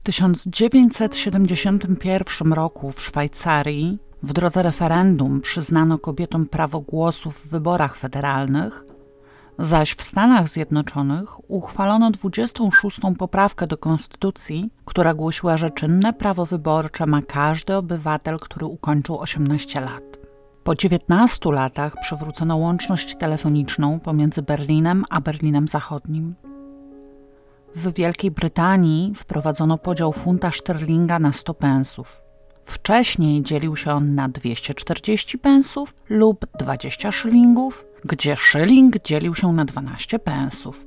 W 1971 roku w Szwajcarii w drodze referendum przyznano kobietom prawo głosu w wyborach federalnych, zaś w Stanach Zjednoczonych uchwalono 26. poprawkę do konstytucji, która głosiła, że czynne prawo wyborcze ma każdy obywatel, który ukończył 18 lat. Po 19 latach przywrócono łączność telefoniczną pomiędzy Berlinem a Berlinem Zachodnim. W Wielkiej Brytanii wprowadzono podział funta szterlinga na 100 pensów. Wcześniej dzielił się on na 240 pensów lub 20 szylingów, gdzie szyling dzielił się na 12 pensów.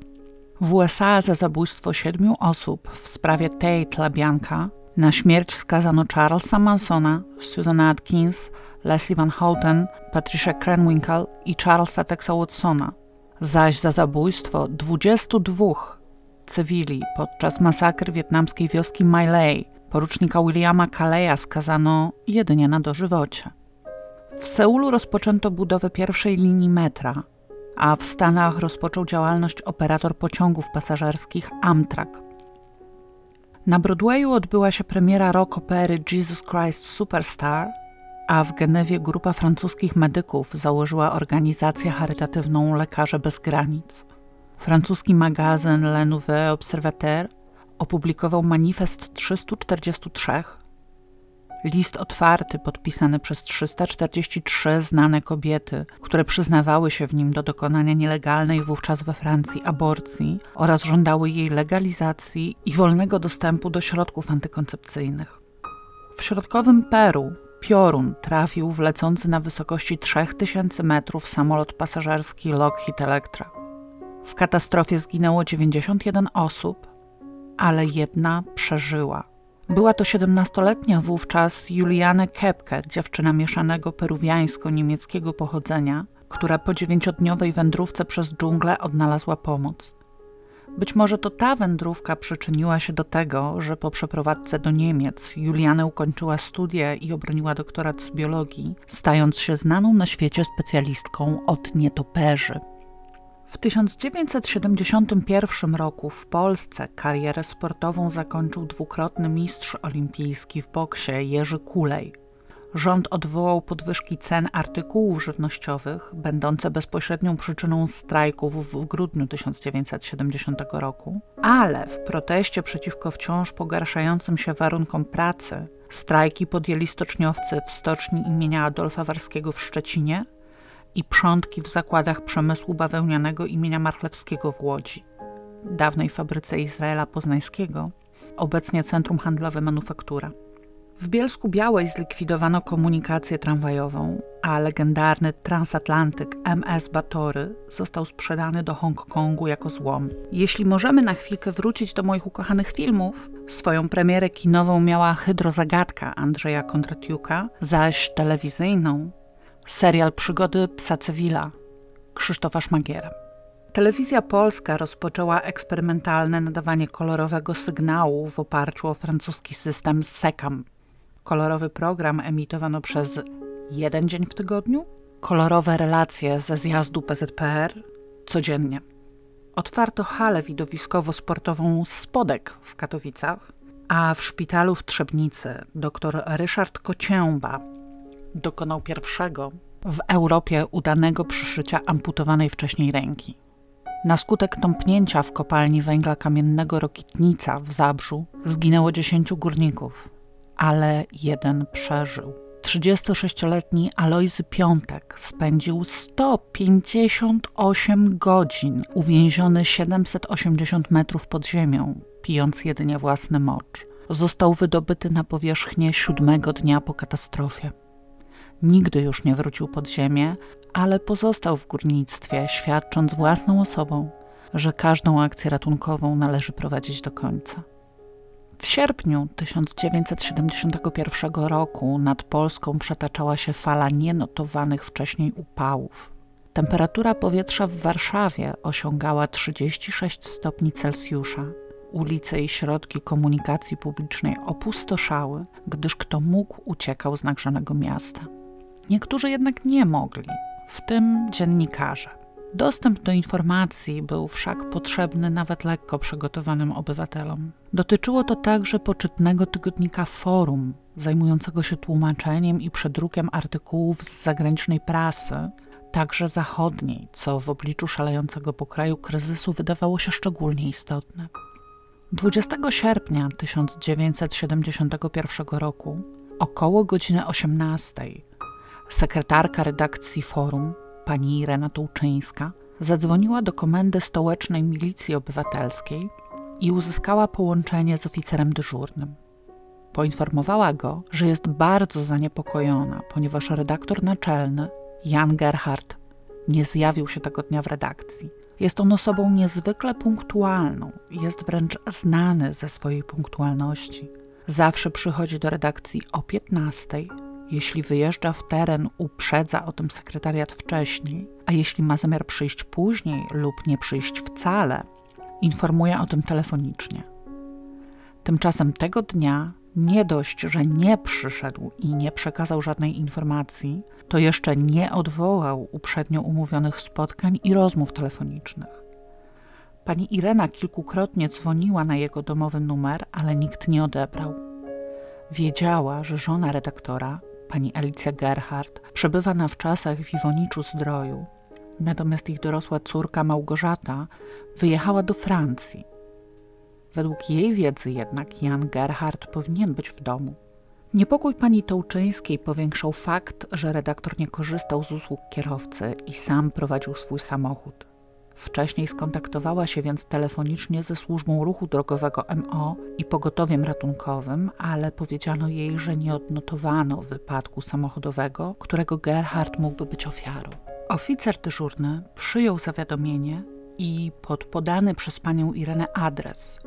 W USA za zabójstwo siedmiu osób w sprawie Tate LaBianca na śmierć skazano Charlesa Mansona, Susan Atkins, Leslie Van Houten, Patricia Krenwinkel i Charlesa Texa Watsona, zaś za zabójstwo 22 cywili podczas masakry wietnamskiej wioski My porucznika Williama Kaleya skazano jedynie na dożywocie. W Seulu rozpoczęto budowę pierwszej linii metra, a w Stanach rozpoczął działalność operator pociągów pasażerskich Amtrak. Na Broadwayu odbyła się premiera rock opery Jesus Christ Superstar, a w Genewie grupa francuskich medyków założyła organizację charytatywną Lekarze Bez Granic. Francuski magazyn Le Nouveau Observateur opublikował manifest 343, list otwarty podpisany przez 343 znane kobiety, które przyznawały się w nim do dokonania nielegalnej wówczas we Francji aborcji oraz żądały jej legalizacji i wolnego dostępu do środków antykoncepcyjnych. W środkowym Peru piorun trafił w lecący na wysokości 3000 metrów samolot pasażerski Lockheed Electra. W katastrofie zginęło 91 osób, ale jedna przeżyła. Była to 17-letnia wówczas Juliane Kepke, dziewczyna mieszanego peruwiańsko-niemieckiego pochodzenia, która po dziewięciodniowej wędrówce przez dżunglę odnalazła pomoc. Być może to ta wędrówka przyczyniła się do tego, że po przeprowadzce do Niemiec Juliane ukończyła studia i obroniła doktorat z biologii, stając się znaną na świecie specjalistką od nietoperzy. W 1971 roku w Polsce karierę sportową zakończył dwukrotny mistrz olimpijski w boksie Jerzy Kulej. Rząd odwołał podwyżki cen artykułów żywnościowych, będące bezpośrednią przyczyną strajków w grudniu 1970 roku, ale w proteście przeciwko wciąż pogarszającym się warunkom pracy strajki podjęli stoczniowcy w stoczni imienia Adolfa Warskiego w Szczecinie i przątki w zakładach przemysłu bawełnianego imienia Marchlewskiego w Łodzi, dawnej fabryce Izraela Poznańskiego, obecnie Centrum Handlowe Manufaktura. W Bielsku Białej zlikwidowano komunikację tramwajową, a legendarny transatlantyk MS Batory został sprzedany do Hongkongu jako złom. Jeśli możemy na chwilkę wrócić do moich ukochanych filmów, swoją premierę kinową miała Hydrozagadka Andrzeja Kondratiuka, zaś telewizyjną serial Przygody psa Cywila Krzysztofa Szmagiera. Telewizja polska rozpoczęła eksperymentalne nadawanie kolorowego sygnału w oparciu o francuski system SECAM. Kolorowy program emitowano przez jeden dzień w tygodniu, kolorowe relacje ze zjazdu PZPR codziennie. Otwarto halę widowiskowo-sportową Spodek w Katowicach, a w szpitalu w Trzebnicy dr Ryszard Kocięba dokonał pierwszego w Europie udanego przyszycia amputowanej wcześniej ręki. Na skutek tąpnięcia w kopalni węgla kamiennego Rokitnica w Zabrzu zginęło 10 górników, ale jeden przeżył. 36-letni Alojzy Piątek spędził 158 godzin uwięziony 780 metrów pod ziemią, pijąc jedynie własny mocz. Został wydobyty na powierzchnię siódmego dnia po katastrofie. Nigdy już nie wrócił pod ziemię, ale pozostał w górnictwie, świadcząc własną osobą, że każdą akcję ratunkową należy prowadzić do końca. W sierpniu 1971 roku nad Polską przetaczała się fala nienotowanych wcześniej upałów. Temperatura powietrza w Warszawie osiągała 36 stopni Celsjusza. Ulice i środki komunikacji publicznej opustoszały, gdyż kto mógł uciekał z nagrzanego miasta. Niektórzy jednak nie mogli, w tym dziennikarze. Dostęp do informacji był wszak potrzebny nawet lekko przygotowanym obywatelom. Dotyczyło to także poczytnego tygodnika Forum, zajmującego się tłumaczeniem i przedrukiem artykułów z zagranicznej prasy, także zachodniej, co w obliczu szalejącego po kraju kryzysu wydawało się szczególnie istotne. 20 sierpnia 1971 roku, około godziny 18, sekretarka redakcji Forum, pani Irena Tułczyńska, zadzwoniła do komendy stołecznej milicji obywatelskiej i uzyskała połączenie z oficerem dyżurnym. Poinformowała go, że jest bardzo zaniepokojona, ponieważ redaktor naczelny, Jan Gerhardt, nie zjawił się tego dnia w redakcji. Jest on osobą niezwykle punktualną, jest wręcz znany ze swojej punktualności. Zawsze przychodzi do redakcji o 15, jeśli wyjeżdża w teren, uprzedza o tym sekretariat wcześniej, a jeśli ma zamiar przyjść później lub nie przyjść wcale, informuje o tym telefonicznie. Tymczasem tego dnia nie dość, że nie przyszedł i nie przekazał żadnej informacji, to jeszcze nie odwołał uprzednio umówionych spotkań i rozmów telefonicznych. Pani Irena kilkukrotnie dzwoniła na jego domowy numer, ale nikt nie odebrał. Wiedziała, że żona redaktora, pani Alicja Gerhardt, przebywa na wczasach w Iwoniczu Zdroju, natomiast ich dorosła córka Małgorzata wyjechała do Francji. Według jej wiedzy jednak Jan Gerhardt powinien być w domu. Niepokój pani Tołczyńskiej powiększał fakt, że redaktor nie korzystał z usług kierowcy i sam prowadził swój samochód. Wcześniej skontaktowała się więc telefonicznie ze służbą ruchu drogowego MO i pogotowiem ratunkowym, ale powiedziano jej, że nie odnotowano wypadku samochodowego, którego Gerhard mógłby być ofiarą. Oficer dyżurny przyjął zawiadomienie i pod podany przez panią Irenę adres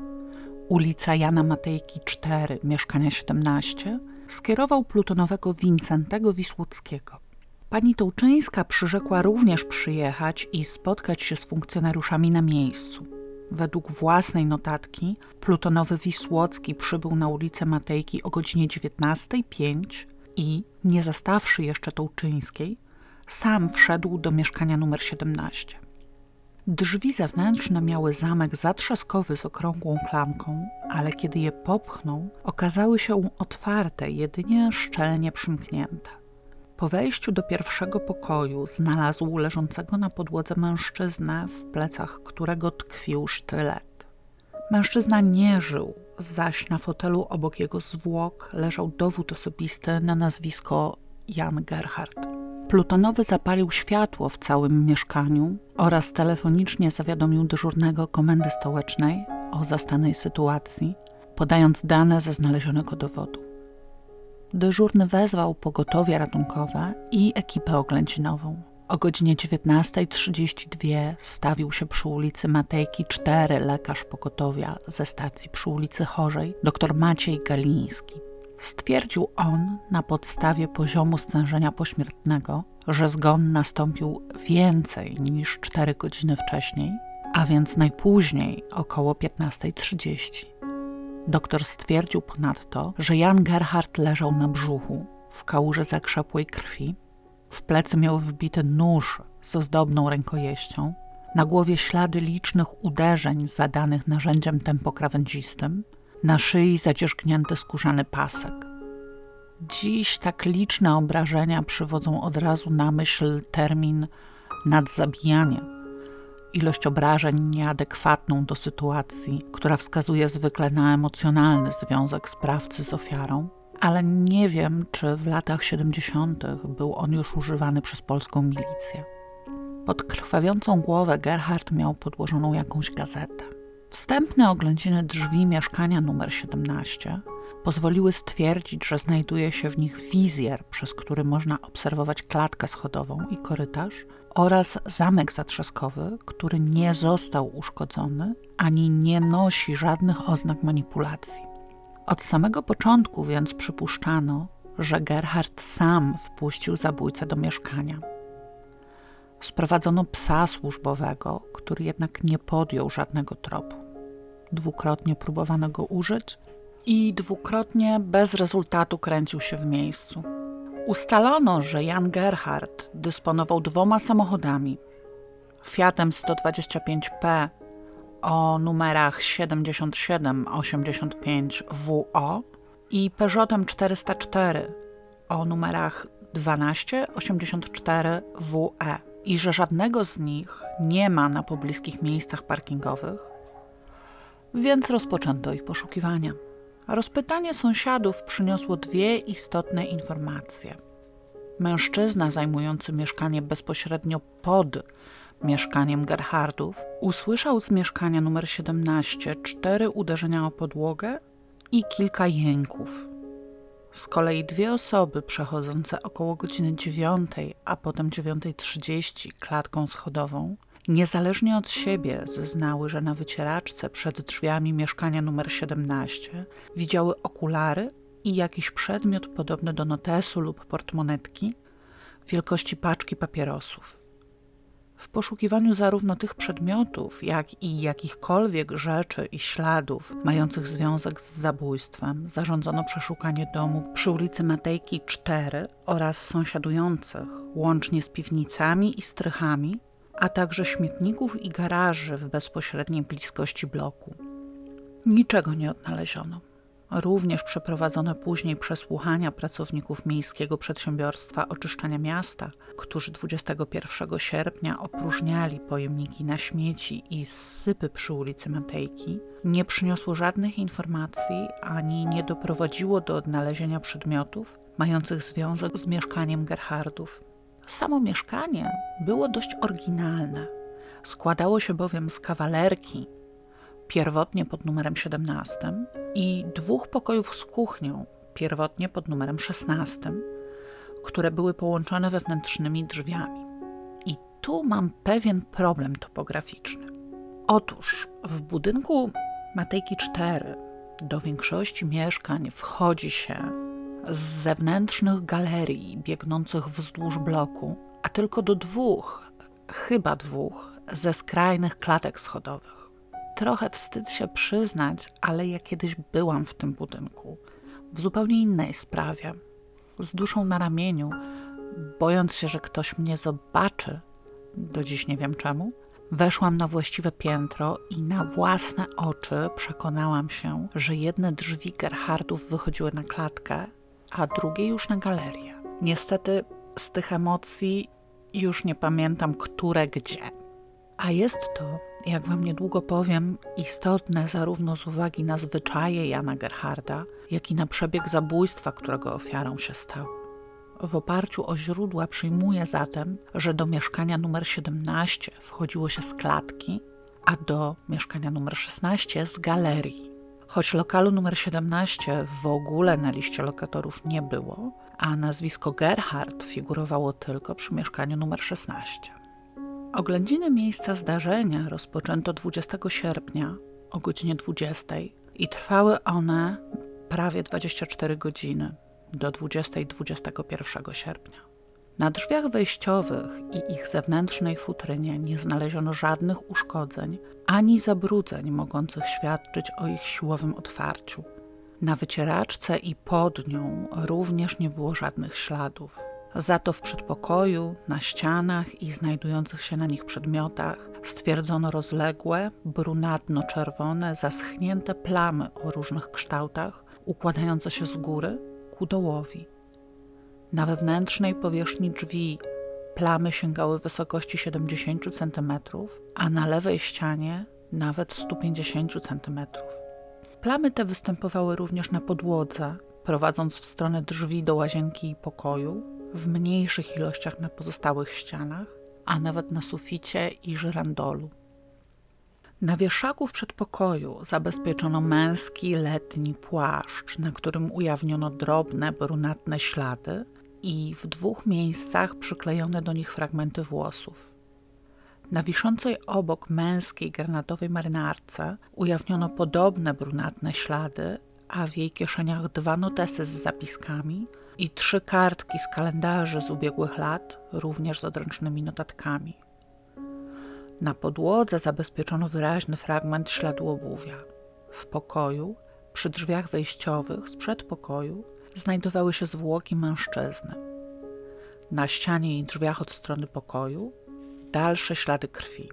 ulica Jana Matejki 4, mieszkania 17, skierował plutonowego Wincentego Wisłockiego. Pani Tołczyńska przyrzekła również przyjechać i spotkać się z funkcjonariuszami na miejscu. Według własnej notatki plutonowy Wisłocki przybył na ulicę Matejki o godzinie 19.05 i, nie zastawszy jeszcze Tołczyńskiej, sam wszedł do mieszkania numer 17. Drzwi zewnętrzne miały zamek zatrzaskowy z okrągłą klamką, ale kiedy je popchnął, okazały się otwarte, jedynie szczelnie przymknięte. Po wejściu do pierwszego pokoju znalazł leżącego na podłodze mężczyznę, w plecach którego tkwił sztylet. Mężczyzna nie żył, zaś na fotelu obok jego zwłok leżał dowód osobisty na nazwisko Jan Gerhardt. Plutonowy zapalił światło w całym mieszkaniu oraz telefonicznie zawiadomił dyżurnego komendy stołecznej o zastanej sytuacji, podając dane ze znalezionego dowodu. Dyżurny wezwał pogotowie ratunkowe i ekipę oględzinową. O godzinie 19.32 stawił się przy ulicy Matejki 4 lekarz pogotowia ze stacji przy ulicy Chorzej, dr Maciej Galiński. Stwierdził on na podstawie poziomu stężenia pośmiertnego, że zgon nastąpił więcej niż 4 godziny wcześniej, a więc najpóźniej około 15.30. Doktor stwierdził ponadto, że Jan Gerhardt leżał na brzuchu, w kałuży zakrzepłej krwi, w plecy miał wbity nóż z ozdobną rękojeścią, na głowie ślady licznych uderzeń zadanych narzędziem tempokrawędzistym, na szyi zadzierzgnięty skórzany pasek. Dziś tak liczne obrażenia przywodzą od razu na myśl termin nadzabijanie. Ilość obrażeń nieadekwatną do sytuacji, która wskazuje zwykle na emocjonalny związek sprawcy z ofiarą, ale nie wiem, czy w latach 70. był on już używany przez polską milicję. Pod krwawiącą głowę Gerhard miał podłożoną jakąś gazetę. Wstępne oględziny drzwi mieszkania numer 17 pozwoliły stwierdzić, że znajduje się w nich wizjer, przez który można obserwować klatkę schodową i korytarz oraz zamek zatrzaskowy, który nie został uszkodzony ani nie nosi żadnych oznak manipulacji. Od samego początku więc przypuszczano, że Gerhard sam wpuścił zabójcę do mieszkania. Sprowadzono psa służbowego, który jednak nie podjął żadnego tropu. Dwukrotnie próbowano go użyć i dwukrotnie bez rezultatu kręcił się w miejscu. Ustalono, że Jan Gerhard dysponował dwoma samochodami. Fiatem 125P o numerach 7785WO i Peugeotem 404 o numerach 1284WE i że żadnego z nich nie ma na pobliskich miejscach parkingowych, więc rozpoczęto ich poszukiwania. Rozpytanie sąsiadów przyniosło dwie istotne informacje. Mężczyzna zajmujący mieszkanie bezpośrednio pod mieszkaniem Gerhardów usłyszał z mieszkania numer 17 cztery uderzenia o podłogę i kilka jęków. Z kolei dwie osoby przechodzące około godziny 9, a potem 9.30 klatką schodową, niezależnie od siebie zeznały, że na wycieraczce przed drzwiami mieszkania numer 17 widziały okulary i jakiś przedmiot podobny do notesu lub portmonetki wielkości paczki papierosów. W poszukiwaniu zarówno tych przedmiotów, jak i jakichkolwiek rzeczy i śladów mających związek z zabójstwem, zarządzono przeszukanie domu przy ulicy Matejki 4 oraz sąsiadujących, łącznie z piwnicami i strychami, a także śmietników i garaży w bezpośredniej bliskości bloku. Niczego nie odnaleziono. Również przeprowadzone później przesłuchania pracowników Miejskiego Przedsiębiorstwa Oczyszczania Miasta, którzy 21 sierpnia opróżniali pojemniki na śmieci i sypy przy ulicy Matejki, nie przyniosło żadnych informacji ani nie doprowadziło do odnalezienia przedmiotów mających związek z mieszkaniem Gerhardów. Samo mieszkanie było dość oryginalne. Składało się bowiem z kawalerki, pierwotnie pod numerem 17 i dwóch pokojów z kuchnią, pierwotnie pod numerem 16, które były połączone wewnętrznymi drzwiami. I tu mam pewien problem topograficzny. Otóż w budynku Matejki 4 do większości mieszkań wchodzi się z zewnętrznych galerii biegnących wzdłuż bloku, a tylko do dwóch, chyba dwóch, ze skrajnych klatek schodowych. Trochę wstyd się przyznać, ale ja kiedyś byłam w tym budynku, w zupełnie innej sprawie. Z duszą na ramieniu, bojąc się, że ktoś mnie zobaczy, do dziś nie wiem czemu, weszłam na właściwe piętro i na własne oczy przekonałam się, że jedne drzwi Gerhardów wychodziły na klatkę, a drugie już na galerię. Niestety z tych emocji już nie pamiętam, które gdzie. A jest to jak wam niedługo powiem, istotne zarówno z uwagi na zwyczaje Jana Gerharda, jak i na przebieg zabójstwa, którego ofiarą się stał. W oparciu o źródła przyjmuję zatem, że do mieszkania numer 17 wchodziło się z klatki, a do mieszkania numer 16 z galerii. Choć lokalu numer 17 w ogóle na liście lokatorów nie było, a nazwisko Gerhard figurowało tylko przy mieszkaniu numer 16. Oględziny miejsca zdarzenia rozpoczęto 20 sierpnia o godzinie 20 i trwały one prawie 24 godziny do 20.21 sierpnia. Na drzwiach wejściowych i ich zewnętrznej futrynie nie znaleziono żadnych uszkodzeń ani zabrudzeń mogących świadczyć o ich siłowym otwarciu. Na wycieraczce i pod nią również nie było żadnych śladów. Za to w przedpokoju, na ścianach i znajdujących się na nich przedmiotach stwierdzono rozległe, brunatno-czerwone, zaschnięte plamy o różnych kształtach, układające się z góry ku dołowi. Na wewnętrznej powierzchni drzwi plamy sięgały wysokości 70 cm, a na lewej ścianie nawet 150 cm. Plamy te występowały również na podłodze, prowadząc w stronę drzwi do łazienki i pokoju, w mniejszych ilościach na pozostałych ścianach, a nawet na suficie i żyrandolu. Na wieszaku w przedpokoju zabezpieczono męski letni płaszcz, na którym ujawniono drobne, brunatne ślady i w dwóch miejscach przyklejone do nich fragmenty włosów. Na wiszącej obok męskiej granatowej marynarce ujawniono podobne brunatne ślady, a w jej kieszeniach dwa notesy z zapiskami i trzy kartki z kalendarzy z ubiegłych lat, również z odręcznymi notatkami. Na podłodze zabezpieczono wyraźny fragment śladu obuwia. W pokoju, przy drzwiach wejściowych z przedpokoju, znajdowały się zwłoki mężczyzny. Na ścianie i drzwiach od strony pokoju dalsze ślady krwi.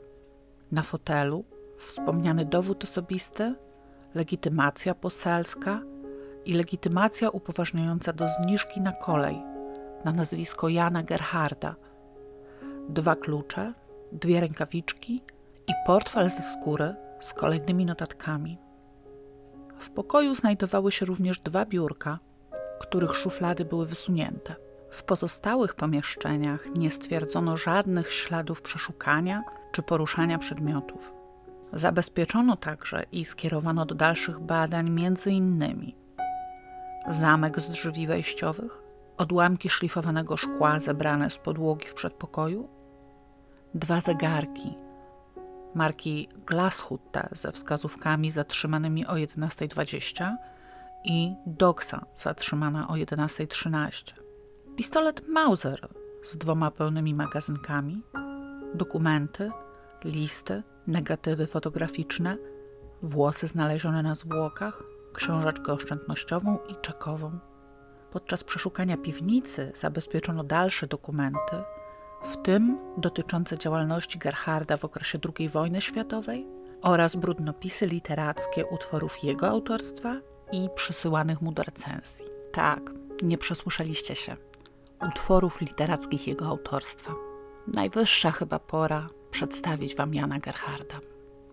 Na fotelu wspomniany dowód osobisty, legitymacja poselska i legitymacja upoważniająca do zniżki na kolej na nazwisko Jana Gerharda, dwa klucze, dwie rękawiczki i portfel ze skóry z kolejnymi notatkami. W pokoju znajdowały się również dwa biurka, których szuflady były wysunięte. W pozostałych pomieszczeniach nie stwierdzono żadnych śladów przeszukania czy poruszania przedmiotów. Zabezpieczono także i skierowano do dalszych badań innymi zamek z drzwi wejściowych, odłamki szlifowanego szkła zebrane z podłogi w przedpokoju, dwa zegarki marki Glasshutte ze wskazówkami zatrzymanymi o 11.20 i Doxa zatrzymana o 11.13. Pistolet Mauser z dwoma pełnymi magazynkami, dokumenty, listy, negatywy fotograficzne, włosy znalezione na zwłokach, książeczkę oszczędnościową i czekową. Podczas przeszukania piwnicy zabezpieczono dalsze dokumenty, w tym dotyczące działalności Gerharda w okresie II wojny światowej oraz brudnopisy literackie utworów jego autorstwa i przysyłanych mu do recenzji. Tak, nie przesłyszeliście się. Utworów literackich jego autorstwa. Najwyższa chyba pora przedstawić wam Jana Gerharda.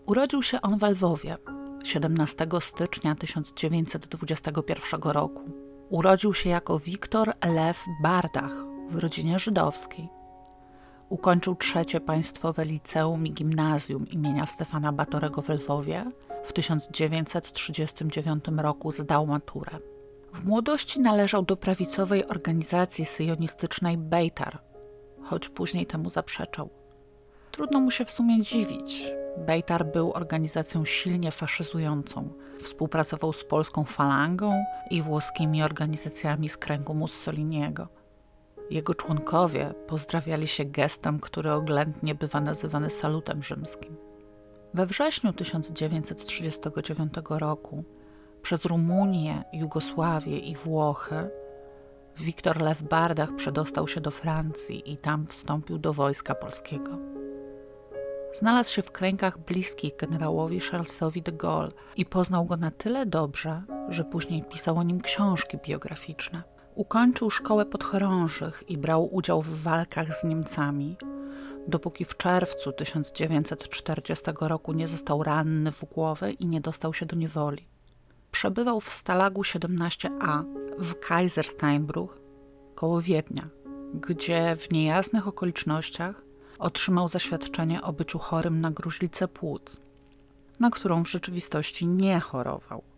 Urodził się on w Lwowie 17 stycznia 1921 roku. Urodził się jako Wiktor Lew Bardach w rodzinie żydowskiej. Ukończył trzecie państwowe liceum i gimnazjum imienia Stefana Batorego w Lwowie. W 1939 roku zdał maturę. W młodości należał do prawicowej organizacji syjonistycznej Beitar, choć później temu zaprzeczał. Trudno mu się w sumie dziwić. Beitar był organizacją silnie faszyzującą. Współpracował z polską falangą i włoskimi organizacjami z kręgu Mussoliniego. Jego członkowie pozdrawiali się gestem, który oględnie bywa nazywany salutem rzymskim. We wrześniu 1939 roku przez Rumunię, Jugosławię i Włochy Wiktor Lew Bardach przedostał się do Francji i tam wstąpił do wojska polskiego. Znalazł się w kręgach bliskich generałowi Charlesowi de Gaulle i poznał go na tyle dobrze, że później pisał o nim książki biograficzne. Ukończył szkołę podchorążych i brał udział w walkach z Niemcami, dopóki w czerwcu 1940 roku nie został ranny w głowę i nie dostał się do niewoli. Przebywał w Stalagu 17a w Kaisersteinbruch koło Wiednia, gdzie w niejasnych okolicznościach otrzymał zaświadczenie o byciu chorym na gruźlicę płuc, na którą w rzeczywistości nie chorował.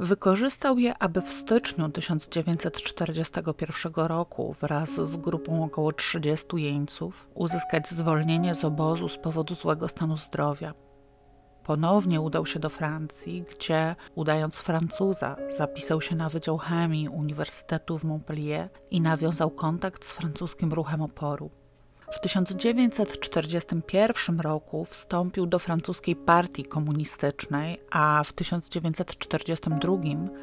Wykorzystał je, aby w styczniu 1941 roku wraz z grupą około 30 jeńców uzyskać zwolnienie z obozu z powodu złego stanu zdrowia. Ponownie udał się do Francji, gdzie, udając Francuza, zapisał się na Wydział Chemii Uniwersytetu w Montpellier i nawiązał kontakt z francuskim ruchem oporu. W 1941 roku wstąpił do francuskiej partii komunistycznej, a w 1942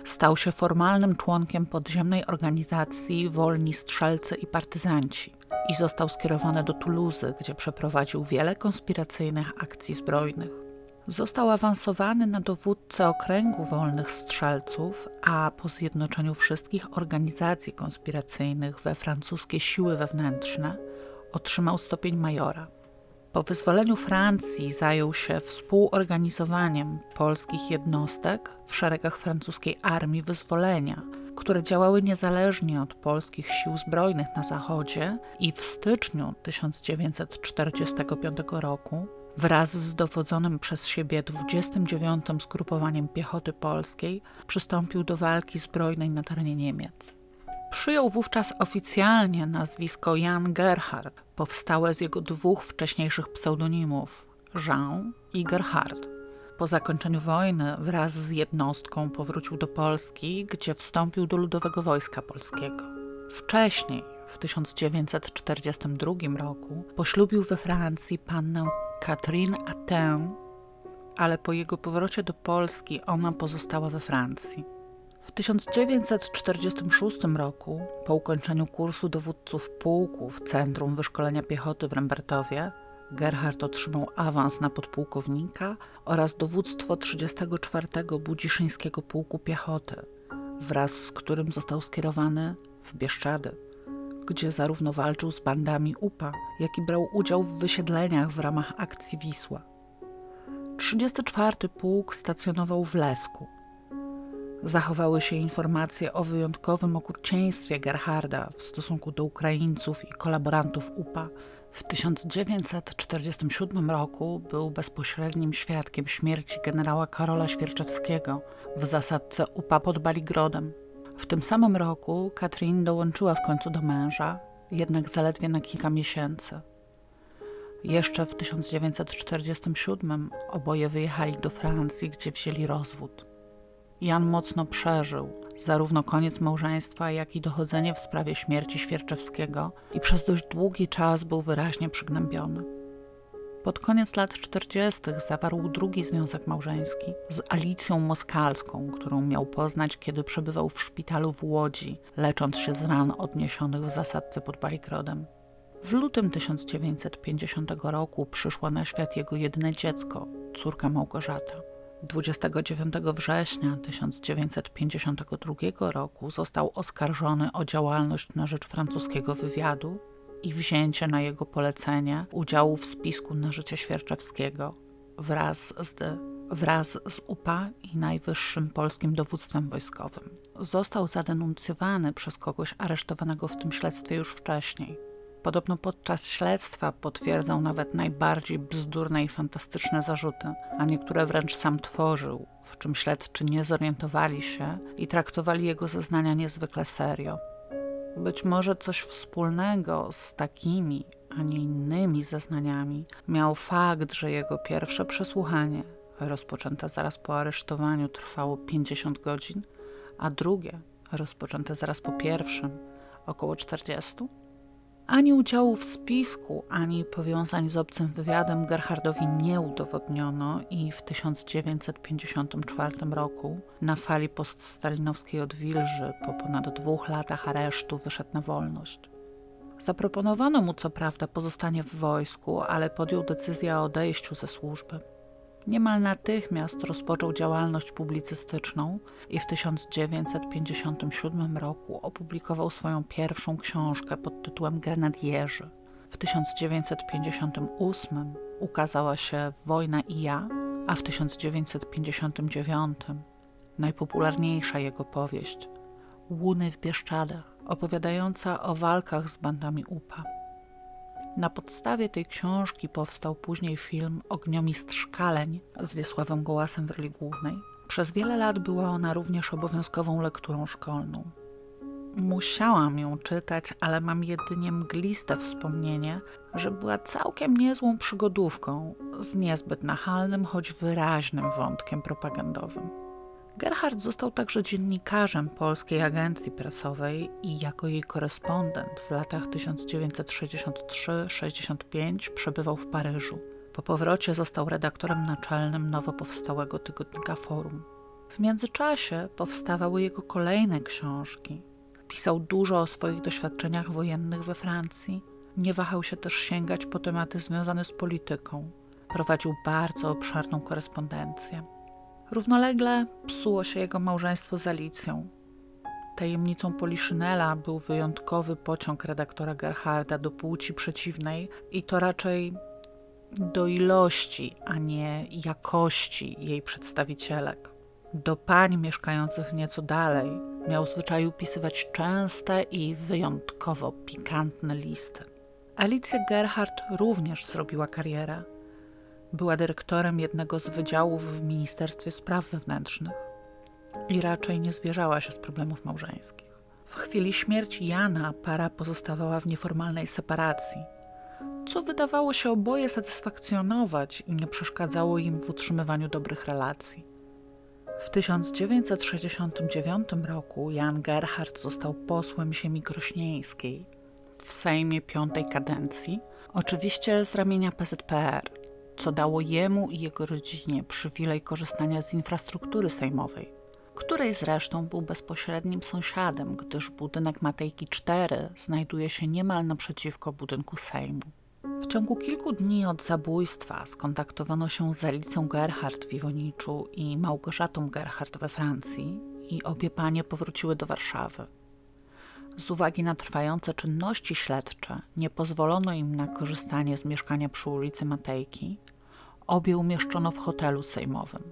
stał się formalnym członkiem podziemnej organizacji Wolni Strzelcy i Partyzanci i został skierowany do Toulouse, gdzie przeprowadził wiele konspiracyjnych akcji zbrojnych. Został awansowany na dowódcę okręgu wolnych strzelców, a po zjednoczeniu wszystkich organizacji konspiracyjnych we francuskie siły wewnętrzne otrzymał stopień majora. Po wyzwoleniu Francji zajął się współorganizowaniem polskich jednostek w szeregach francuskiej Armii Wyzwolenia, które działały niezależnie od polskich sił zbrojnych na zachodzie i w styczniu 1945 roku wraz z dowodzonym przez siebie 29 Zgrupowaniem Piechoty Polskiej przystąpił do walki zbrojnej na terenie Niemiec. Przyjął wówczas oficjalnie nazwisko Jan Gerhard, powstałe z jego dwóch wcześniejszych pseudonimów Jean i Gerhard. Po zakończeniu wojny wraz z jednostką powrócił do Polski, gdzie wstąpił do Ludowego Wojska Polskiego. Wcześniej, w 1942 roku, poślubił we Francji pannę Catherine Atin, ale po jego powrocie do Polski ona pozostała we Francji. W 1946 roku, po ukończeniu kursu dowódców pułku w Centrum Wyszkolenia Piechoty w Rembertowie, Gerhard otrzymał awans na podpułkownika oraz dowództwo 34 Budziszyńskiego Pułku Piechoty, wraz z którym został skierowany w Bieszczady, gdzie zarówno walczył z bandami UPA, jak i brał udział w wysiedleniach w ramach akcji Wisła. 34 pułk stacjonował w Lesku. Zachowały się informacje o wyjątkowym okrucieństwie Gerharda w stosunku do Ukraińców i kolaborantów UPA. W 1947 roku był bezpośrednim świadkiem śmierci generała Karola Świerczewskiego w zasadce UPA pod Baligrodem. W tym samym roku Katrin dołączyła w końcu do męża, jednak zaledwie na kilka miesięcy. Jeszcze w 1947 oboje wyjechali do Francji, gdzie wzięli rozwód. Jan mocno przeżył zarówno koniec małżeństwa, jak i dochodzenie w sprawie śmierci Świerczewskiego i przez dość długi czas był wyraźnie przygnębiony. Pod koniec lat 40. zawarł drugi związek małżeński z Alicją Moskalską, którą miał poznać, kiedy przebywał w szpitalu w Łodzi, lecząc się z ran odniesionych w zasadce pod Balikrodem. W lutym 1950 roku przyszło na świat jego jedyne dziecko, córka Małgorzata. 29 września 1952 roku został oskarżony o działalność na rzecz francuskiego wywiadu i wzięcie na jego polecenie udziału w spisku na życie Świerczewskiego wraz z, wraz z UPA i najwyższym polskim dowództwem wojskowym. Został zadenuncjowany przez kogoś aresztowanego w tym śledztwie już wcześniej. Podobno podczas śledztwa potwierdzał nawet najbardziej bzdurne i fantastyczne zarzuty, a niektóre wręcz sam tworzył, w czym śledczy nie zorientowali się i traktowali jego zeznania niezwykle serio. Być może coś wspólnego z takimi, a nie innymi zeznaniami miał fakt, że jego pierwsze przesłuchanie, rozpoczęte zaraz po aresztowaniu, trwało 50 godzin, a drugie, rozpoczęte zaraz po pierwszym, około 40. Ani udziału w spisku, ani powiązań z obcym wywiadem Gerhardowi nie udowodniono i w 1954 roku na fali poststalinowskiej odwilży po ponad dwóch latach aresztu wyszedł na wolność. Zaproponowano mu co prawda pozostanie w wojsku, ale podjął decyzję o odejściu ze służby. Niemal natychmiast rozpoczął działalność publicystyczną i w 1957 roku opublikował swoją pierwszą książkę pod tytułem Grenadierzy. W 1958 ukazała się Wojna i ja, a w 1959 najpopularniejsza jego powieść Łuny w Bieszczadach, opowiadająca o walkach z bandami UPA. Na podstawie tej książki powstał później film Ogniomistrz Kaleń z Wiesławem Gołasem w roli głównej. Przez wiele lat była ona również obowiązkową lekturą szkolną. Musiałam ją czytać, ale mam jedynie mgliste wspomnienie, że była całkiem niezłą przygodówką z niezbyt nachalnym, choć wyraźnym wątkiem propagandowym. Gerhard został także dziennikarzem Polskiej Agencji Prasowej i jako jej korespondent w latach 1963-65 przebywał w Paryżu. Po powrocie został redaktorem naczelnym nowo powstałego tygodnika Forum. W międzyczasie powstawały jego kolejne książki. Pisał dużo o swoich doświadczeniach wojennych we Francji. Nie wahał się też sięgać po tematy związane z polityką. Prowadził bardzo obszerną korespondencję. Równolegle psuło się jego małżeństwo z Alicją. Tajemnicą Poliszynela był wyjątkowy pociąg redaktora Gerharda do płci przeciwnej i to raczej do ilości, a nie jakości jej przedstawicielek. Do pań mieszkających nieco dalej miał zwyczaju pisywać częste i wyjątkowo pikantne listy. Alicja Gerhard również zrobiła karierę. Była dyrektorem jednego z wydziałów w Ministerstwie Spraw Wewnętrznych i raczej nie zwierzała się z problemów małżeńskich. W chwili śmierci Jana para pozostawała w nieformalnej separacji, co wydawało się oboje satysfakcjonować i nie przeszkadzało im w utrzymywaniu dobrych relacji. W 1969 roku Jan Gerhard został posłem ziemi krośnieńskiej w Sejmie piątej kadencji, oczywiście z ramienia PZPR co dało jemu i jego rodzinie przywilej korzystania z infrastruktury sejmowej, której zresztą był bezpośrednim sąsiadem, gdyż budynek Matejki 4 znajduje się niemal naprzeciwko budynku Sejmu. W ciągu kilku dni od zabójstwa skontaktowano się z Alicją Gerhardt w Iwoniczu i Małgorzatą Gerhardt we Francji i obie panie powróciły do Warszawy. Z uwagi na trwające czynności śledcze nie pozwolono im na korzystanie z mieszkania przy ulicy Matejki. Obie umieszczono w hotelu sejmowym.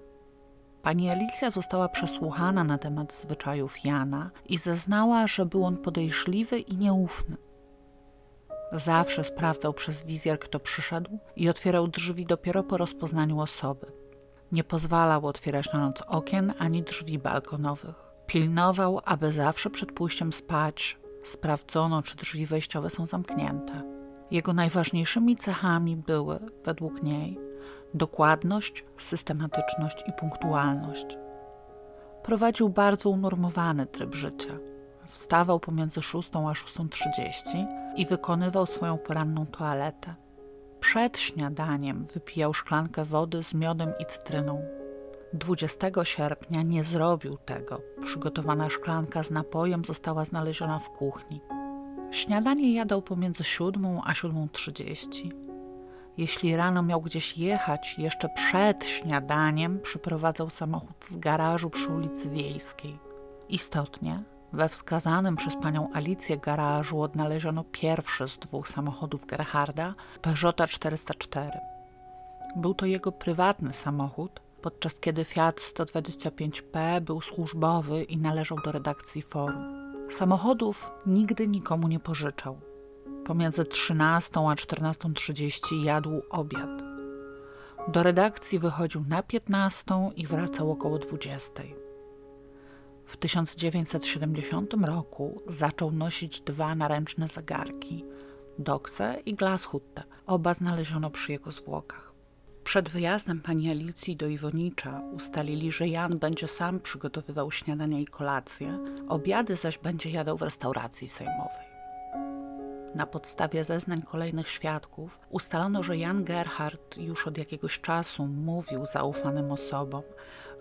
Pani Alicja została przesłuchana na temat zwyczajów Jana i zeznała, że był on podejrzliwy i nieufny. Zawsze sprawdzał przez wizjer, kto przyszedł i otwierał drzwi dopiero po rozpoznaniu osoby. Nie pozwalał otwierać na noc okien ani drzwi balkonowych. Pilnował, aby zawsze przed pójściem spać sprawdzono, czy drzwi wejściowe są zamknięte. Jego najważniejszymi cechami były, według niej, dokładność, systematyczność i punktualność. Prowadził bardzo unormowany tryb życia. Wstawał pomiędzy 6 a 6.30 i wykonywał swoją poranną toaletę. Przed śniadaniem wypijał szklankę wody z miodem i cytryną. 20 sierpnia nie zrobił tego. Przygotowana szklanka z napojem została znaleziona w kuchni. Śniadanie jadał pomiędzy 7 a 7.30. Jeśli rano miał gdzieś jechać, jeszcze przed śniadaniem przyprowadzał samochód z garażu przy ulicy Wiejskiej. Istotnie, we wskazanym przez panią Alicję garażu odnaleziono pierwszy z dwóch samochodów Gerharda, Peugeota 404. Był to jego prywatny samochód, podczas kiedy Fiat 125P był służbowy i należał do redakcji forum. Samochodów nigdy nikomu nie pożyczał. Pomiędzy 13 a 14.30 jadł obiad. Do redakcji wychodził na 15 i wracał około 20. W 1970 roku zaczął nosić dwa naręczne zegarki, Doxe i Glashutte. Oba znaleziono przy jego zwłokach. Przed wyjazdem pani Alicji do Iwonicza ustalili, że Jan będzie sam przygotowywał śniadanie i kolację, obiady zaś będzie jadał w restauracji sejmowej. Na podstawie zeznań kolejnych świadków ustalono, że Jan Gerhard już od jakiegoś czasu mówił zaufanym osobom,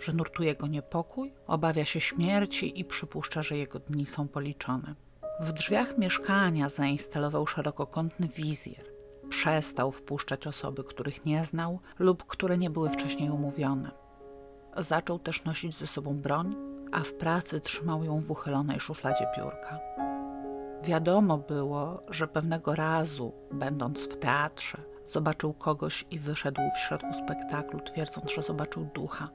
że nurtuje go niepokój, obawia się śmierci i przypuszcza, że jego dni są policzone. W drzwiach mieszkania zainstalował szerokokątny wizjer. Przestał wpuszczać osoby, których nie znał lub które nie były wcześniej umówione. Zaczął też nosić ze sobą broń, a w pracy trzymał ją w uchylonej szufladzie biurka. Wiadomo było, że pewnego razu, będąc w teatrze, zobaczył kogoś i wyszedł w środku spektaklu, twierdząc, że zobaczył ducha.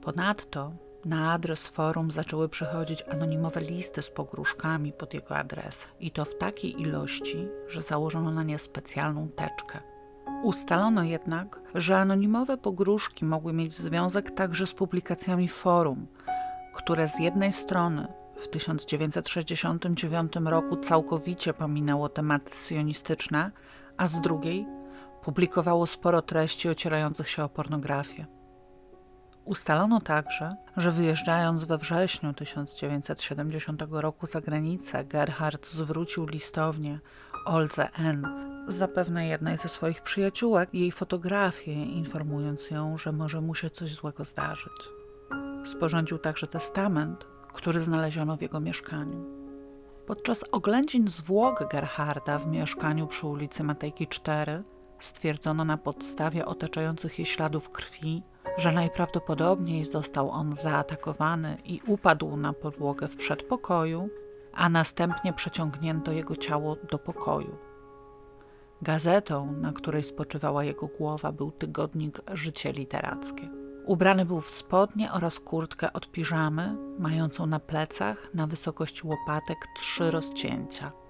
Ponadto na adres forum zaczęły przychodzić anonimowe listy z pogróżkami pod jego adres i to w takiej ilości, że założono na nie specjalną teczkę. Ustalono jednak, że anonimowe pogróżki mogły mieć związek także z publikacjami forum, które z jednej strony w 1969 roku całkowicie pominęło tematy sionistyczne, a z drugiej publikowało sporo treści ocierających się o pornografię. Ustalono także, że wyjeżdżając we wrześniu 1970 roku za granicę, Gerhard zwrócił listownie Olze N., zapewne jednej ze swoich przyjaciółek, jej fotografię, informując ją, że może mu się coś złego zdarzyć. Sporządził także testament, który znaleziono w jego mieszkaniu. Podczas oględzin zwłok Gerharda w mieszkaniu przy ulicy Matejki 4 stwierdzono na podstawie otaczających je śladów krwi, że najprawdopodobniej został on zaatakowany i upadł na podłogę w przedpokoju, a następnie przeciągnięto jego ciało do pokoju. Gazetą, na której spoczywała jego głowa, był tygodnik Życie Literackie. Ubrany był w spodnie oraz kurtkę od piżamy, mającą na plecach na wysokość łopatek trzy rozcięcia –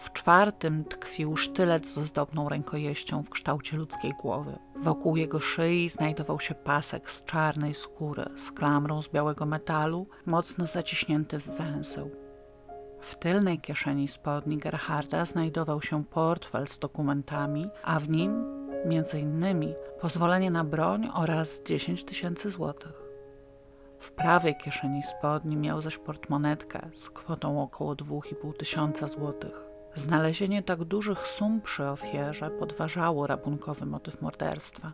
w czwartym tkwił sztylet z ozdobną rękojeścią w kształcie ludzkiej głowy. Wokół jego szyi znajdował się pasek z czarnej skóry z klamrą z białego metalu, mocno zaciśnięty w węzeł. W tylnej kieszeni spodni Gerharda znajdował się portfel z dokumentami, a w nim, między innymi, pozwolenie na broń oraz 10 tysięcy złotych. W prawej kieszeni spodni miał zaś portmonetkę z kwotą około 2,5 tysiąca złotych. Znalezienie tak dużych sum przy ofierze podważało rabunkowy motyw morderstwa.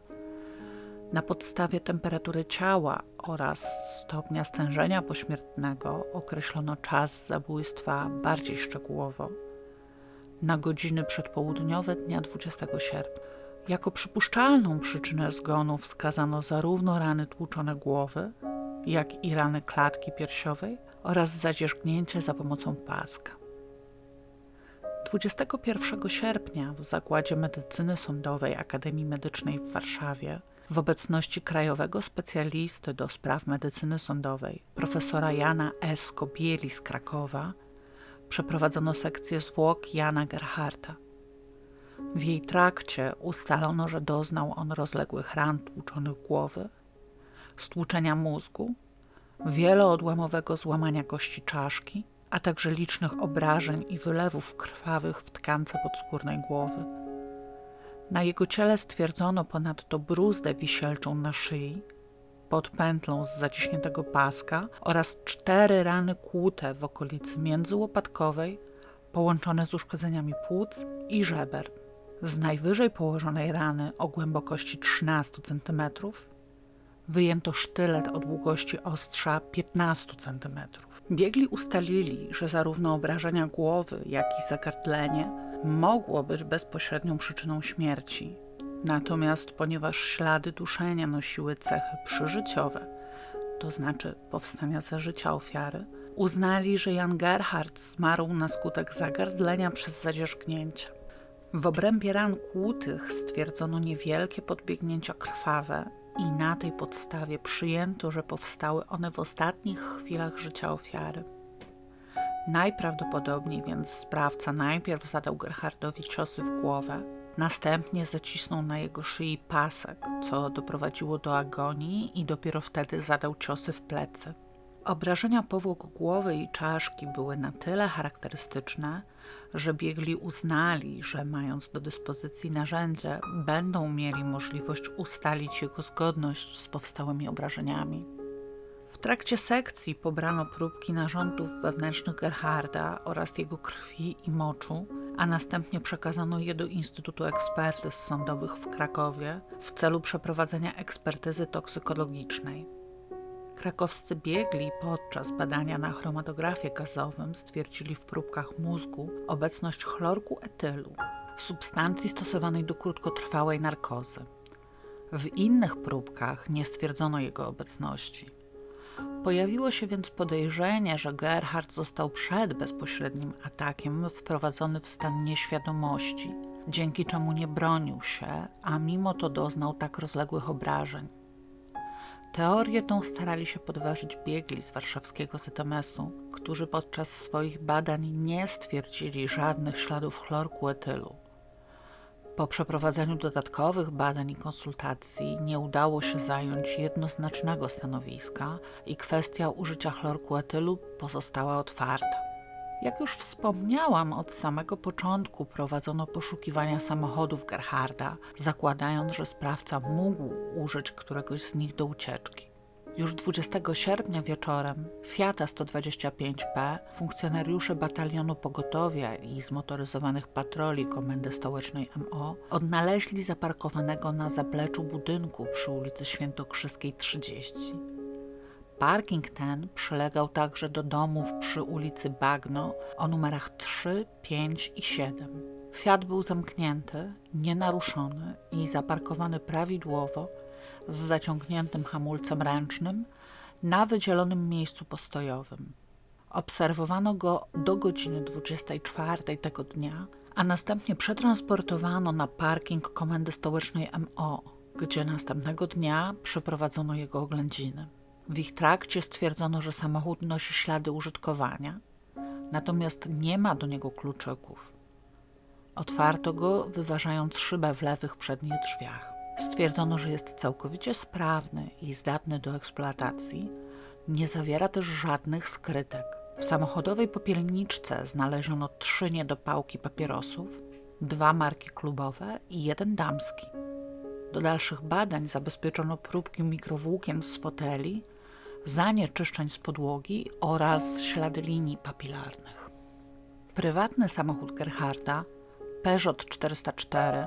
Na podstawie temperatury ciała oraz stopnia stężenia pośmiertnego określono czas zabójstwa bardziej szczegółowo. na godziny przedpołudniowe dnia 20 sierpnia. Jako przypuszczalną przyczynę zgonu wskazano zarówno rany tłuczone głowy, jak i rany klatki piersiowej oraz zadzierzgnięcie za pomocą paska. 21 sierpnia w Zakładzie Medycyny Sądowej Akademii Medycznej w Warszawie w obecności krajowego specjalisty do spraw medycyny sądowej, profesora Jana S. Kobieli z Krakowa, przeprowadzono sekcję zwłok Jana Gerharta. W jej trakcie ustalono, że doznał on rozległych ran tłuczonych głowy, stłuczenia mózgu, wieloodłamowego złamania kości czaszki, a także licznych obrażeń i wylewów krwawych w tkance podskórnej głowy. Na jego ciele stwierdzono ponadto bruzdę wisielczą na szyi, pod pętlą z zaciśniętego paska oraz cztery rany kłute w okolicy międzyłopatkowej, połączone z uszkodzeniami płuc i żeber. Z najwyżej położonej rany o głębokości 13 cm wyjęto sztylet o długości ostrza 15 cm. Biegli ustalili, że zarówno obrażenia głowy, jak i zagardlenie mogło być bezpośrednią przyczyną śmierci. Natomiast ponieważ ślady duszenia nosiły cechy przyżyciowe, to znaczy powstania za życia ofiary, uznali, że Jan Gerhard zmarł na skutek zagardlenia przez zadzierzgnięcia. W obrębie ran kłutych stwierdzono niewielkie podbiegnięcia krwawe i na tej podstawie przyjęto, że powstały one w ostatnich chwilach życia ofiary. Najprawdopodobniej więc sprawca najpierw zadał Gerhardowi ciosy w głowę, następnie zacisnął na jego szyi pasek, co doprowadziło do agonii i dopiero wtedy zadał ciosy w plecy. Obrażenia powłok głowy i czaszki były na tyle charakterystyczne, że biegli uznali, że mając do dyspozycji narzędzie, będą mieli możliwość ustalić jego zgodność z powstałymi obrażeniami. W trakcie sekcji pobrano próbki narządów wewnętrznych Gerharda oraz jego krwi i moczu, a następnie przekazano je do Instytutu Ekspertyz Sądowych w Krakowie w celu przeprowadzenia ekspertyzy toksykologicznej. Krakowscy biegli podczas badania na chromatografie gazowym stwierdzili w próbkach mózgu obecność chlorku etylu, substancji stosowanej do krótkotrwałej narkozy. W innych próbkach nie stwierdzono jego obecności. Pojawiło się więc podejrzenie, że Gerhard został przed bezpośrednim atakiem wprowadzony w stan nieświadomości, dzięki czemu nie bronił się, a mimo to doznał tak rozległych obrażeń. Teorię tą starali się podważyć biegli z warszawskiego ZMS-u, którzy podczas swoich badań nie stwierdzili żadnych śladów chlorku etylu. Po przeprowadzeniu dodatkowych badań i konsultacji nie udało się zająć jednoznacznego stanowiska i kwestia użycia chlorku etylu pozostała otwarta. Jak już wspomniałam, od samego początku prowadzono poszukiwania samochodów Gerharda, zakładając, że sprawca mógł użyć któregoś z nich do ucieczki. Już 20 sierpnia wieczorem Fiata 125P funkcjonariusze batalionu pogotowia i zmotoryzowanych patroli Komendy Stołecznej MO odnaleźli zaparkowanego na zapleczu budynku przy ulicy Świętokrzyskiej 30. Parking ten przylegał także do domów przy ulicy Bagno o numerach 3, 5 i 7. Fiat był zamknięty, nienaruszony i zaparkowany prawidłowo z zaciągniętym hamulcem ręcznym na wydzielonym miejscu postojowym. Obserwowano go do godziny 24 tego dnia, a następnie przetransportowano na parking Komendy Stołecznej MO, gdzie następnego dnia przeprowadzono jego oględziny. W ich trakcie stwierdzono, że samochód nosi ślady użytkowania, natomiast nie ma do niego kluczyków. Otwarto go, wyważając szybę w lewych przednich drzwiach. Stwierdzono, że jest całkowicie sprawny i zdatny do eksploatacji. Nie zawiera też żadnych skrytek. W samochodowej popielniczce znaleziono trzy niedopałki papierosów, dwa marki klubowe i jeden damski. Do dalszych badań zabezpieczono próbki mikrowłókien z foteli, zanieczyszczeń z podłogi oraz ślady linii papilarnych. Prywatny samochód Gerharda, Peugeot 404,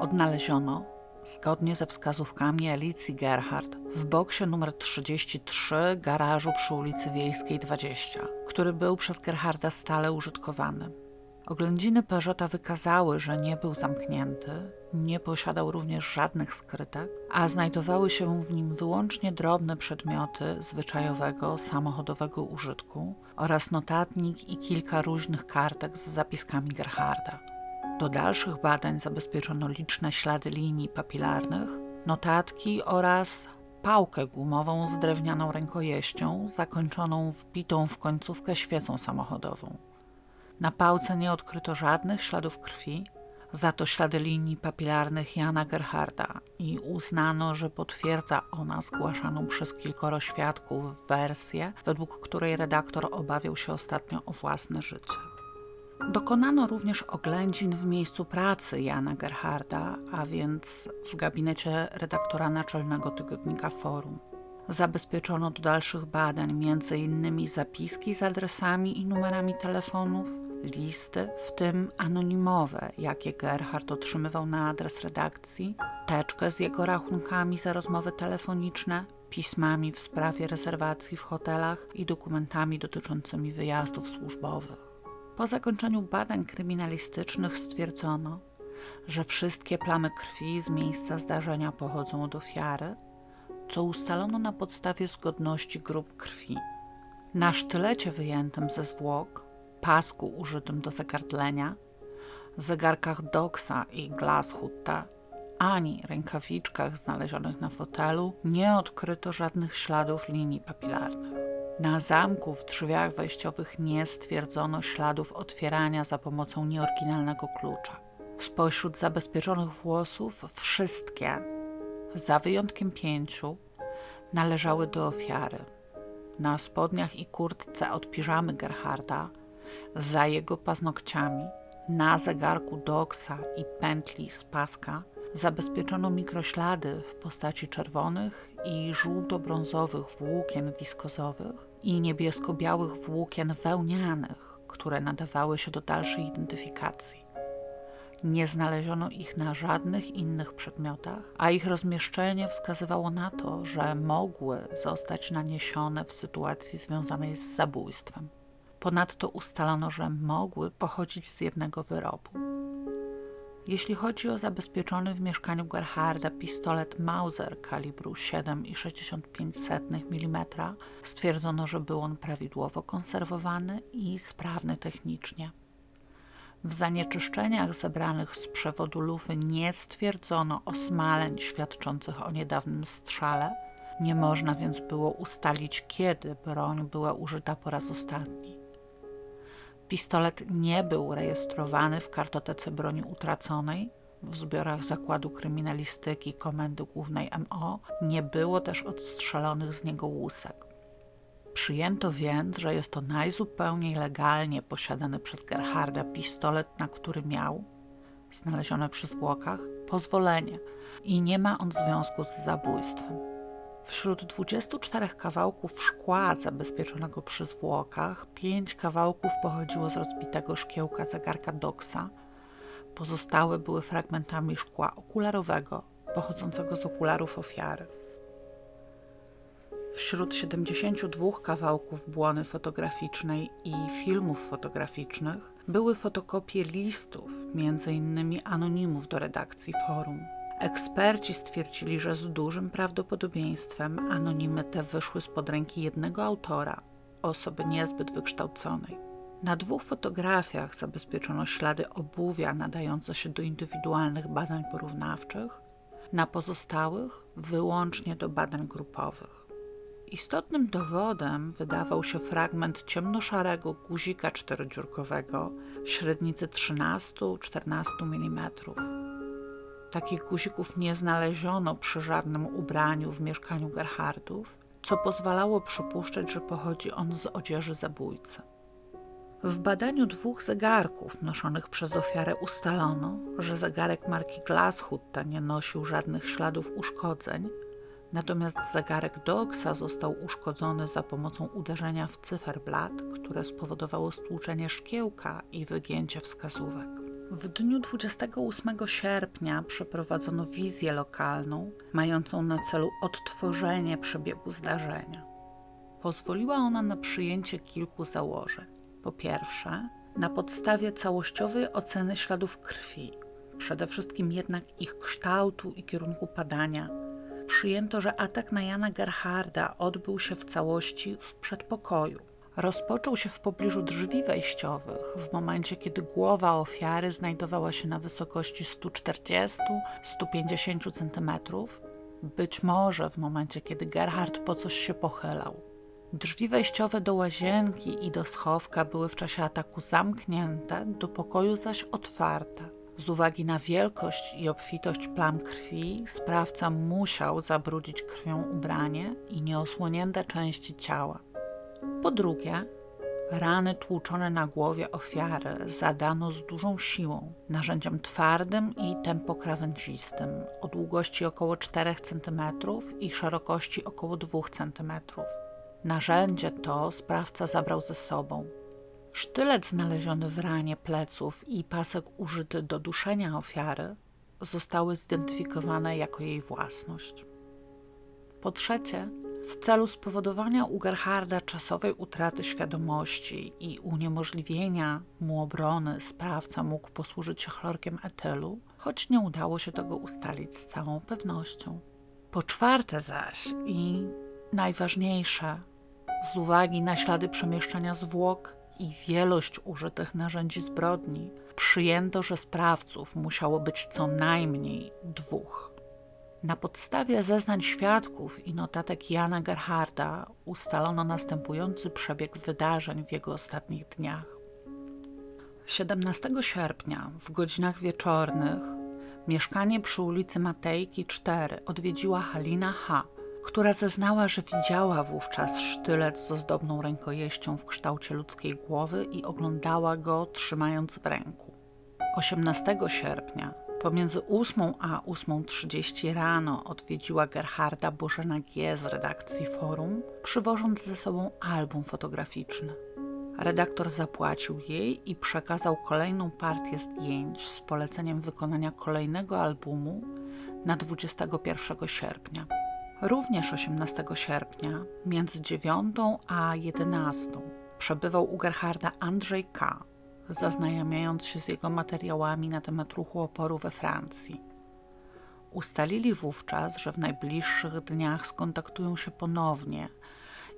odnaleziono zgodnie ze wskazówkami Alicji Gerhard w boksie numer 33 garażu przy ulicy Wiejskiej 20, który był przez Gerharda stale użytkowany. Oględziny Peugeota wykazały, że nie był zamknięty, nie posiadał również żadnych skrytek, a znajdowały się w nim wyłącznie drobne przedmioty zwyczajowego, samochodowego użytku oraz notatnik i kilka różnych kartek z zapiskami Gerharda. Do dalszych badań zabezpieczono liczne ślady linii papilarnych, notatki oraz pałkę gumową z drewnianą rękojeścią zakończoną wbitą w końcówkę świecą samochodową. Na pałce nie odkryto żadnych śladów krwi, za to ślady linii papilarnych Jana Gerharda i uznano, że potwierdza ona zgłaszaną przez kilkoro świadków wersję, według której redaktor obawiał się ostatnio o własne życie. Dokonano również oględzin w miejscu pracy Jana Gerharda, a więc w gabinecie redaktora naczelnego tygodnika Forum. Zabezpieczono do dalszych badań m.in. zapiski z adresami i numerami telefonów, listy, w tym anonimowe, jakie Gerhard otrzymywał na adres redakcji, teczkę z jego rachunkami za rozmowy telefoniczne, pismami w sprawie rezerwacji w hotelach i dokumentami dotyczącymi wyjazdów służbowych. Po zakończeniu badań kryminalistycznych stwierdzono, że wszystkie plamy krwi z miejsca zdarzenia pochodzą od ofiary, co ustalono na podstawie zgodności grup krwi. Na sztylecie wyjętym ze zwłok, pasku użytym do zagardlenia, zegarkach Doxa i Glasshutta, ani rękawiczkach znalezionych na fotelu nie odkryto żadnych śladów linii papilarnych. Na zamku w drzwiach wejściowych nie stwierdzono śladów otwierania za pomocą nieoryginalnego klucza. Spośród zabezpieczonych włosów wszystkie, za wyjątkiem pięciu, należały do ofiary. Na spodniach i kurtce od piżamy Gerharda, za jego paznokciami, na zegarku Doksa i pętli z paska zabezpieczono mikroślady w postaci czerwonych i żółto-brązowych włókien wiskozowych i niebiesko-białych włókien wełnianych, które nadawały się do dalszej identyfikacji. Nie znaleziono ich na żadnych innych przedmiotach, a ich rozmieszczenie wskazywało na to, że mogły zostać naniesione w sytuacji związanej z zabójstwem. Ponadto ustalono, że mogły pochodzić z jednego wyrobu. Jeśli chodzi o zabezpieczony w mieszkaniu Gerharda pistolet Mauser kalibru 7,65 mm, stwierdzono, że był on prawidłowo konserwowany i sprawny technicznie. W zanieczyszczeniach zebranych z przewodu lufy nie stwierdzono osmaleń świadczących o niedawnym strzale, nie można więc było ustalić, kiedy broń była użyta po raz ostatni. Pistolet nie był rejestrowany w kartotece broni utraconej, w zbiorach Zakładu Kryminalistyki Komendy Głównej MO nie było też odstrzelonych z niego łusek. Przyjęto więc, że jest to najzupełniej legalnie posiadany przez Gerharda pistolet, na który miał, znalezione przy zwłokach, pozwolenie i nie ma on związku z zabójstwem. Wśród 24 kawałków szkła zabezpieczonego przy zwłokach, 5 kawałków pochodziło z rozbitego szkiełka zegarka Doxa. Pozostałe były fragmentami szkła okularowego, pochodzącego z okularów ofiary. Wśród 72 kawałków błony fotograficznej i filmów fotograficznych były fotokopie listów, m.in. anonimów do redakcji forum. Eksperci stwierdzili, że z dużym prawdopodobieństwem anonimy te wyszły spod ręki jednego autora, osoby niezbyt wykształconej. Na dwóch fotografiach zabezpieczono ślady obuwia nadające się do indywidualnych badań porównawczych, na pozostałych wyłącznie do badań grupowych. Istotnym dowodem wydawał się fragment ciemnoszarego guzika czterodziurkowego średnicy 13-14 mm. Takich guzików nie znaleziono przy żadnym ubraniu w mieszkaniu Gerhardów, co pozwalało przypuszczać, że pochodzi on z odzieży zabójcy. W badaniu dwóch zegarków noszonych przez ofiarę ustalono, że zegarek marki Glasshutta nie nosił żadnych śladów uszkodzeń, natomiast zegarek Doxa został uszkodzony za pomocą uderzenia w cyferblat, które spowodowało stłuczenie szkiełka i wygięcie wskazówek. W dniu 28 sierpnia przeprowadzono wizję lokalną, mającą na celu odtworzenie przebiegu zdarzenia. Pozwoliła ona na przyjęcie kilku założeń. Po pierwsze, Na podstawie całościowej oceny śladów krwi, przede wszystkim jednak ich kształtu i kierunku padania, przyjęto, że atak na Jana Gerharda odbył się w całości w przedpokoju. Rozpoczął się w pobliżu drzwi wejściowych, w momencie kiedy głowa ofiary znajdowała się na wysokości 140-150 cm, być może w momencie kiedy Gerhard po coś się pochylał. Drzwi wejściowe do łazienki i do schowka były w czasie ataku zamknięte, do pokoju zaś otwarte. Z uwagi na wielkość i obfitość plam krwi, sprawca musiał zabrudzić krwią ubranie i nieosłonięte części ciała. Po drugie, rany tłuczone na głowie ofiary zadano z dużą siłą, narzędziem twardym i tempokrawędzistym, o długości około 4 cm i szerokości około 2 cm. Narzędzie to sprawca zabrał ze sobą. Sztylet znaleziony w ranie pleców i pasek użyty do duszenia ofiary zostały zidentyfikowane jako jej własność. Po trzecie, w celu spowodowania u Gerharda czasowej utraty świadomości i uniemożliwienia mu obrony, sprawca mógł posłużyć się chlorkiem etylu, choć nie udało się tego ustalić z całą pewnością. Po czwarte zaś i najważniejsze, z uwagi na ślady przemieszczania zwłok i wielość użytych narzędzi zbrodni, przyjęto, że sprawców musiało być co najmniej dwóch. Na podstawie zeznań świadków i notatek Jana Gerharda ustalono następujący przebieg wydarzeń w jego ostatnich dniach. 17 sierpnia w godzinach wieczornych mieszkanie przy ulicy Matejki 4 odwiedziła Halina H., która zeznała, że widziała wówczas sztylet z ozdobną rękojeścią w kształcie ludzkiej głowy i oglądała go trzymając w ręku. 18 sierpnia pomiędzy 8 a 8.30 rano odwiedziła Gerharda Bożena G. z redakcji Forum, przywożąc ze sobą album fotograficzny. Redaktor zapłacił jej i przekazał kolejną partię zdjęć z poleceniem wykonania kolejnego albumu na 21 sierpnia. Również 18 sierpnia, między 9 a 11, przebywał u Gerharda Andrzej K., zaznajamiając się z jego materiałami na temat ruchu oporu we Francji. Ustalili wówczas, że w najbliższych dniach skontaktują się ponownie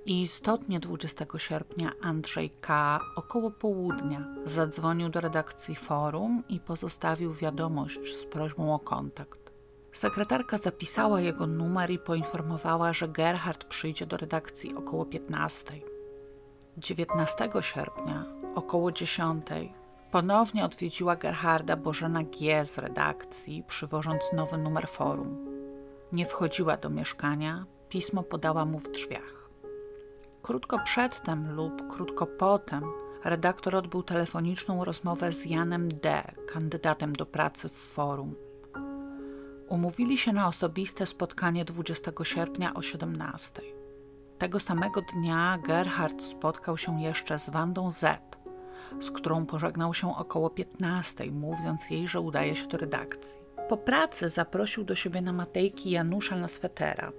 i istotnie 20 sierpnia Andrzej K. około południa zadzwonił do redakcji forum i pozostawił wiadomość z prośbą o kontakt. Sekretarka zapisała jego numer i poinformowała, że Gerhard przyjdzie do redakcji około 15. 19 sierpnia, około 10, ponownie odwiedziła Gerharda Bożena G. z redakcji, przywożąc nowy numer forum. Nie wchodziła do mieszkania, pismo podała mu w drzwiach. Krótko przedtem lub krótko potem redaktor odbył telefoniczną rozmowę z Janem D., kandydatem do pracy w forum. Umówili się na osobiste spotkanie 20 sierpnia o 17. Tego samego dnia Gerhard spotkał się jeszcze z Wandą Z, z którą pożegnał się około 15, mówiąc jej, że udaje się do redakcji. Po pracy zaprosił do siebie na Matejki Janusza na swetera,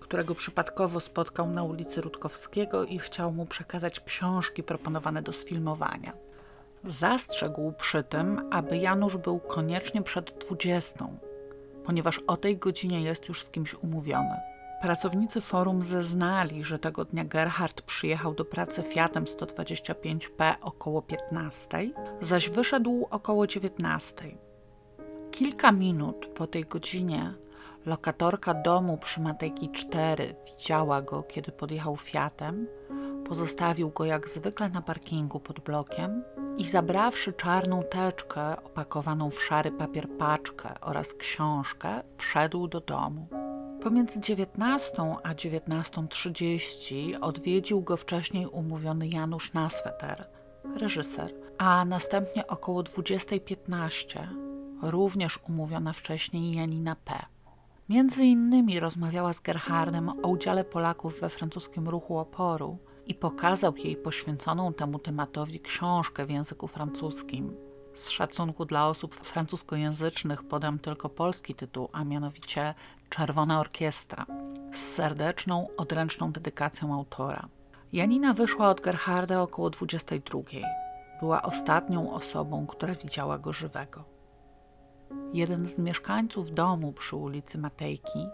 którego przypadkowo spotkał na ulicy Rutkowskiego i chciał mu przekazać książki proponowane do sfilmowania. Zastrzegł przy tym, aby Janusz był koniecznie przed 20, ponieważ o tej godzinie jest już z kimś umówiony. Pracownicy forum zeznali, że tego dnia Gerhard przyjechał do pracy Fiatem 125P około 15, zaś wyszedł około 19. Kilka minut po tej godzinie lokatorka domu przy Matejki 4 widziała go, kiedy podjechał Fiatem, pozostawił go jak zwykle na parkingu pod blokiem i zabrawszy czarną teczkę opakowaną w szary papier paczkę oraz książkę, wszedł do domu. Pomiędzy 19 a 19.30 odwiedził go wcześniej umówiony Janusz Nasweter, reżyser, a następnie około 20.15 również umówiona wcześniej Janina P. Między innymi rozmawiała z Gerhardem o udziale Polaków we francuskim ruchu oporu i pokazał jej poświęconą temu tematowi książkę w języku francuskim. Z szacunku dla osób francuskojęzycznych podam tylko polski tytuł, a mianowicie Czerwona Orkiestra, z serdeczną, odręczną dedykacją autora. Janina wyszła od Gerharda około 22. była ostatnią osobą, która widziała go żywego. Jeden z mieszkańców domu przy ulicy Matejki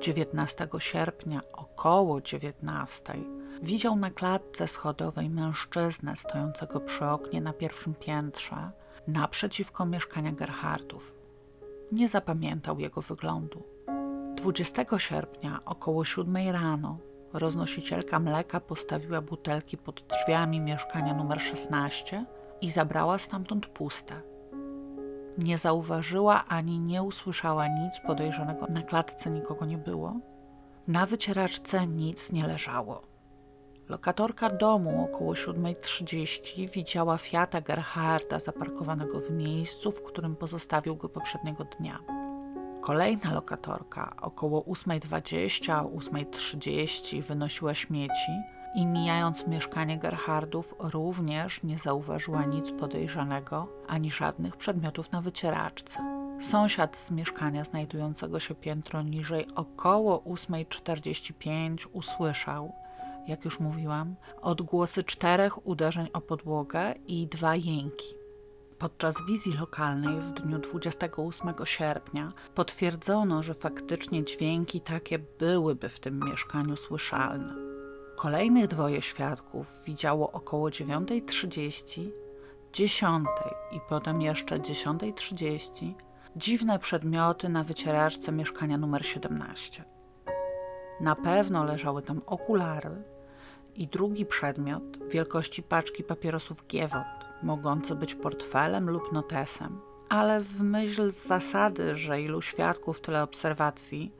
19 sierpnia około 19 widział na klatce schodowej mężczyznę stojącego przy oknie na pierwszym piętrze naprzeciwko mieszkania Gerhardów. Nie zapamiętał jego wyglądu. 20 sierpnia około 7 rano roznosicielka mleka postawiła butelki pod drzwiami mieszkania numer 16 i zabrała stamtąd puste. Nie zauważyła ani nie usłyszała nic podejrzanego. Na klatce nikogo nie było. Na wycieraczce nic nie leżało. Lokatorka domu około 7.30 widziała Fiata Gerharda zaparkowanego w miejscu, w którym pozostawił go poprzedniego dnia. Kolejna lokatorka około 8.20, 8.30 wynosiła śmieci i mijając mieszkanie Gerhardów również nie zauważyła nic podejrzanego ani żadnych przedmiotów na wycieraczce. Sąsiad z mieszkania znajdującego się piętro niżej około 8.45 usłyszał, jak już mówiłam, odgłosy czterech uderzeń o podłogę i dwa jęki. Podczas wizji lokalnej w dniu 28 sierpnia potwierdzono, że faktycznie dźwięki takie byłyby w tym mieszkaniu słyszalne. Kolejnych dwoje świadków widziało około 9.30, 10 i potem jeszcze 10.30 dziwne przedmioty na wycieraczce mieszkania numer 17. Na pewno leżały tam okulary i drugi przedmiot wielkości paczki papierosów Giewont mogący być portfelem lub notesem, ale w myśl zasady, że ilu świadków tyle obserwacji,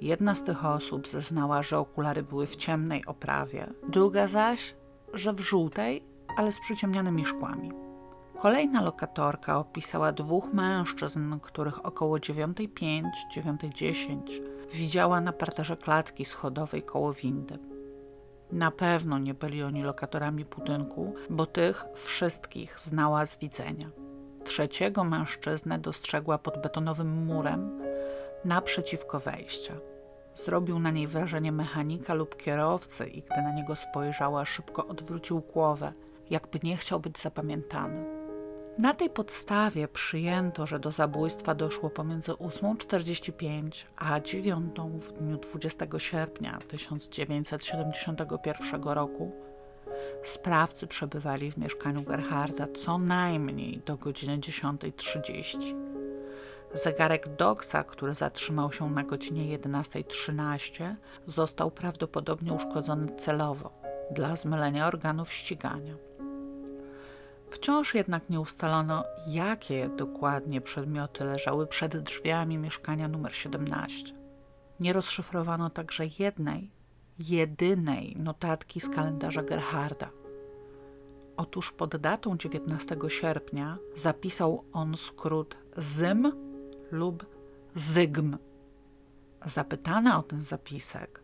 jedna z tych osób zeznała, że okulary były w ciemnej oprawie, druga zaś, że w żółtej, ale z przyciemnionymi szkłami. Kolejna lokatorka opisała dwóch mężczyzn, których około 9.05, 9.10 widziała na parterze klatki schodowej koło windy. Na pewno nie byli oni lokatorami budynku, bo tych wszystkich znała z widzenia. Trzeciego mężczyznę dostrzegła pod betonowym murem naprzeciwko wejścia. Zrobił na niej wrażenie mechanika lub kierowcy i gdy na niego spojrzała, szybko odwrócił głowę, jakby nie chciał być zapamiętany. Na tej podstawie przyjęto, że do zabójstwa doszło pomiędzy 8.45 a 9 w dniu 20 sierpnia 1971 roku. Sprawcy przebywali w mieszkaniu Gerharda co najmniej do godziny 10.30. Zegarek Doxa, który zatrzymał się na godzinie 11.13, został prawdopodobnie uszkodzony celowo dla zmylenia organów ścigania. Wciąż jednak nie ustalono, jakie dokładnie przedmioty leżały przed drzwiami mieszkania numer 17. Nie rozszyfrowano także jednej, jedynej notatki z kalendarza Gerharda. Otóż pod datą 19 sierpnia zapisał on skrót ZYM lub ZYGM. Zapytana o ten zapisek,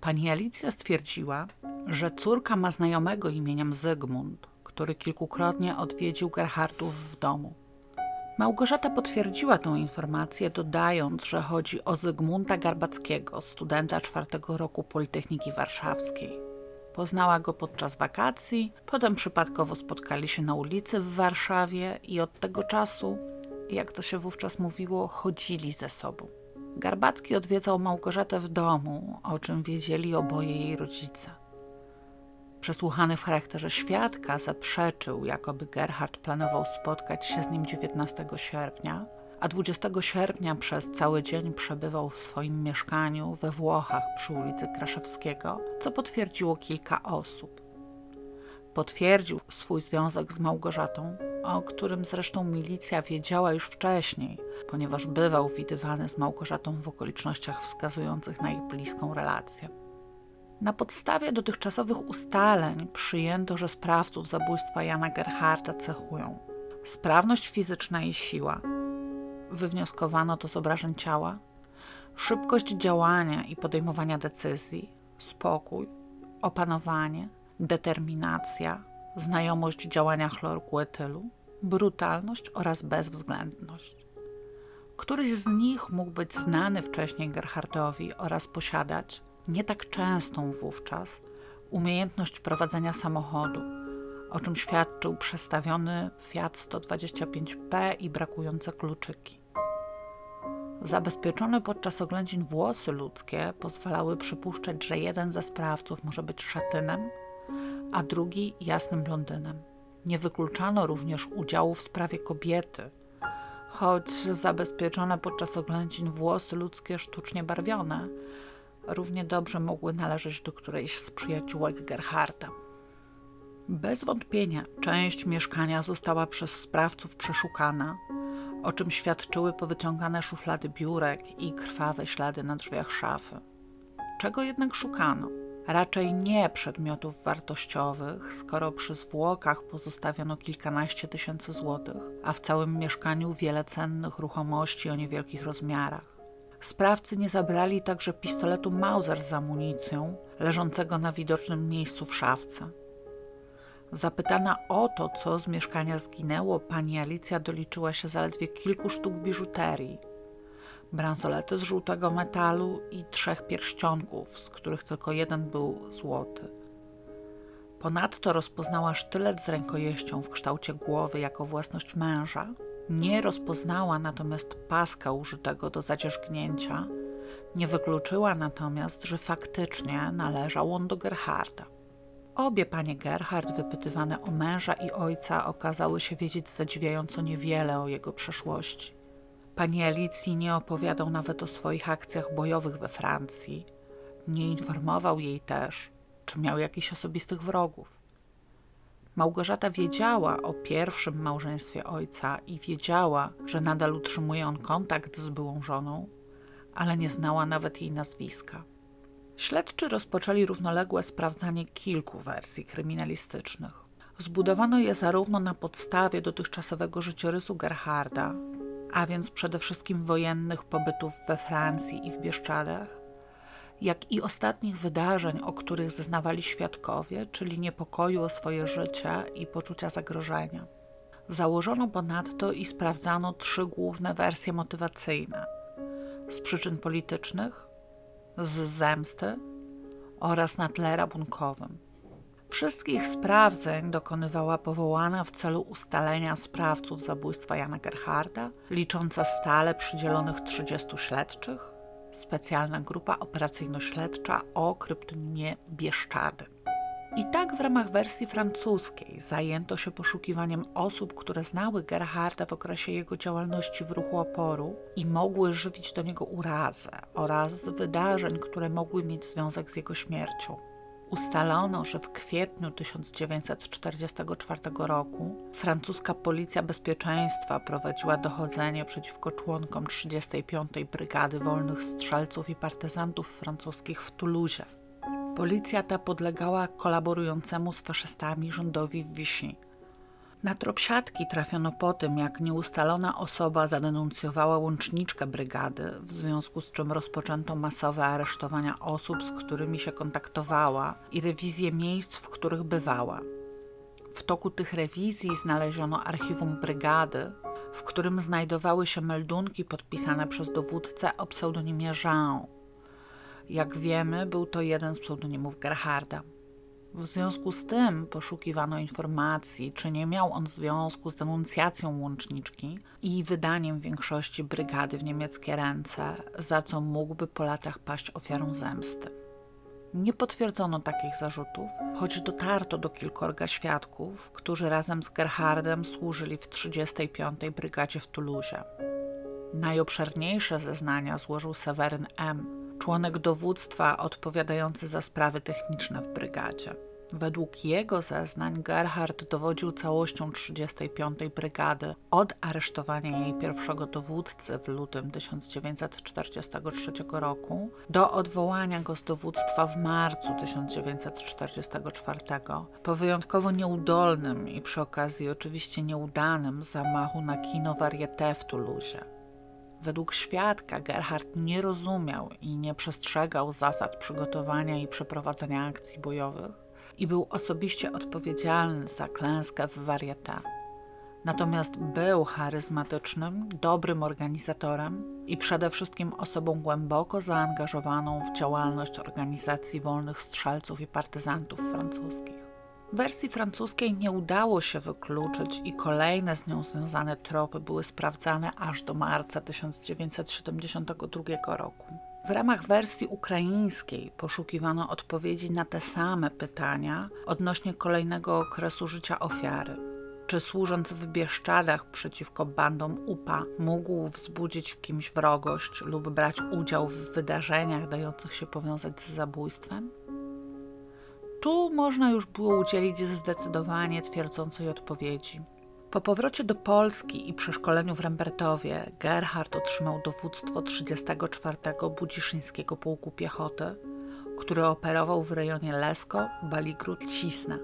pani Alicja stwierdziła, że córka ma znajomego imieniem Zygmunt, który kilkukrotnie odwiedził Gerhardów w domu. Małgorzata potwierdziła tę informację, dodając, że chodzi o Zygmunta Garbackiego, studenta czwartego roku Politechniki Warszawskiej. Poznała go podczas wakacji, potem przypadkowo spotkali się na ulicy w Warszawie i od tego czasu, jak to się wówczas mówiło, chodzili ze sobą. Garbacki odwiedzał Małgorzatę w domu, o czym wiedzieli oboje jej rodzice. Przesłuchany w charakterze świadka zaprzeczył, jakoby Gerhard planował spotkać się z nim 19 sierpnia, a 20 sierpnia przez cały dzień przebywał w swoim mieszkaniu we Włochach przy ulicy Kraszewskiego, co potwierdziło kilka osób. Potwierdził swój związek z Małgorzatą, o którym zresztą milicja wiedziała już wcześniej, ponieważ bywał widywany z Małgorzatą w okolicznościach wskazujących na ich bliską relację. Na podstawie dotychczasowych ustaleń przyjęto, że sprawców zabójstwa Jana Gerharda cechują sprawność fizyczna i siła. Wywnioskowano to z obrażeń ciała, szybkość działania i podejmowania decyzji, spokój, opanowanie, determinacja, znajomość działania chlorku etylu, brutalność oraz bezwzględność. Któryś z nich mógł być znany wcześniej Gerhardowi oraz posiadać nie tak częstą wówczas umiejętność prowadzenia samochodu o czym świadczył przestawiony Fiat 125P i brakujące kluczyki. Zabezpieczone podczas oględzin włosy ludzkie pozwalały przypuszczać, że jeden ze sprawców może być szatynem, a drugi jasnym blondynem. Nie wykluczano również udziału w sprawie kobiety, choć zabezpieczone podczas oględzin włosy ludzkie sztucznie barwione równie dobrze mogły należeć do którejś z przyjaciółek Gerharda. Bez wątpienia część mieszkania została przez sprawców przeszukana, o czym świadczyły powyciągane szuflady biurek i krwawe ślady na drzwiach szafy. Czego jednak szukano? Raczej nie przedmiotów wartościowych, skoro przy zwłokach pozostawiono kilkanaście tysięcy złotych, a w całym mieszkaniu wiele cennych ruchomości o niewielkich rozmiarach. Sprawcy nie zabrali także pistoletu Mauser z amunicją, leżącego na widocznym miejscu w szafce. Zapytana o to, co z mieszkania zginęło, pani Alicja doliczyła się zaledwie kilku sztuk biżuterii, bransolety z żółtego metalu i trzech pierścionków, z których tylko jeden był złoty. Ponadto rozpoznała sztylet z rękojeścią w kształcie głowy jako własność męża. Nie rozpoznała natomiast paska użytego do zadzierzgnięcia. Nie wykluczyła natomiast, że faktycznie należał on do Gerharda. Obie panie Gerhard, wypytywane o męża i ojca, okazały się wiedzieć zadziwiająco niewiele o jego przeszłości. Pani Alicji nie opowiadał nawet o swoich akcjach bojowych we Francji. Nie informował jej też, czy miał jakichś osobistych wrogów. Małgorzata wiedziała o pierwszym małżeństwie ojca i wiedziała, że nadal utrzymuje on kontakt z byłą żoną, ale nie znała nawet jej nazwiska. Śledczy rozpoczęli równoległe sprawdzanie kilku wersji kryminalistycznych. Zbudowano je zarówno na podstawie dotychczasowego życiorysu Gerharda, a więc przede wszystkim wojennych pobytów we Francji i w Bieszczadach, jak i ostatnich wydarzeń, o których zeznawali świadkowie, czyli niepokoju o swoje życie i poczucia zagrożenia. Założono ponadto i sprawdzano trzy główne wersje motywacyjne: z przyczyn politycznych, z zemsty oraz na tle rabunkowym. Wszystkich sprawdzeń dokonywała powołana w celu ustalenia sprawców zabójstwa Jana Gerharda, licząca stale przydzielonych 30 śledczych, specjalna grupa operacyjno-śledcza o kryptonimie Bieszczady. I tak w ramach wersji francuskiej zajęto się poszukiwaniem osób, które znały Gerharda w okresie jego działalności w ruchu oporu i mogły żywić do niego urazę oraz wydarzeń, które mogły mieć związek z jego śmiercią. Ustalono, że w kwietniu 1944 roku francuska policja bezpieczeństwa prowadziła dochodzenie przeciwko członkom 35. Brygady Wolnych Strzelców i Partyzantów Francuskich w Toulouse. Policja ta podlegała kolaborującemu z faszystami rządowi w Vichy. Na trop siatki trafiono po tym, jak nieustalona osoba zadenuncjowała łączniczkę brygady, w związku z czym rozpoczęto masowe aresztowania osób, z którymi się kontaktowała i rewizję miejsc, w których bywała. W toku tych rewizji znaleziono archiwum brygady, w którym znajdowały się meldunki podpisane przez dowódcę o pseudonimie Jean. Jak wiemy, był to jeden z pseudonimów Gerharda. W związku z tym poszukiwano informacji, czy nie miał on związku z denuncjacją łączniczki i wydaniem większości brygady w niemieckie ręce, za co mógłby po latach paść ofiarą zemsty. Nie potwierdzono takich zarzutów, choć dotarto do kilkorga świadków, którzy razem z Gerhardem służyli w 35. Brygadzie w Toulouse. Najobszerniejsze zeznania złożył Seweryn M., członek dowództwa odpowiadający za sprawy techniczne w brygadzie. Według jego zeznań Gerhard dowodził całością 35. Brygady od aresztowania jej pierwszego dowódcy w lutym 1943 roku do odwołania go z dowództwa w marcu 1944 po wyjątkowo nieudolnym i przy okazji oczywiście nieudanym zamachu na kino Varieté w Toulouse. Według świadka Gerhard nie rozumiał i nie przestrzegał zasad przygotowania i przeprowadzania akcji bojowych i był osobiście odpowiedzialny za klęskę w Varieté. Natomiast był charyzmatycznym, dobrym organizatorem i przede wszystkim osobą głęboko zaangażowaną w działalność organizacji wolnych strzelców i partyzantów francuskich. Wersji francuskiej nie udało się wykluczyć i kolejne z nią związane tropy były sprawdzane aż do marca 1972 roku. W ramach wersji ukraińskiej poszukiwano odpowiedzi na te same pytania odnośnie kolejnego okresu życia ofiary. Czy służąc w Bieszczadach przeciwko bandom UPA mógł wzbudzić w kimś wrogość lub brać udział w wydarzeniach dających się powiązać z zabójstwem? Tu można już było udzielić zdecydowanie twierdzącej odpowiedzi. Po powrocie do Polski i przeszkoleniu w Rembertowie Gerhard otrzymał dowództwo 34. Budziszyńskiego Pułku Piechoty, który operował w rejonie Lesko, Baligród, Cisna.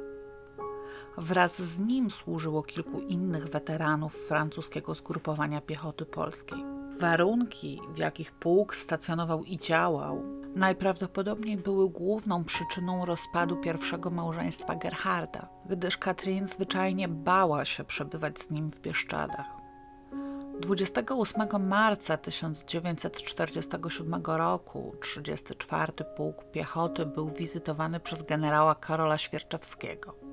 Wraz z nim służyło kilku innych weteranów francuskiego zgrupowania piechoty polskiej. Warunki, w jakich pułk stacjonował i działał, najprawdopodobniej były główną przyczyną rozpadu pierwszego małżeństwa Gerharda, gdyż Katrin zwyczajnie bała się przebywać z nim w Bieszczadach. 28 marca 1947 roku 34 Pułk Piechoty był wizytowany przez generała Karola Świerczewskiego.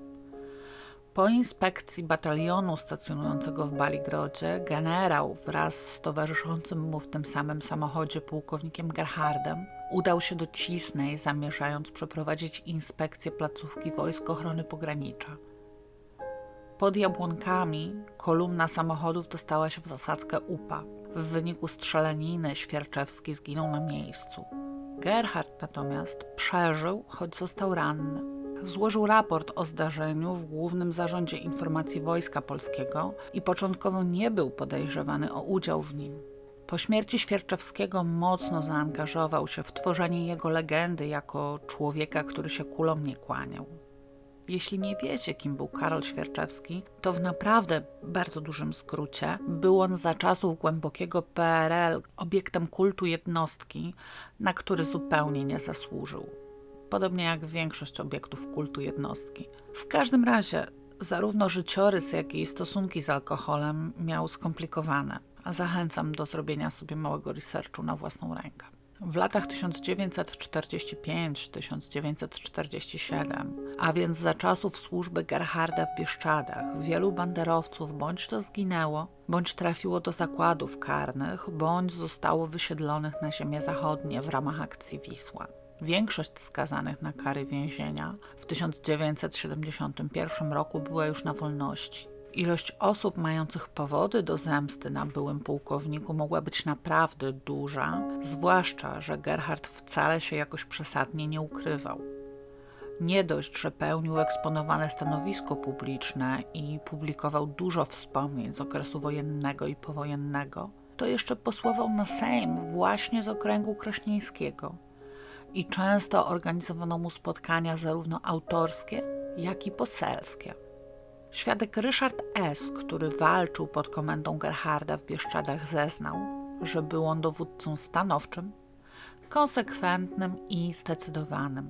Po inspekcji batalionu stacjonującego w Baligrodzie, generał wraz z towarzyszącym mu w tym samym samochodzie pułkownikiem Gerhardem udał się do Cisnej, zamierzając przeprowadzić inspekcję placówki Wojsk Ochrony Pogranicza. Pod Jabłonkami kolumna samochodów dostała się w zasadzkę UPA. W wyniku strzelaniny Świerczewski zginął na miejscu. Gerhard natomiast przeżył, choć został ranny złożył raport o zdarzeniu w Głównym Zarządzie Informacji Wojska Polskiego i początkowo nie był podejrzewany o udział w nim. Po śmierci Świerczewskiego mocno zaangażował się w tworzenie jego legendy jako człowieka, który się kulom nie kłaniał. Jeśli nie wiecie, kim był Karol Świerczewski, to w naprawdę bardzo dużym skrócie był on za czasów głębokiego PRL obiektem kultu jednostki, na który zupełnie nie zasłużył podobnie jak większość obiektów kultu jednostki. W każdym razie, zarówno życiorys, jak i stosunki z alkoholem miał skomplikowane, a zachęcam do zrobienia sobie małego researchu na własną rękę. W latach 1945-1947, a więc za czasów służby Gerharda w Bieszczadach, wielu banderowców bądź to zginęło, bądź trafiło do zakładów karnych, bądź zostało wysiedlonych na ziemię zachodnie w ramach akcji Wisła. Większość skazanych na kary więzienia w 1971 roku była już na wolności. Ilość osób mających powody do zemsty na byłym pułkowniku mogła być naprawdę duża, zwłaszcza, że Gerhard wcale się jakoś przesadnie nie ukrywał. Nie dość, że pełnił eksponowane stanowisko publiczne i publikował dużo wspomnień z okresu wojennego i powojennego, to jeszcze posłował na Sejm właśnie z okręgu krośnieńskiego i często organizowano mu spotkania zarówno autorskie, jak i poselskie. Świadek Ryszard S., który walczył pod komendą Gerharda w Bieszczadach, zeznał, że był on dowódcą stanowczym, konsekwentnym i zdecydowanym.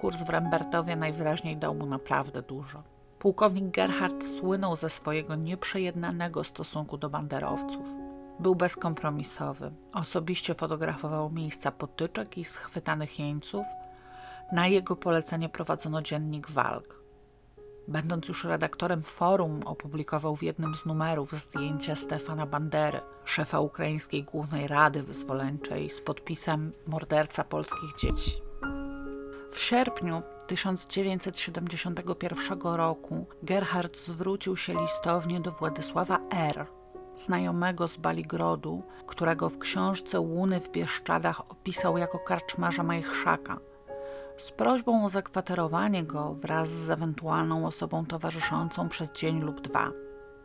Kurs w Rembertowie najwyraźniej dał mu naprawdę dużo. Pułkownik Gerhard słynął ze swojego nieprzejednanego stosunku do banderowców. Był bezkompromisowy. Osobiście fotografował miejsca potyczek i schwytanych jeńców. Na jego polecenie prowadzono dziennik walk. Będąc już redaktorem forum, opublikował w jednym z numerów zdjęcia Stefana Bandery, szefa Ukraińskiej Głównej Rady Wyzwoleńczej, z podpisem Morderca polskich dzieci. W sierpniu 1971 roku Gerhard zwrócił się listownie do Władysława R., znajomego z Baligrodu, którego w książce Łuny w Bieszczadach opisał jako karczmarza Majchrzaka, z prośbą o zakwaterowanie go wraz z ewentualną osobą towarzyszącą przez dzień lub dwa.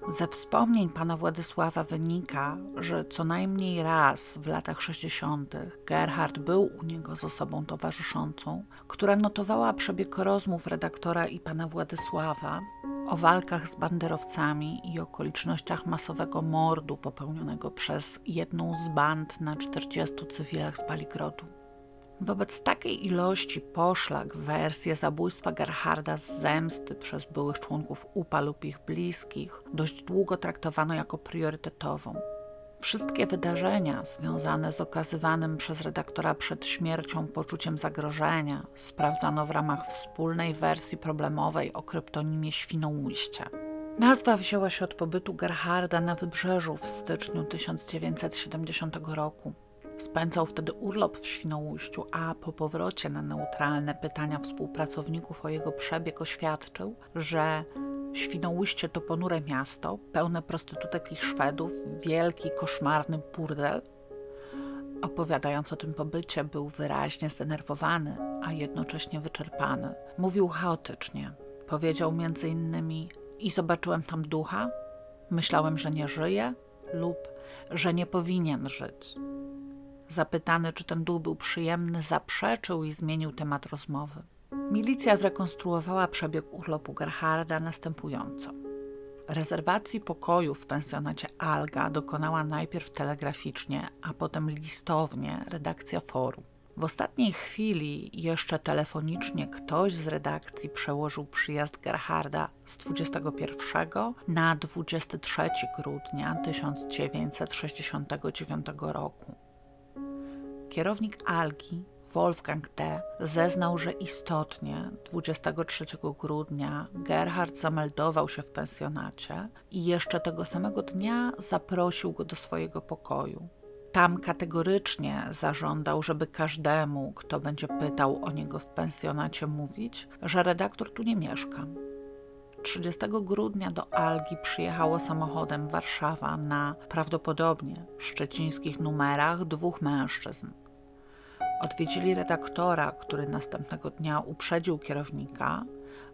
Ze wspomnień pana Władysława wynika, że co najmniej raz w latach 60. Gerhard był u niego z osobą towarzyszącą, która notowała przebieg rozmów redaktora i pana Władysława o walkach z banderowcami i okolicznościach masowego mordu popełnionego przez jedną z band na 40 cywilach z Baligrodu. Wobec takiej ilości poszlak wersję zabójstwa Gerharda z zemsty przez byłych członków UPA lub ich bliskich dość długo traktowano jako priorytetową. Wszystkie wydarzenia związane z okazywanym przez redaktora przed śmiercią poczuciem zagrożenia sprawdzano w ramach wspólnej wersji problemowej o kryptonimie Świnoujście. Nazwa wzięła się od pobytu Gerharda na wybrzeżu w styczniu 1970 roku. Spędzał wtedy urlop w Świnoujściu, a po powrocie na neutralne pytania współpracowników o jego przebieg oświadczył, że Świnoujście to ponure miasto, pełne prostytutek i Szwedów, wielki, koszmarny burdel. Opowiadając o tym pobycie, był wyraźnie zdenerwowany, a jednocześnie wyczerpany. Mówił chaotycznie. Powiedział między innymi: I zobaczyłem tam ducha, myślałem, że nie żyje lub że nie powinien żyć. Zapytany, czy ten duch był przyjemny, zaprzeczył i zmienił temat rozmowy. Milicja zrekonstruowała przebieg urlopu Gerharda następująco. Rezerwacji pokoju w pensjonacie Alga dokonała najpierw telegraficznie, a potem listownie redakcja forum. W ostatniej chwili jeszcze telefonicznie ktoś z redakcji przełożył przyjazd Gerharda z 21 na 23 grudnia 1969 roku. Kierownik Algi Wolfgang D. zeznał, że istotnie 23 grudnia Gerhard zameldował się w pensjonacie i jeszcze tego samego dnia zaprosił go do swojego pokoju. Tam kategorycznie zażądał, żeby każdemu, kto będzie pytał o niego w pensjonacie, mówić, że redaktor tu nie mieszka. 30 grudnia do Algi przyjechało samochodem Warszawa na prawdopodobnie szczecińskich numerach dwóch mężczyzn. Odwiedzili redaktora, który następnego dnia uprzedził kierownika,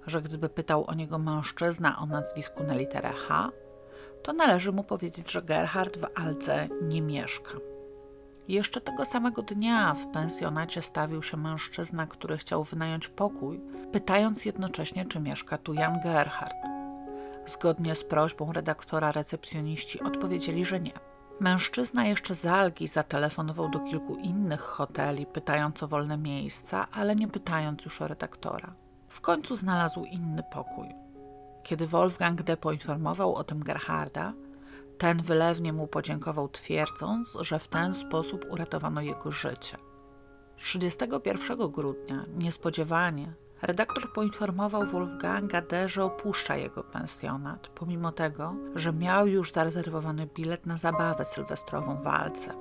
że gdyby pytał o niego mężczyzna o nazwisku na literę H, to należy mu powiedzieć, że Gerhard w Alce nie mieszka. Jeszcze tego samego dnia w pensjonacie stawił się mężczyzna, który chciał wynająć pokój, pytając jednocześnie, czy mieszka tu Jan Gerhard. Zgodnie z prośbą redaktora recepcjoniści odpowiedzieli, że nie. Mężczyzna jeszcze z Algi zatelefonował do kilku innych hoteli, pytając o wolne miejsca, ale nie pytając już o redaktora. W końcu znalazł inny pokój. Kiedy Wolfgang D. poinformował o tym Gerharda, ten wylewnie mu podziękował, twierdząc, że w ten sposób uratowano jego życie. 31 grudnia, niespodziewanie, Redaktor poinformował Wolfganga D., że opuszcza jego pensjonat, pomimo tego, że miał już zarezerwowany bilet na zabawę sylwestrową w walce.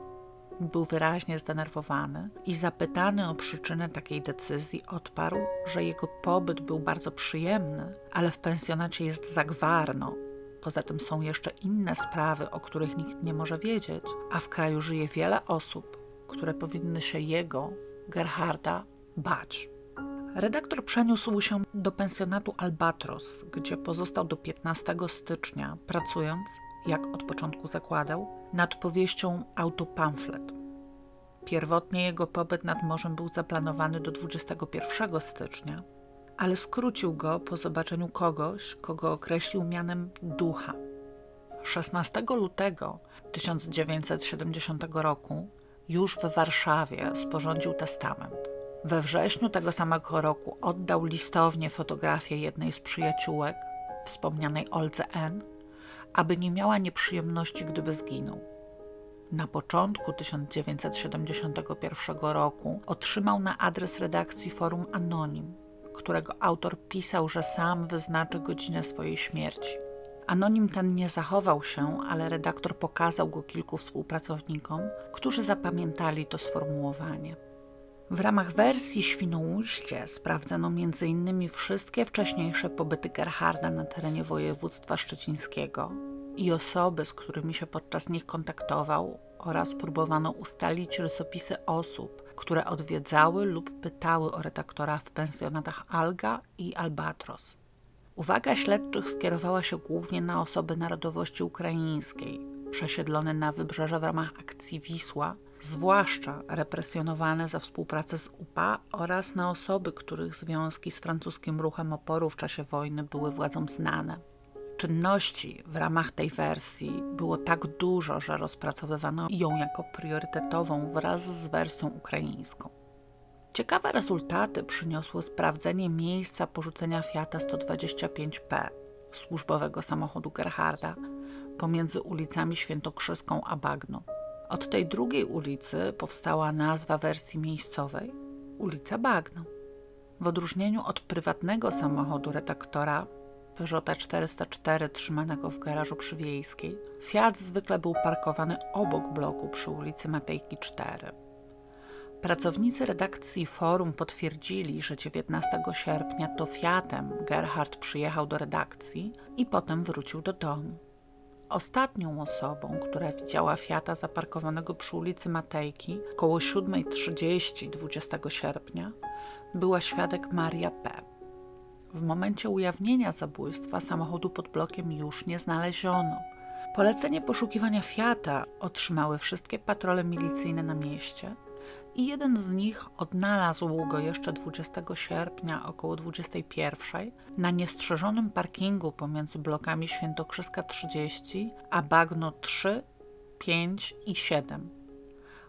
Był wyraźnie zdenerwowany i zapytany o przyczynę takiej decyzji odparł, że jego pobyt był bardzo przyjemny, ale w pensjonacie jest zagwarno. Poza tym są jeszcze inne sprawy, o których nikt nie może wiedzieć, a w kraju żyje wiele osób, które powinny się jego, Gerharda, bać. Redaktor przeniósł się do pensjonatu Albatros, gdzie pozostał do 15 stycznia, pracując, jak od początku zakładał, nad powieścią Autopamflet. Pierwotnie jego pobyt nad morzem był zaplanowany do 21 stycznia, ale skrócił go po zobaczeniu kogoś, kogo określił mianem ducha. 16 lutego 1970 roku już w Warszawie sporządził testament. We wrześniu tego samego roku oddał listownie fotografię jednej z przyjaciółek, wspomnianej Olce N., aby nie miała nieprzyjemności, gdyby zginął. Na początku 1971 roku otrzymał na adres redakcji forum Anonim, którego autor pisał, że sam wyznaczy godzinę swojej śmierci. Anonim ten nie zachował się, ale redaktor pokazał go kilku współpracownikom, którzy zapamiętali to sformułowanie. W ramach wersji Świnoujście sprawdzono m.in. wszystkie wcześniejsze pobyty Gerharda na terenie województwa szczecińskiego i osoby, z którymi się podczas nich kontaktował oraz próbowano ustalić rysopisy osób, które odwiedzały lub pytały o redaktora w pensjonatach Alga i Albatros. Uwaga śledczych skierowała się głównie na osoby narodowości ukraińskiej, przesiedlone na wybrzeże w ramach akcji Wisła zwłaszcza represjonowane za współpracę z UPA oraz na osoby, których związki z francuskim ruchem oporu w czasie wojny były władzom znane. Czynności w ramach tej wersji było tak dużo, że rozpracowywano ją jako priorytetową wraz z wersją ukraińską. Ciekawe rezultaty przyniosło sprawdzenie miejsca porzucenia Fiata 125P, służbowego samochodu Gerharda, pomiędzy ulicami Świętokrzyską a Bagno. Od tej drugiej ulicy powstała nazwa wersji miejscowej ulica Bagno. W odróżnieniu od prywatnego samochodu redaktora Peugeota 404 trzymanego w garażu przy Wiejskiej, Fiat zwykle był parkowany obok bloku przy ulicy Matejki 4. Pracownicy redakcji Forum potwierdzili, że 19 sierpnia to Fiatem Gerhard przyjechał do redakcji i potem wrócił do domu. Ostatnią osobą, która widziała Fiata zaparkowanego przy ulicy Matejki koło 7.30 20 sierpnia, była świadek Maria P. W momencie ujawnienia zabójstwa samochodu pod blokiem już nie znaleziono. Polecenie poszukiwania Fiata otrzymały wszystkie patrole milicyjne na mieście i jeden z nich odnalazł go jeszcze 20 sierpnia około 21 na niestrzeżonym parkingu pomiędzy blokami Świętokrzyska 30 a Bagno 3, 5 i 7.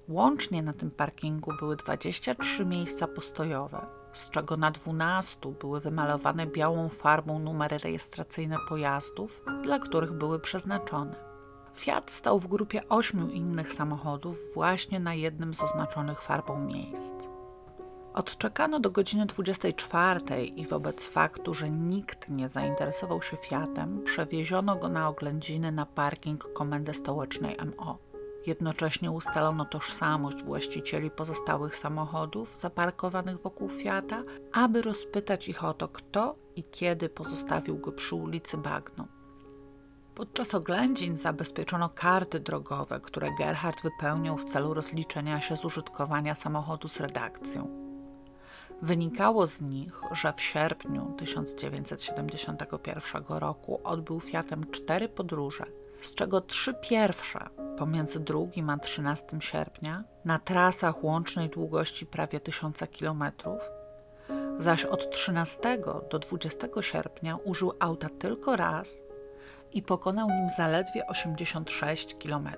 Łącznie na tym parkingu były 23 miejsca postojowe, z czego na 12 były wymalowane białą farbą numery rejestracyjne pojazdów, dla których były przeznaczone. Fiat stał w grupie ośmiu innych samochodów właśnie na jednym z oznaczonych farbą miejsc. Odczekano do godziny 24 i wobec faktu, że nikt nie zainteresował się Fiatem, przewieziono go na oględziny na parking Komendy Stołecznej MO. Jednocześnie ustalono tożsamość właścicieli pozostałych samochodów zaparkowanych wokół Fiata, aby rozpytać ich o to, kto i kiedy pozostawił go przy ulicy Bagno. Podczas oględzin zabezpieczono karty drogowe, które Gerhard wypełnił w celu rozliczenia się z użytkowania samochodu z redakcją. Wynikało z nich, że w sierpniu 1971 roku odbył Fiatem cztery podróże, z czego trzy pierwsze pomiędzy 2 a 13 sierpnia na trasach łącznej długości prawie 1000 km, zaś od 13 do 20 sierpnia użył auta tylko raz i pokonał nim zaledwie 86 km.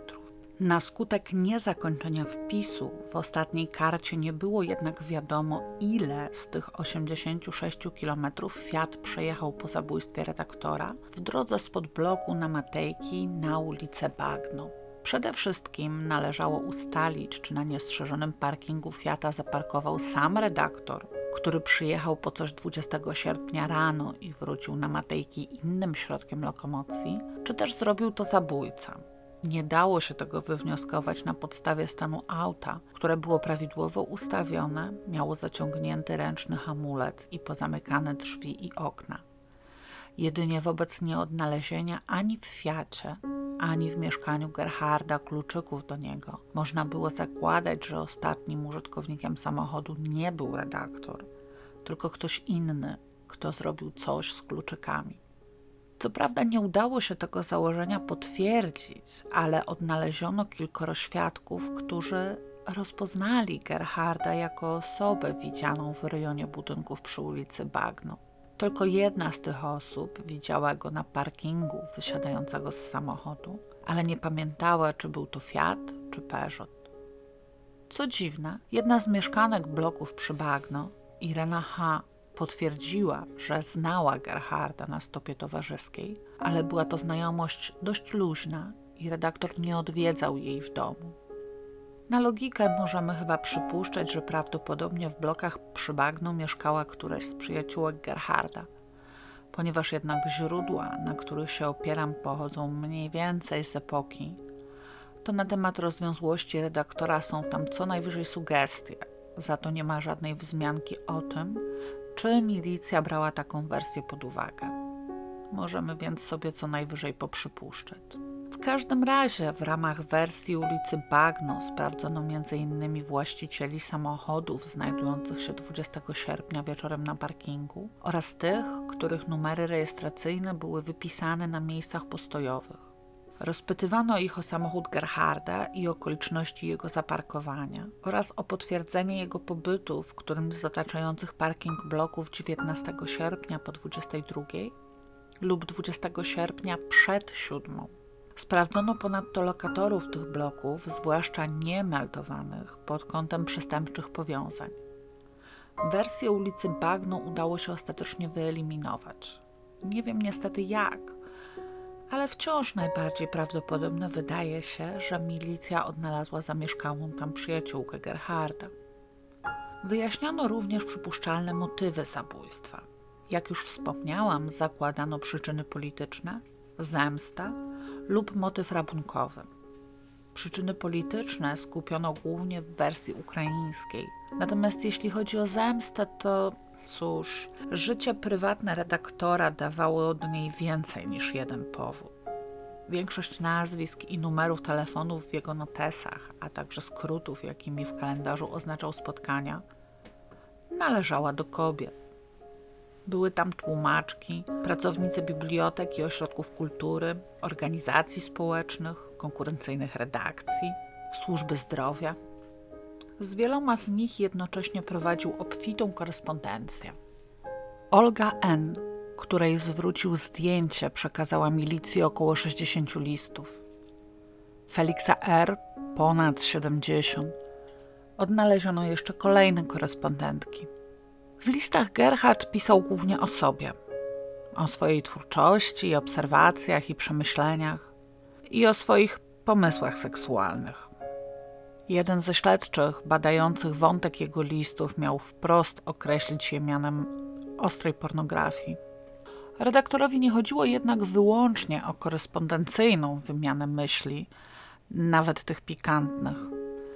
Na skutek niezakończenia wpisu w ostatniej karcie nie było jednak wiadomo, ile z tych 86 km Fiat przejechał po zabójstwie redaktora w drodze spod bloku na Matejki na ulicę Bagno. Przede wszystkim należało ustalić, czy na niestrzeżonym parkingu Fiata zaparkował sam redaktor, który przyjechał po coś 20 sierpnia rano i wrócił na Matejki innym środkiem lokomocji, czy też zrobił to zabójca. Nie dało się tego wywnioskować na podstawie stanu auta, które było prawidłowo ustawione, miało zaciągnięty ręczny hamulec i pozamykane drzwi i okna. Jedynie wobec nieodnalezienia ani w Fiacie, ani w mieszkaniu Gerharda kluczyków do niego. Można było zakładać, że ostatnim użytkownikiem samochodu nie był redaktor, tylko ktoś inny, kto zrobił coś z kluczykami. Co prawda nie udało się tego założenia potwierdzić, ale odnaleziono kilkoro świadków, którzy rozpoznali Gerharda jako osobę widzianą w rejonie budynków przy ulicy Bagno. Tylko jedna z tych osób widziała go na parkingu wysiadającego z samochodu, ale nie pamiętała, czy był to Fiat czy Peugeot. Co dziwne, jedna z mieszkanek bloków przy Bagno, Irena H., potwierdziła, że znała Gerharda na stopie towarzyskiej, ale była to znajomość dość luźna i redaktor nie odwiedzał jej w domu. Na logikę możemy chyba przypuszczać, że prawdopodobnie w blokach przy bagnu mieszkała któraś z przyjaciółek Gerharda. Ponieważ jednak źródła, na których się opieram, pochodzą mniej więcej z epoki, to na temat rozwiązłości redaktora są tam co najwyżej sugestie. Za to nie ma żadnej wzmianki o tym, czy milicja brała taką wersję pod uwagę. Możemy więc sobie co najwyżej poprzypuszczać. W każdym razie w ramach wersji ulicy Bagno sprawdzono m.in. właścicieli samochodów znajdujących się 20 sierpnia wieczorem na parkingu oraz tych, których numery rejestracyjne były wypisane na miejscach postojowych. Rozpytywano ich o samochód Gerharda i okoliczności jego zaparkowania oraz o potwierdzenie jego pobytu w którymś z otaczających parking bloków 19 sierpnia po 22 lub 20 sierpnia przed 7. Sprawdzono ponadto lokatorów tych bloków, zwłaszcza niemeldowanych, pod kątem przestępczych powiązań. Wersję ulicy Bagno udało się ostatecznie wyeliminować. Nie wiem niestety jak. Ale wciąż najbardziej prawdopodobne wydaje się, że milicja odnalazła zamieszkałą tam przyjaciółkę Gerharda. Wyjaśniono również przypuszczalne motywy zabójstwa. Jak już wspomniałam, zakładano przyczyny polityczne, zemsta lub motyw rabunkowy. Przyczyny polityczne skupiono głównie w wersji ukraińskiej. Natomiast jeśli chodzi o zemstę, to cóż, życie prywatne redaktora dawało od niej więcej niż jeden powód. Większość nazwisk i numerów telefonów w jego notesach, a także skrótów, jakimi w kalendarzu oznaczał spotkania, należała do kobiet. Były tam tłumaczki, pracownicy bibliotek i ośrodków kultury, organizacji społecznych, konkurencyjnych redakcji, służby zdrowia. Z wieloma z nich jednocześnie prowadził obfitą korespondencję. Olga N., której zwrócił zdjęcie, przekazała milicji około 60 listów. Feliksa R. ponad 70. Odnaleziono jeszcze kolejne korespondentki. W listach Gerhard pisał głównie o sobie, o swojej twórczości, obserwacjach i przemyśleniach i o swoich pomysłach seksualnych. Jeden ze śledczych badających wątek jego listów miał wprost określić je mianem ostrej pornografii. Redaktorowi nie chodziło jednak wyłącznie o korespondencyjną wymianę myśli, nawet tych pikantnych.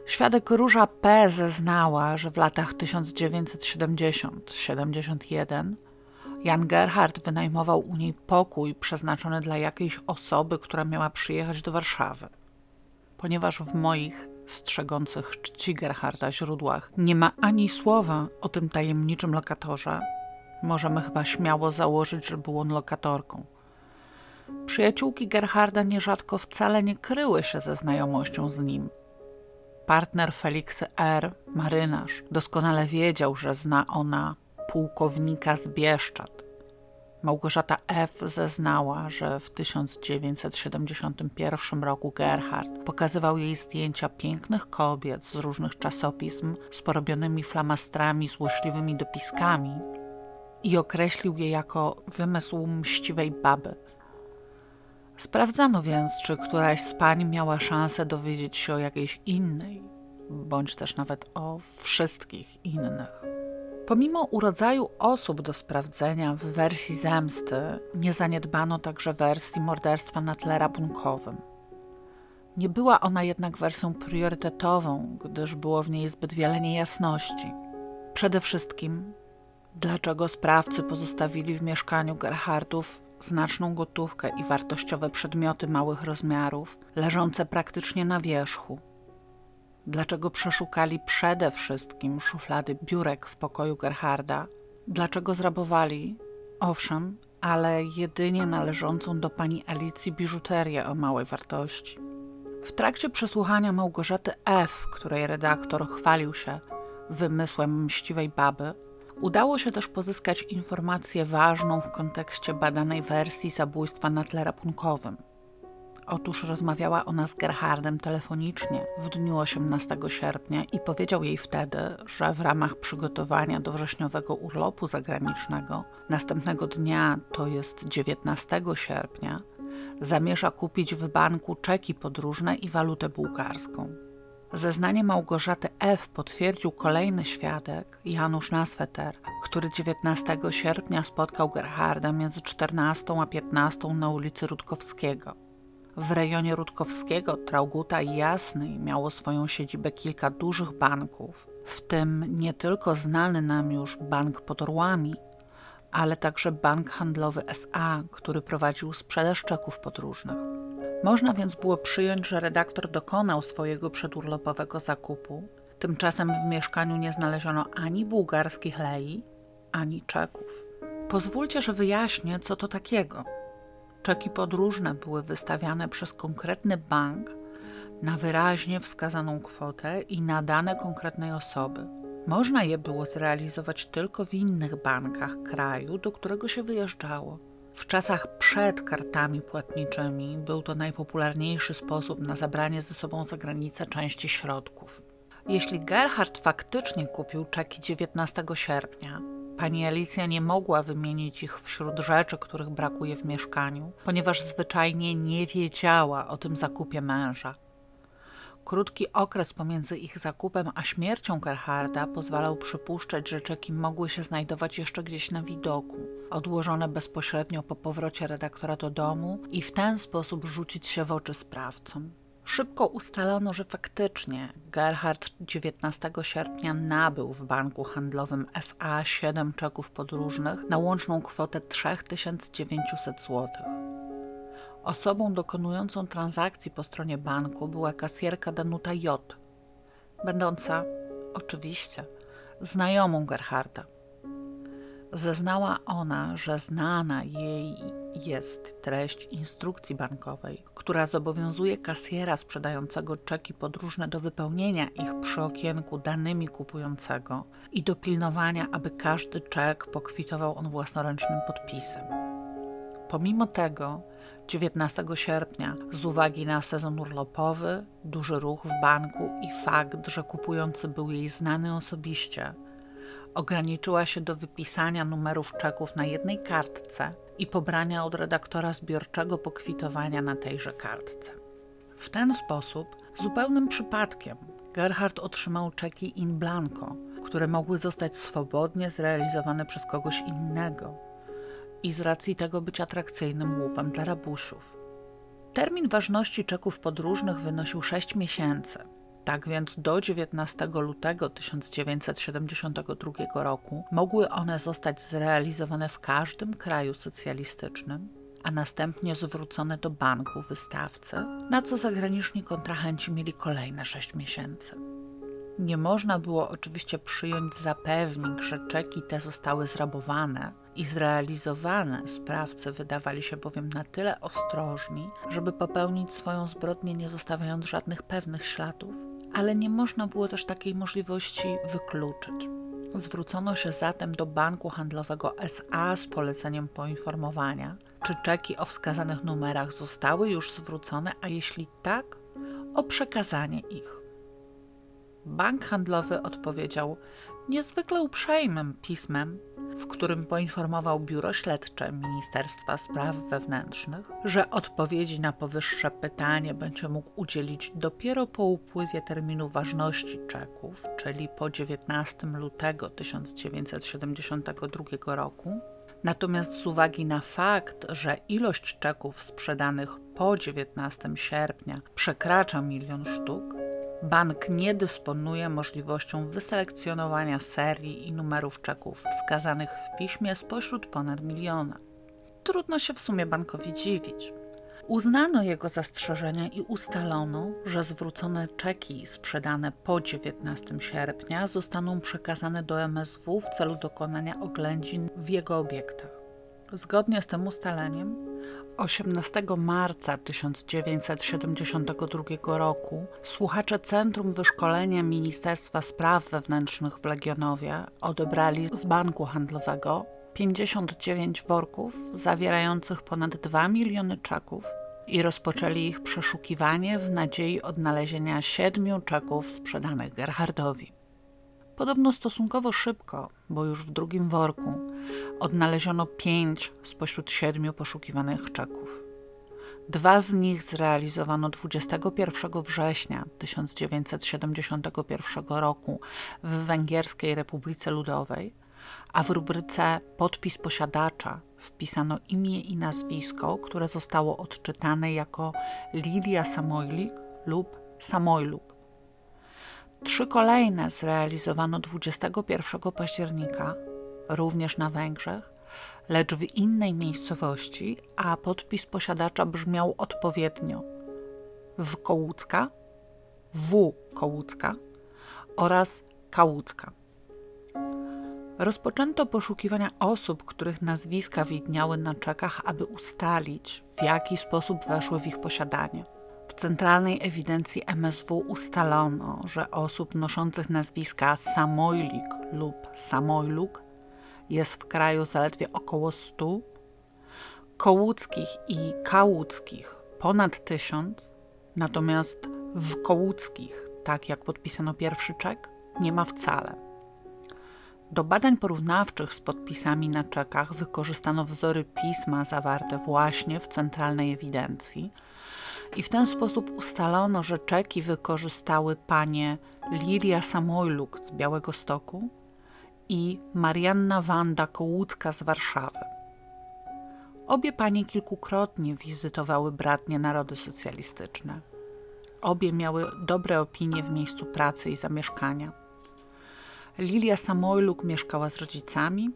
Świadek Róża P. zeznała, że w latach 1970-71 Jan Gerhard wynajmował u niej pokój przeznaczony dla jakiejś osoby, która miała przyjechać do Warszawy. Ponieważ w moich strzegących czci Gerharda źródłach nie ma ani słowa o tym tajemniczym lokatorze, możemy chyba śmiało założyć, że był on lokatorką. Przyjaciółki Gerharda nierzadko wcale nie kryły się ze znajomością z nim – Partner Feliksy R., marynarz, doskonale wiedział, że zna ona pułkownika z Bieszczad. Małgorzata F. zeznała, że w 1971 roku Gerhard pokazywał jej zdjęcia pięknych kobiet z różnych czasopism z porobionymi flamastrami, złośliwymi dopiskami i określił je jako wymysł mściwej baby – Sprawdzano więc, czy któraś z pań miała szansę dowiedzieć się o jakiejś innej, bądź też nawet o wszystkich innych. Pomimo urodzaju osób do sprawdzenia w wersji zemsty, nie zaniedbano także wersji morderstwa na tle rabunkowym. Nie była ona jednak wersją priorytetową, gdyż było w niej zbyt wiele niejasności. Przede wszystkim, dlaczego sprawcy pozostawili w mieszkaniu Gerhardów znaczną gotówkę i wartościowe przedmioty małych rozmiarów, leżące praktycznie na wierzchu. Dlaczego przeszukali przede wszystkim szuflady biurek w pokoju Gerharda? Dlaczego zrabowali, owszem, ale jedynie należącą do pani Alicji biżuterię o małej wartości? W trakcie przesłuchania Małgorzaty F., której redaktor chwalił się wymysłem mściwej baby, Udało się też pozyskać informację ważną w kontekście badanej wersji zabójstwa na tle rabunkowym. Otóż rozmawiała ona z Gerhardem telefonicznie w dniu 18 sierpnia i powiedział jej wtedy, że w ramach przygotowania do wrześniowego urlopu zagranicznego następnego dnia, to jest 19 sierpnia, zamierza kupić w banku czeki podróżne i walutę bułgarską. Zeznanie Małgorzaty F. potwierdził kolejny świadek, Janusz Nasweter, który 19 sierpnia spotkał Gerharda między 14 a 15 na ulicy Rutkowskiego. W rejonie Rutkowskiego, Trauguta i Jasnej miało swoją siedzibę kilka dużych banków, w tym nie tylko znany nam już bank pod Orłami, ale także bank handlowy SA, który prowadził sprzedaż czeków podróżnych. Można więc było przyjąć, że redaktor dokonał swojego przedurlopowego zakupu. Tymczasem w mieszkaniu nie znaleziono ani bułgarskich lei, ani czeków. Pozwólcie, że wyjaśnię, co to takiego. Czeki podróżne były wystawiane przez konkretny bank na wyraźnie wskazaną kwotę i nadane konkretnej osoby. Można je było zrealizować tylko w innych bankach kraju, do którego się wyjeżdżało. W czasach przed kartami płatniczymi był to najpopularniejszy sposób na zabranie ze sobą za granicę części środków. Jeśli Gerhard faktycznie kupił czeki 19 sierpnia, Pani Alicja nie mogła wymienić ich wśród rzeczy, których brakuje w mieszkaniu, ponieważ zwyczajnie nie wiedziała o tym zakupie męża. Krótki okres pomiędzy ich zakupem a śmiercią Gerharda pozwalał przypuszczać, że czeki mogły się znajdować jeszcze gdzieś na widoku, odłożone bezpośrednio po powrocie redaktora do domu i w ten sposób rzucić się w oczy sprawcom. Szybko ustalono, że faktycznie Gerhard 19 sierpnia nabył w banku handlowym SA 7 czeków podróżnych na łączną kwotę 3900 zł. Osobą dokonującą transakcji po stronie banku była kasjerka Danuta J., będąca oczywiście znajomą Gerharda. Zeznała ona, że znana jej jest treść instrukcji bankowej, która zobowiązuje kasjera sprzedającego czeki podróżne do wypełnienia ich przy okienku danymi kupującego i do pilnowania, aby każdy czek pokwitował on własnoręcznym podpisem. Pomimo tego 19 sierpnia, z uwagi na sezon urlopowy, duży ruch w banku i fakt, że kupujący był jej znany osobiście, ograniczyła się do wypisania numerów czeków na jednej kartce i pobrania od redaktora zbiorczego pokwitowania na tejże kartce. W ten sposób, zupełnym przypadkiem, Gerhard otrzymał czeki in blanco, które mogły zostać swobodnie zrealizowane przez kogoś innego i z racji tego być atrakcyjnym łupem dla rabusiów. Termin ważności czeków podróżnych wynosił 6 miesięcy – tak więc do 19 lutego 1972 roku mogły one zostać zrealizowane w każdym kraju socjalistycznym, a następnie zwrócone do banku wystawcy, na co zagraniczni kontrahenci mieli kolejne 6 miesięcy. Nie można było oczywiście przyjąć zapewnień, że czeki te zostały zrabowane i zrealizowane. Sprawcy wydawali się bowiem na tyle ostrożni, żeby popełnić swoją zbrodnię nie zostawiając żadnych pewnych śladów, ale nie można było też takiej możliwości wykluczyć. Zwrócono się zatem do banku handlowego SA z poleceniem poinformowania, czy czeki o wskazanych numerach zostały już zwrócone, a jeśli tak, o przekazanie ich. Bank handlowy odpowiedział niezwykle uprzejmym pismem, w którym poinformował Biuro Śledcze Ministerstwa Spraw Wewnętrznych, że odpowiedzi na powyższe pytanie będzie mógł udzielić dopiero po upływie terminu ważności czeków, czyli po 19 lutego 1972 roku. Natomiast z uwagi na fakt, że ilość czeków sprzedanych po 19 sierpnia przekracza milion sztuk, bank nie dysponuje możliwością wyselekcjonowania serii i numerów czeków wskazanych w piśmie spośród ponad miliona. Trudno się w sumie bankowi dziwić. Uznano jego zastrzeżenia i ustalono, że zwrócone czeki sprzedane po 19 sierpnia zostaną przekazane do MSW w celu dokonania oględzin w jego obiektach. Zgodnie z tym ustaleniem, 18 marca 1972 roku słuchacze Centrum Wyszkolenia Ministerstwa Spraw Wewnętrznych w Legionowie odebrali z banku handlowego 59 worków zawierających ponad 2 miliony czeków i rozpoczęli ich przeszukiwanie w nadziei odnalezienia siedmiu czeków sprzedanych Gerhardowi. Podobno stosunkowo szybko, bo już w drugim worku odnaleziono pięć spośród siedmiu poszukiwanych czeków. Dwa z nich zrealizowano 21 września 1971 roku w Węgierskiej Republice Ludowej, a w rubryce Podpis posiadacza wpisano imię i nazwisko, które zostało odczytane jako Lilia Samojlik lub Samojluk. Trzy kolejne zrealizowano 21 października, również na Węgrzech, lecz w innej miejscowości, a podpis posiadacza brzmiał odpowiednio w Kołucka, W Kołucka oraz Kałucka. Rozpoczęto poszukiwania osób, których nazwiska widniały na czekach, aby ustalić, w jaki sposób weszły w ich posiadanie. Centralnej ewidencji MSW ustalono, że osób noszących nazwiska Samojlik lub Samojluk jest w kraju zaledwie około 100, kołuckich i kałuckich ponad tysiąc, natomiast w kołuckich, tak jak podpisano pierwszy czek, nie ma wcale. Do badań porównawczych z podpisami na czekach wykorzystano wzory pisma zawarte właśnie w centralnej ewidencji i w ten sposób ustalono, że czeki wykorzystały panie Lilia Samojluk z Białego Stoku i Marianna Wanda Kołódzka z Warszawy. Obie panie kilkukrotnie wizytowały bratnie narody socjalistyczne. Obie miały dobre opinie w miejscu pracy i zamieszkania. Lilia Samojluk mieszkała z rodzicami,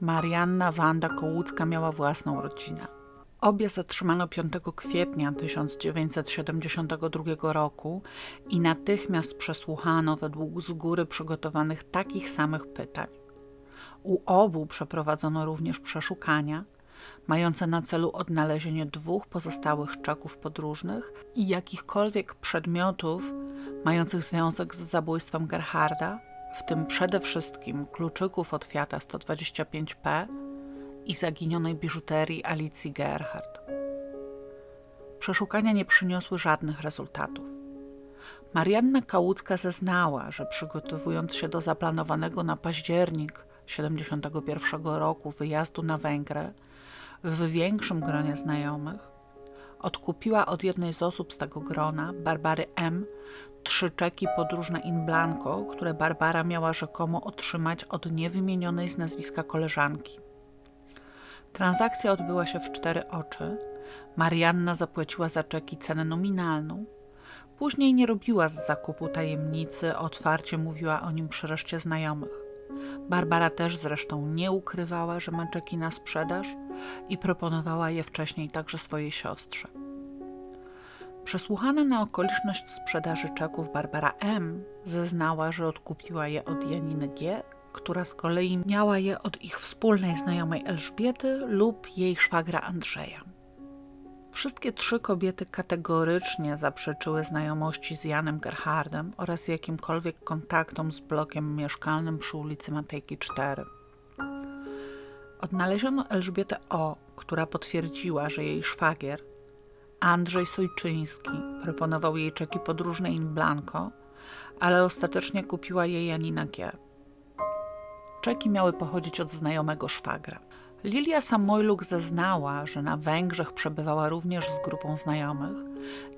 Marianna Wanda Kołucka miała własną rodzinę. Obie zatrzymano 5 kwietnia 1972 roku i natychmiast przesłuchano według z góry przygotowanych takich samych pytań. U obu przeprowadzono również przeszukania, mające na celu odnalezienie dwóch pozostałych czeków podróżnych i jakichkolwiek przedmiotów mających związek z zabójstwem Gerharda, w tym przede wszystkim kluczyków od Fiata 125P i zaginionej biżuterii Alicji Gerhard. Przeszukania nie przyniosły żadnych rezultatów. Marianna Kałucka zeznała, że przygotowując się do zaplanowanego na październik 71 roku wyjazdu na Węgry, w większym gronie znajomych, odkupiła od jednej z osób z tego grona, Barbary M., trzy czeki podróżne in blanco, które Barbara miała rzekomo otrzymać od niewymienionej z nazwiska koleżanki. Transakcja odbyła się w cztery oczy. Marianna zapłaciła za czeki cenę nominalną. Później nie robiła z zakupu tajemnicy, otwarcie mówiła o nim przy reszcie znajomych. Barbara też zresztą nie ukrywała, że ma czeki na sprzedaż i proponowała je wcześniej także swojej siostrze. Przesłuchana na okoliczność sprzedaży czeków Barbara M. zeznała, że odkupiła je od Janiny G., która z kolei miała je od ich wspólnej znajomej Elżbiety lub jej szwagra Andrzeja. Wszystkie trzy kobiety kategorycznie zaprzeczyły znajomości z Janem Gerhardem oraz jakimkolwiek kontaktom z blokiem mieszkalnym przy ulicy Matejki 4. Odnaleziono Elżbietę O., która potwierdziła, że jej szwagier, Andrzej Sojczyński, proponował jej czeki podróżne in blanco, ale ostatecznie kupiła je Janina G. Czeki miały pochodzić od znajomego szwagra. Lilia Samojluk zeznała, że na Węgrzech przebywała również z grupą znajomych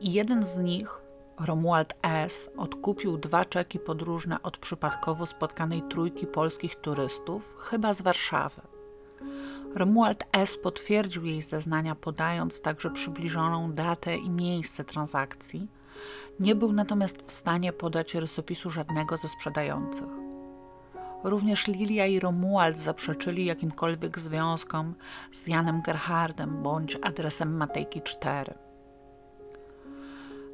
i jeden z nich, Romuald S., odkupił dwa czeki podróżne od przypadkowo spotkanej trójki polskich turystów, chyba z Warszawy. Romuald S. potwierdził jej zeznania, podając także przybliżoną datę i miejsce transakcji. Nie był natomiast w stanie podać rysopisu żadnego ze sprzedających. Również Lilia i Romuald zaprzeczyli jakimkolwiek związkom z Janem Gerhardem bądź adresem Matejki 4.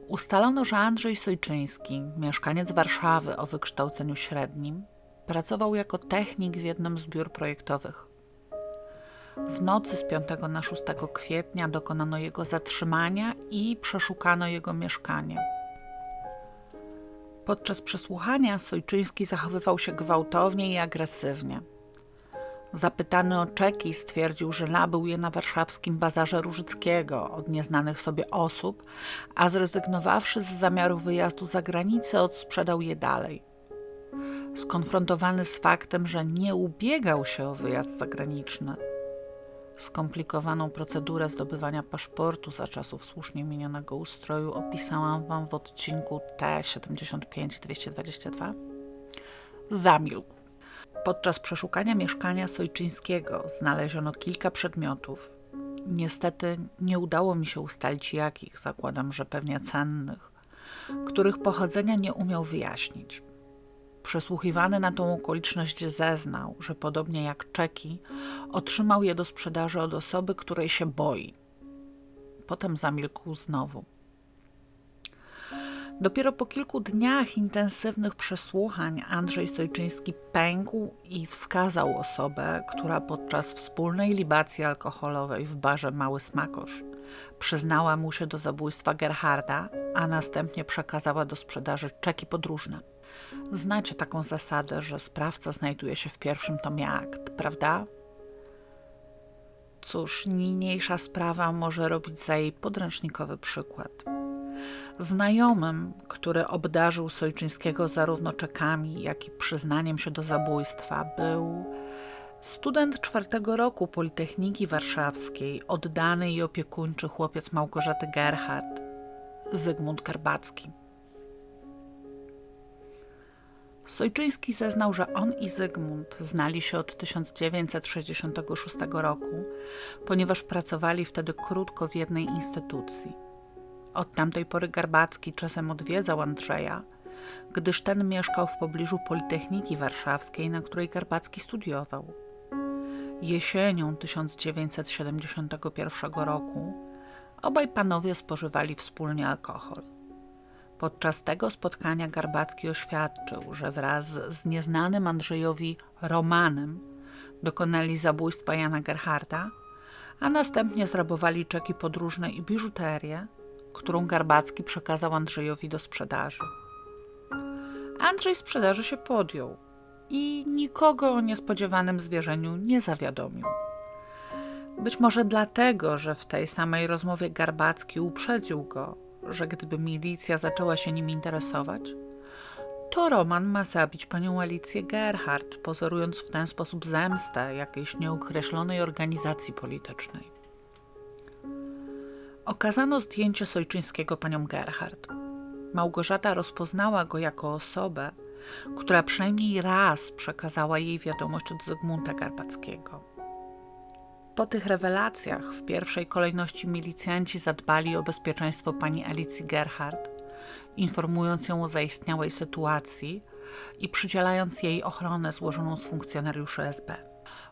Ustalono, że Andrzej Sojczyński, mieszkaniec Warszawy o wykształceniu średnim, pracował jako technik w jednym z biur projektowych. W nocy z 5 na 6 kwietnia dokonano jego zatrzymania i przeszukano jego mieszkanie. Podczas przesłuchania Sojczyński zachowywał się gwałtownie i agresywnie. Zapytany o czeki stwierdził, że nabył je na warszawskim bazarze Różyckiego od nieznanych sobie osób, a zrezygnowawszy z zamiaru wyjazdu za granicę, odsprzedał je dalej. Skonfrontowany z faktem, że nie ubiegał się o wyjazd zagraniczny, Skomplikowaną procedurę zdobywania paszportu za czasów słusznie minionego ustroju opisałam Wam w odcinku T75-222. Zamilkł. Podczas przeszukania mieszkania Sojczyńskiego znaleziono kilka przedmiotów. Niestety nie udało mi się ustalić jakich, zakładam, że pewnie cennych, których pochodzenia nie umiał wyjaśnić. Przesłuchiwany na tą okoliczność zeznał, że podobnie jak czeki, otrzymał je do sprzedaży od osoby, której się boi. Potem zamilkł znowu. Dopiero po kilku dniach intensywnych przesłuchań Andrzej Sojczyński pękł i wskazał osobę, która podczas wspólnej libacji alkoholowej w barze Mały Smakosz przyznała mu się do zabójstwa Gerharda, a następnie przekazała do sprzedaży czeki podróżne. Znacie taką zasadę, że sprawca znajduje się w pierwszym tomie akt, prawda? Cóż, niniejsza sprawa może robić za jej podręcznikowy przykład. Znajomym, który obdarzył Sojczyńskiego zarówno czekami, jak i przyznaniem się do zabójstwa, był student czwartego roku Politechniki Warszawskiej, oddany i opiekuńczy chłopiec Małgorzaty Gerhard, Zygmunt Garbacki. Sojczyński zeznał, że on i Zygmunt znali się od 1966 roku, ponieważ pracowali wtedy krótko w jednej instytucji. Od tamtej pory Garbacki czasem odwiedzał Andrzeja, gdyż ten mieszkał w pobliżu Politechniki Warszawskiej, na której Garbacki studiował. Jesienią 1971 roku obaj panowie spożywali wspólnie alkohol. Podczas tego spotkania Garbacki oświadczył, że wraz z nieznanym Andrzejowi Romanem dokonali zabójstwa Jana Gerharda, a następnie zrabowali czeki podróżne i biżuterię, którą Garbacki przekazał Andrzejowi do sprzedaży. Andrzej sprzedaży się podjął i nikogo o niespodziewanym zwierzeniu nie zawiadomił. Być może dlatego, że w tej samej rozmowie Garbacki uprzedził go, że gdyby milicja zaczęła się nim interesować, to Roman ma zabić panią Alicję Gerhardt, pozorując w ten sposób zemstę jakiejś nieokreślonej organizacji politycznej. Okazano zdjęcie Sojczyńskiego panią Gerhardt. Małgorzata rozpoznała go jako osobę, która przynajmniej raz przekazała jej wiadomość od Zygmunta Garbackiego. Po tych rewelacjach w pierwszej kolejności milicjanci zadbali o bezpieczeństwo pani Alicji Gerhardt, informując ją o zaistniałej sytuacji i przydzielając jej ochronę złożoną z funkcjonariuszy SB.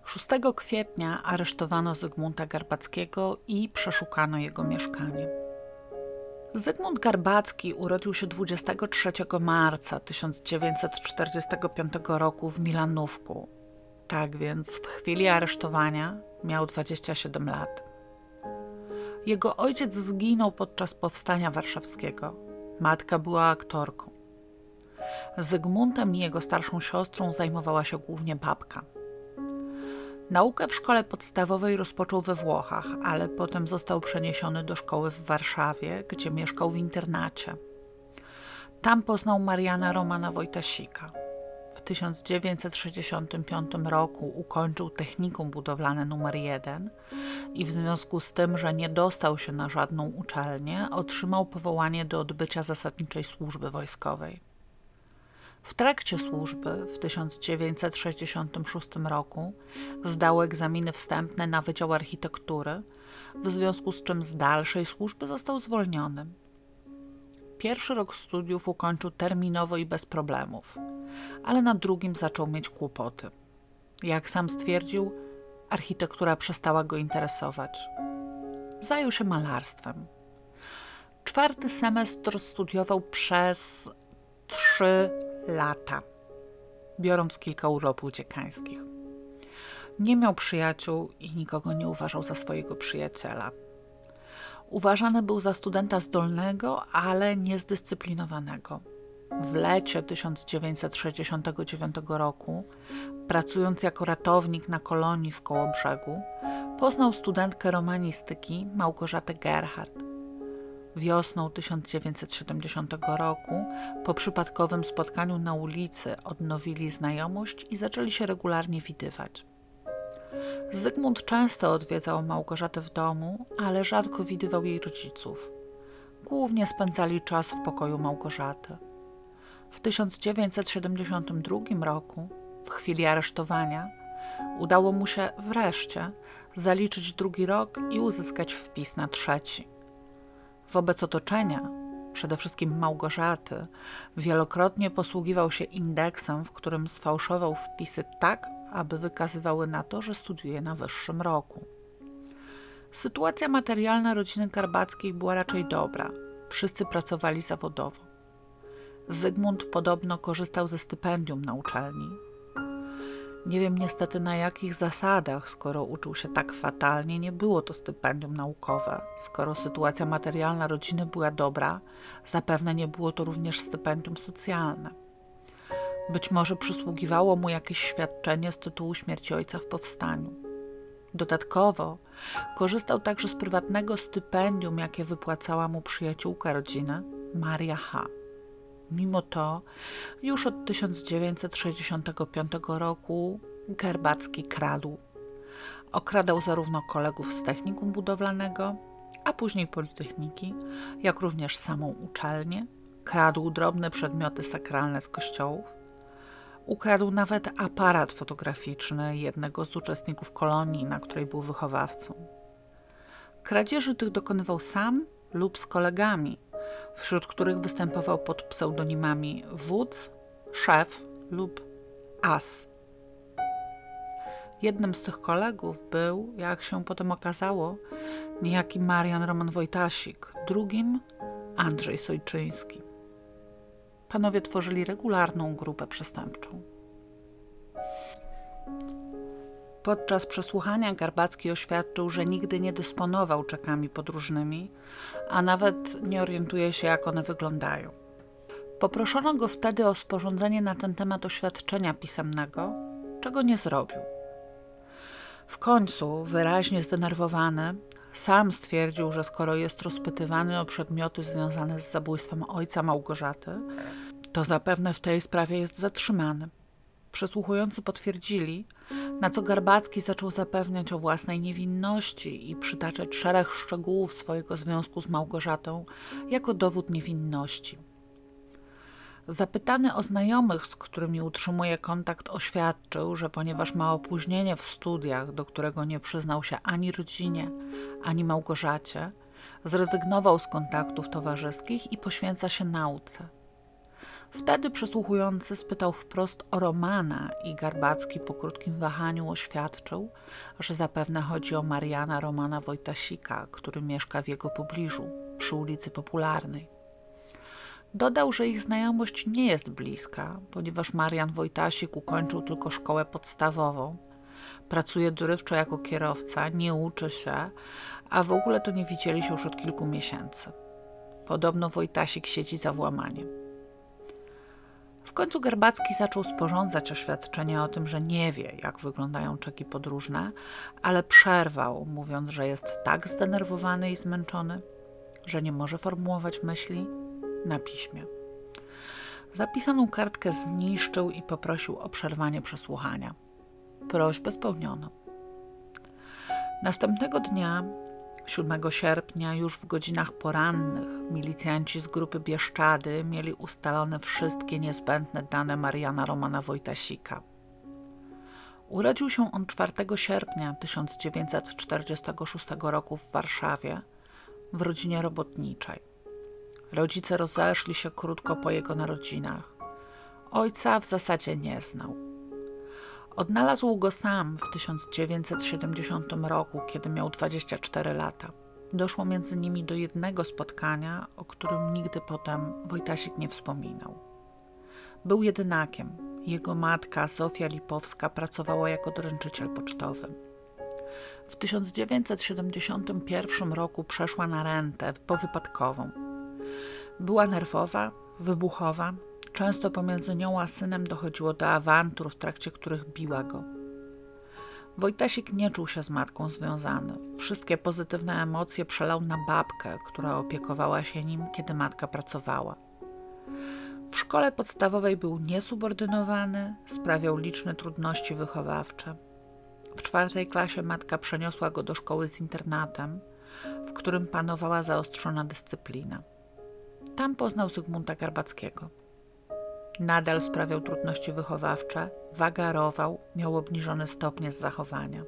6 kwietnia aresztowano Zygmunta Garbackiego i przeszukano jego mieszkanie. Zygmunt Garbacki urodził się 23 marca 1945 roku w Milanówku. Tak więc w chwili aresztowania miał 27 lat. Jego ojciec zginął podczas powstania warszawskiego. Matka była aktorką. Zygmuntem i jego starszą siostrą zajmowała się głównie babka. Naukę w szkole podstawowej rozpoczął we Włochach, ale potem został przeniesiony do szkoły w Warszawie, gdzie mieszkał w internacie. Tam poznał Mariana Romana Wojtasika. W 1965 roku ukończył technikum budowlane numer 1 i w związku z tym, że nie dostał się na żadną uczelnię, otrzymał powołanie do odbycia zasadniczej służby wojskowej. W trakcie służby w 1966 roku zdał egzaminy wstępne na Wydział Architektury, w związku z czym z dalszej służby został zwolniony. Pierwszy rok studiów ukończył terminowo i bez problemów, ale na drugim zaczął mieć kłopoty. Jak sam stwierdził, architektura przestała go interesować. Zajął się malarstwem. Czwarty semestr studiował przez trzy lata, biorąc kilka urlopów dziekańskich. Nie miał przyjaciół i nikogo nie uważał za swojego przyjaciela. Uważany był za studenta zdolnego, ale niezdyscyplinowanego. W lecie 1969 roku, pracując jako ratownik na kolonii w Kołobrzegu, poznał studentkę romanistyki Małgorzatę Gerhardt. Wiosną 1970 roku, po przypadkowym spotkaniu na ulicy, odnowili znajomość i zaczęli się regularnie widywać. Zygmunt często odwiedzał Małgorzatę w domu, ale rzadko widywał jej rodziców. Głównie spędzali czas w pokoju Małgorzaty. W 1972 roku, w chwili aresztowania, udało mu się wreszcie zaliczyć drugi rok i uzyskać wpis na trzeci. Wobec otoczenia, przede wszystkim Małgorzaty, wielokrotnie posługiwał się indeksem, w którym sfałszował wpisy tak, aby wykazywały na to, że studiuje na wyższym roku. Sytuacja materialna rodziny Garbackiej była raczej dobra. Wszyscy pracowali zawodowo. Zygmunt podobno korzystał ze stypendium na uczelni. Nie wiem niestety na jakich zasadach, skoro uczył się tak fatalnie, nie było to stypendium naukowe. Skoro sytuacja materialna rodziny była dobra, zapewne nie było to również stypendium socjalne. Być może przysługiwało mu jakieś świadczenie z tytułu śmierci ojca w powstaniu. Dodatkowo korzystał także z prywatnego stypendium, jakie wypłacała mu przyjaciółka rodziny, Maria H. Mimo to już od 1965 roku Gerbacki kradł. Okradał zarówno kolegów z technikum budowlanego, a później Politechniki, jak również samą uczelnię. Kradł drobne przedmioty sakralne z kościołów. Ukradł nawet aparat fotograficzny jednego z uczestników kolonii, na której był wychowawcą. Kradzieży tych dokonywał sam lub z kolegami, wśród których występował pod pseudonimami wódz, szef lub as. Jednym z tych kolegów był, jak się potem okazało, niejaki Marian Roman Wojtasik, drugim Andrzej Sojczyński. Panowie tworzyli regularną grupę przestępczą. Podczas przesłuchania Garbacki oświadczył, że nigdy nie dysponował czekami podróżnymi, a nawet nie orientuje się, jak one wyglądają. Poproszono go wtedy o sporządzenie na ten temat oświadczenia pisemnego, czego nie zrobił. W końcu, wyraźnie zdenerwowany, sam stwierdził, że skoro jest rozpytywany o przedmioty związane z zabójstwem ojca Małgorzaty, to zapewne w tej sprawie jest zatrzymany. Przesłuchujący potwierdzili, na co Garbacki zaczął zapewniać o własnej niewinności i przytaczać szereg szczegółów swojego związku z Małgorzatą jako dowód niewinności. Zapytany o znajomych, z którymi utrzymuje kontakt, oświadczył, że ponieważ ma opóźnienie w studiach, do którego nie przyznał się ani rodzinie, ani Małgorzacie, zrezygnował z kontaktów towarzyskich i poświęca się nauce. Wtedy przesłuchujący spytał wprost o Romana i Garbacki po krótkim wahaniu oświadczył, że zapewne chodzi o Mariana Romana Wojtasika, który mieszka w jego pobliżu, przy ulicy Popularnej. Dodał, że ich znajomość nie jest bliska, ponieważ Marian Wojtasik ukończył tylko szkołę podstawową, pracuje dorywczo jako kierowca, nie uczy się, a w ogóle to nie widzieli się już od kilku miesięcy. Podobno Wojtasik siedzi za włamaniem. W końcu Garbacki zaczął sporządzać oświadczenie o tym, że nie wie, jak wyglądają czeki podróżne, ale przerwał, mówiąc, że jest tak zdenerwowany i zmęczony, że nie może formułować myśli na piśmie. Zapisaną kartkę zniszczył i poprosił o przerwanie przesłuchania. Prośbę spełniono. Następnego dnia 7 sierpnia, już w godzinach porannych, milicjanci z grupy Bieszczady mieli ustalone wszystkie niezbędne dane Mariana Romana Wojtasika. Urodził się on 4 sierpnia 1946 roku w Warszawie w rodzinie robotniczej. Rodzice rozeszli się krótko po jego narodzinach. Ojca w zasadzie nie znał. Odnalazł go sam w 1970 roku, kiedy miał 24 lata. Doszło między nimi do jednego spotkania, o którym nigdy potem Wojtasik nie wspominał. Był jedynakiem. Jego matka, Zofia Lipowska, pracowała jako dręczyciel pocztowy. W 1971 roku przeszła na rentę powypadkową. Była nerwowa, wybuchowa, Często pomiędzy nią a synem dochodziło do awantur, w trakcie których biła go. Wojtasik nie czuł się z matką związany. Wszystkie pozytywne emocje przelał na babkę, która opiekowała się nim, kiedy matka pracowała. W szkole podstawowej był niesubordynowany, sprawiał liczne trudności wychowawcze. W czwartej klasie matka przeniosła go do szkoły z internatem, w którym panowała zaostrzona dyscyplina. Tam poznał Zygmunta Garbackiego. Nadal sprawiał trudności wychowawcze, wagarował, miał obniżone stopnie z zachowania.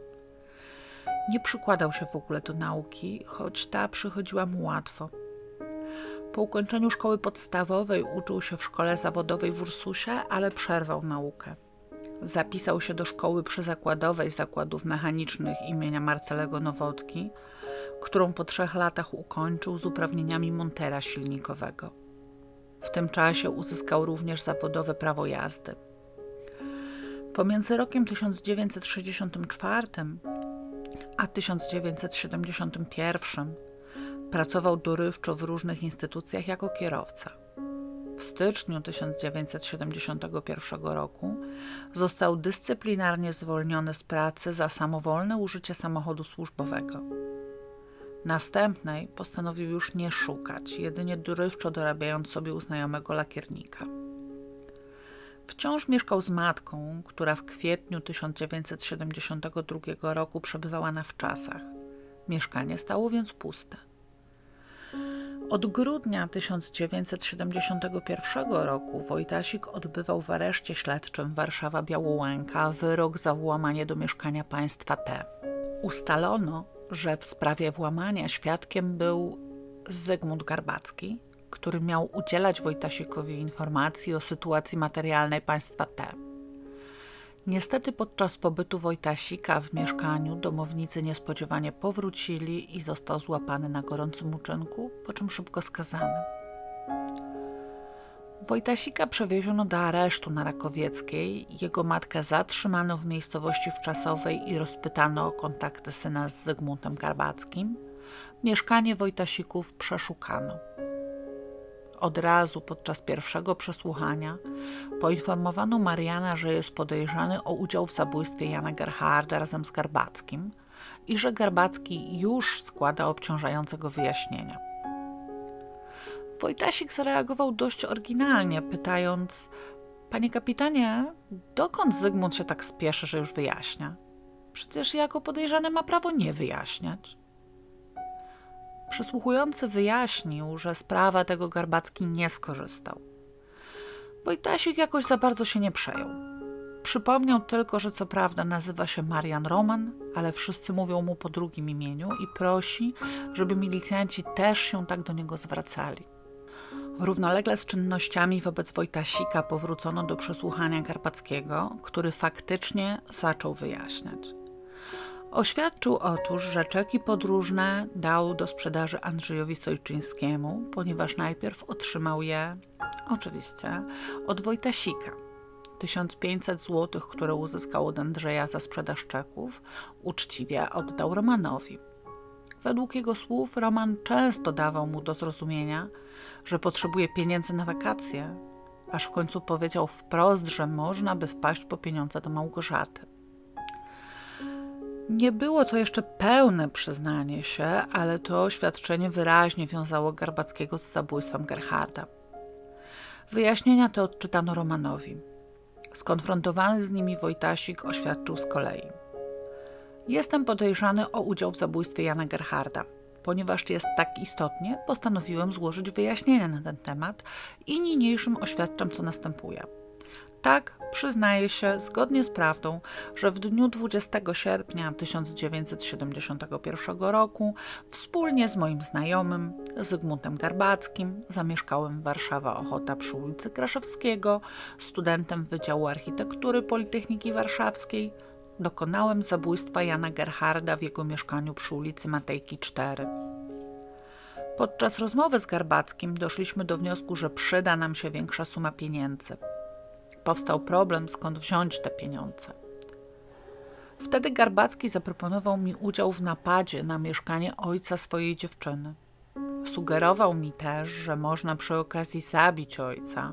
Nie przykładał się w ogóle do nauki, choć ta przychodziła mu łatwo. Po ukończeniu szkoły podstawowej uczył się w szkole zawodowej w Ursusie, ale przerwał naukę. Zapisał się do szkoły przyzakładowej zakładów mechanicznych imienia Marcelego Nowotki, którą po trzech latach ukończył z uprawnieniami montera silnikowego. W tym czasie uzyskał również zawodowe prawo jazdy. Pomiędzy rokiem 1964 a 1971 pracował dorywczo w różnych instytucjach jako kierowca. w styczniu 1971 roku został dyscyplinarnie zwolniony z pracy za samowolne użycie samochodu służbowego. Następnej postanowił już nie szukać, jedynie dorywczo dorabiając sobie u znajomego lakiernika. Wciąż mieszkał z matką, która w kwietniu 1972 roku przebywała na wczasach. Mieszkanie stało więc puste. Od grudnia 1971 roku Wojtasik odbywał w areszcie śledczym Warszawa Białołęka wyrok za włamanie do mieszkania państwa T. Ustalono, że w sprawie włamania świadkiem był Zygmunt Garbacki, który miał udzielać Wojtasikowi informacji o sytuacji materialnej państwa T. Niestety podczas pobytu Wojtasika w mieszkaniu domownicy niespodziewanie powrócili i został złapany na gorącym uczynku, po czym szybko skazany. Wojtasika przewieziono do aresztu na Rakowieckiej, jego matkę zatrzymano w miejscowości wczasowej i rozpytano o kontakty syna z Zygmuntem Garbackim. Mieszkanie Wojtasików przeszukano. Od razu podczas pierwszego przesłuchania poinformowano Mariana, że jest podejrzany o udział w zabójstwie Jana Gerharda razem z Garbackim i że Garbacki już składa obciążającego wyjaśnienia. Wojtasik zareagował dość oryginalnie, pytając: Panie kapitanie, dokąd Zygmunt się tak spieszy, że już wyjaśnia? Przecież jako podejrzany ma prawo nie wyjaśniać. Przysłuchujący wyjaśnił, że sprawa tego Garbacki nie skorzystał. Wojtasik jakoś za bardzo się nie przejął. Przypomniał tylko, że co prawda nazywa się Marian Roman, ale wszyscy mówią mu po drugim imieniu i prosi, żeby milicjanci też się tak do niego zwracali. Równolegle z czynnościami wobec Wojtasika powrócono do przesłuchania Garbackiego, który faktycznie zaczął wyjaśniać. Oświadczył otóż, że czeki podróżne dał do sprzedaży Andrzejowi Sojczyńskiemu, ponieważ najpierw otrzymał je, oczywiście, od Wojtasika. 1500 zł, które uzyskał od Andrzeja za sprzedaż czeków, uczciwie oddał Romanowi. Według jego słów Roman często dawał mu do zrozumienia, że potrzebuje pieniędzy na wakacje, aż w końcu powiedział wprost, że można by wpaść po pieniądze do Małgorzaty. Nie było to jeszcze pełne przyznanie się, ale to oświadczenie wyraźnie wiązało Garbackiego z zabójstwem Gerharda. Wyjaśnienia te odczytano Romanowi. Skonfrontowany z nimi Wojtasik oświadczył z kolei. Jestem podejrzany o udział w zabójstwie Jana Gerharda. Ponieważ jest tak istotnie, postanowiłem złożyć wyjaśnienia na ten temat i niniejszym oświadczam, co następuje. Tak, przyznaję się zgodnie z prawdą, że w dniu 20 sierpnia 1971 roku wspólnie z moim znajomym Zygmuntem Garbackim zamieszkałem Warszawa Ochota przy ulicy Kraszewskiego, studentem Wydziału Architektury Politechniki Warszawskiej. Dokonałem zabójstwa Jana Gerharda w jego mieszkaniu przy ulicy Matejki 4. Podczas rozmowy z Garbackim doszliśmy do wniosku, że przyda nam się większa suma pieniędzy powstał problem, skąd wziąć te pieniądze. Wtedy Garbacki zaproponował mi udział w napadzie na mieszkanie ojca swojej dziewczyny. Sugerował mi też, że można przy okazji zabić ojca,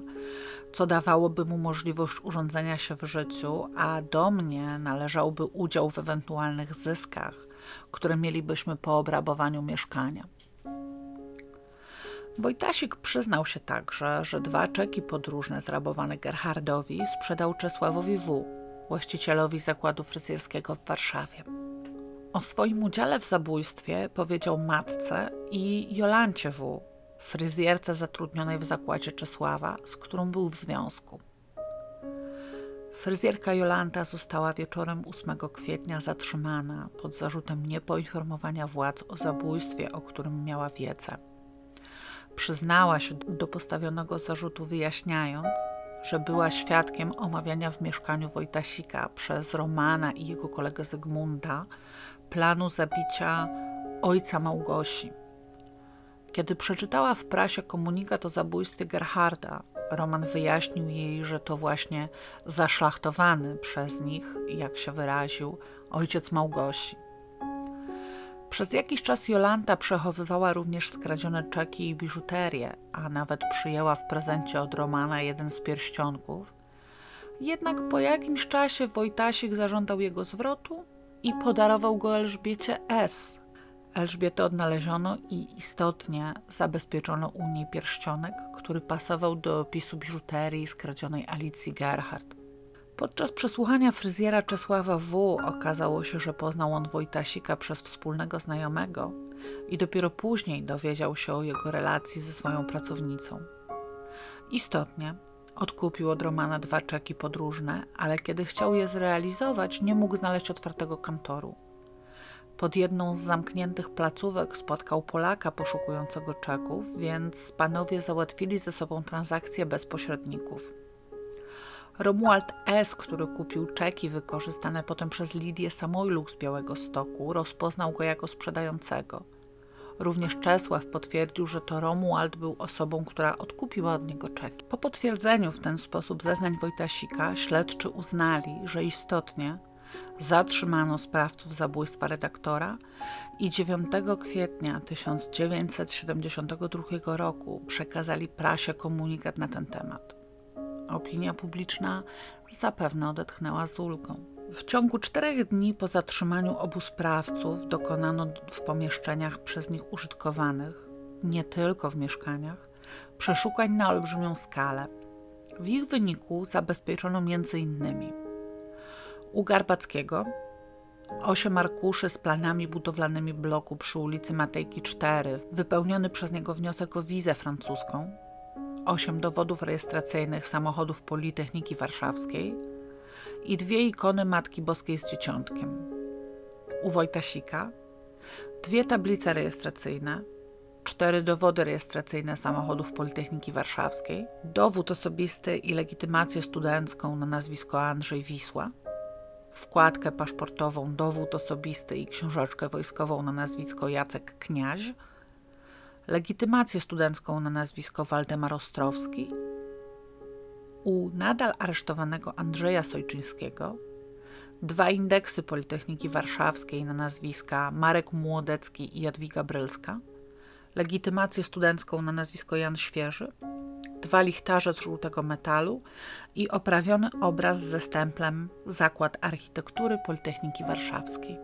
co dawałoby mu możliwość urządzenia się w życiu, a do mnie należałby udział w ewentualnych zyskach, które mielibyśmy po obrabowaniu mieszkania. Wojtasik przyznał się także, że dwa czeki podróżne zrabowane Gerhardowi sprzedał Czesławowi W., właścicielowi zakładu fryzjerskiego w Warszawie. O swoim udziale w zabójstwie powiedział matce i Jolancie W., fryzjerce zatrudnionej w zakładzie Czesława, z którą był w związku. Fryzjerka Jolanta została wieczorem 8 kwietnia zatrzymana pod zarzutem niepoinformowania władz o zabójstwie, o którym miała wiedzę przyznała się do postawionego zarzutu, wyjaśniając, że była świadkiem omawiania w mieszkaniu Wojtasika przez Romana i jego kolegę Zygmunta planu zabicia ojca Małgosi. Kiedy przeczytała w prasie komunikat o zabójstwie Gerharda, Roman wyjaśnił jej, że to właśnie zaszlachtowany przez nich, jak się wyraził, ojciec Małgosi. Przez jakiś czas Jolanta przechowywała również skradzione czeki i biżuterię, a nawet przyjęła w prezencie od Romana jeden z pierścionków. Jednak po jakimś czasie Wojtasik zażądał jego zwrotu i podarował go Elżbiecie S. Elżbietę odnaleziono i istotnie zabezpieczono u niej pierścionek, który pasował do opisu biżuterii skradzionej Alicji Gerhardt. Podczas przesłuchania fryzjera Czesława W. okazało się, że poznał on Wojtasika przez wspólnego znajomego i dopiero później dowiedział się o jego relacji ze swoją pracownicą. Istotnie, odkupił od Romana dwa czeki podróżne, ale kiedy chciał je zrealizować, nie mógł znaleźć otwartego kantoru. Pod jedną z zamkniętych placówek spotkał Polaka poszukującego czeków, więc panowie załatwili ze sobą transakcję bez pośredników. Romuald S., który kupił czeki wykorzystane potem przez Lidię Samojluk z Białego Stoku, rozpoznał go jako sprzedającego. Również Czesław potwierdził, że to Romuald był osobą, która odkupiła od niego czeki. Po potwierdzeniu w ten sposób zeznań Wojtasika, śledczy uznali, że istotnie zatrzymano sprawców zabójstwa redaktora i 9 kwietnia 1972 roku przekazali prasie komunikat na ten temat. Opinia publiczna zapewne odetchnęła z ulgą. W ciągu czterech dni po zatrzymaniu obu sprawców dokonano w pomieszczeniach przez nich użytkowanych, nie tylko w mieszkaniach, przeszukań na olbrzymią skalę. W ich wyniku zabezpieczono m.in. u Garbackiego osiem arkuszy z planami budowlanymi bloku przy ulicy Matejki 4, wypełniony przez niego wniosek o wizę francuską, osiem dowodów rejestracyjnych samochodów Politechniki Warszawskiej i dwie ikony Matki Boskiej z Dzieciątkiem. U Wojtasika dwie tablice rejestracyjne, cztery dowody rejestracyjne samochodów Politechniki Warszawskiej, dowód osobisty i legitymację studencką na nazwisko Andrzej Wisła, wkładkę paszportową, dowód osobisty i książeczkę wojskową na nazwisko Jacek Kniaź – legitymację studencką na nazwisko Waldemar Ostrowski, u nadal aresztowanego Andrzeja Sojczyńskiego, dwa indeksy Politechniki Warszawskiej na nazwiska Marek Młodecki i Jadwiga Brylska, legitymację studencką na nazwisko Jan Świeży, dwa lichtarze z żółtego metalu i oprawiony obraz ze stemplem Zakład Architektury Politechniki Warszawskiej.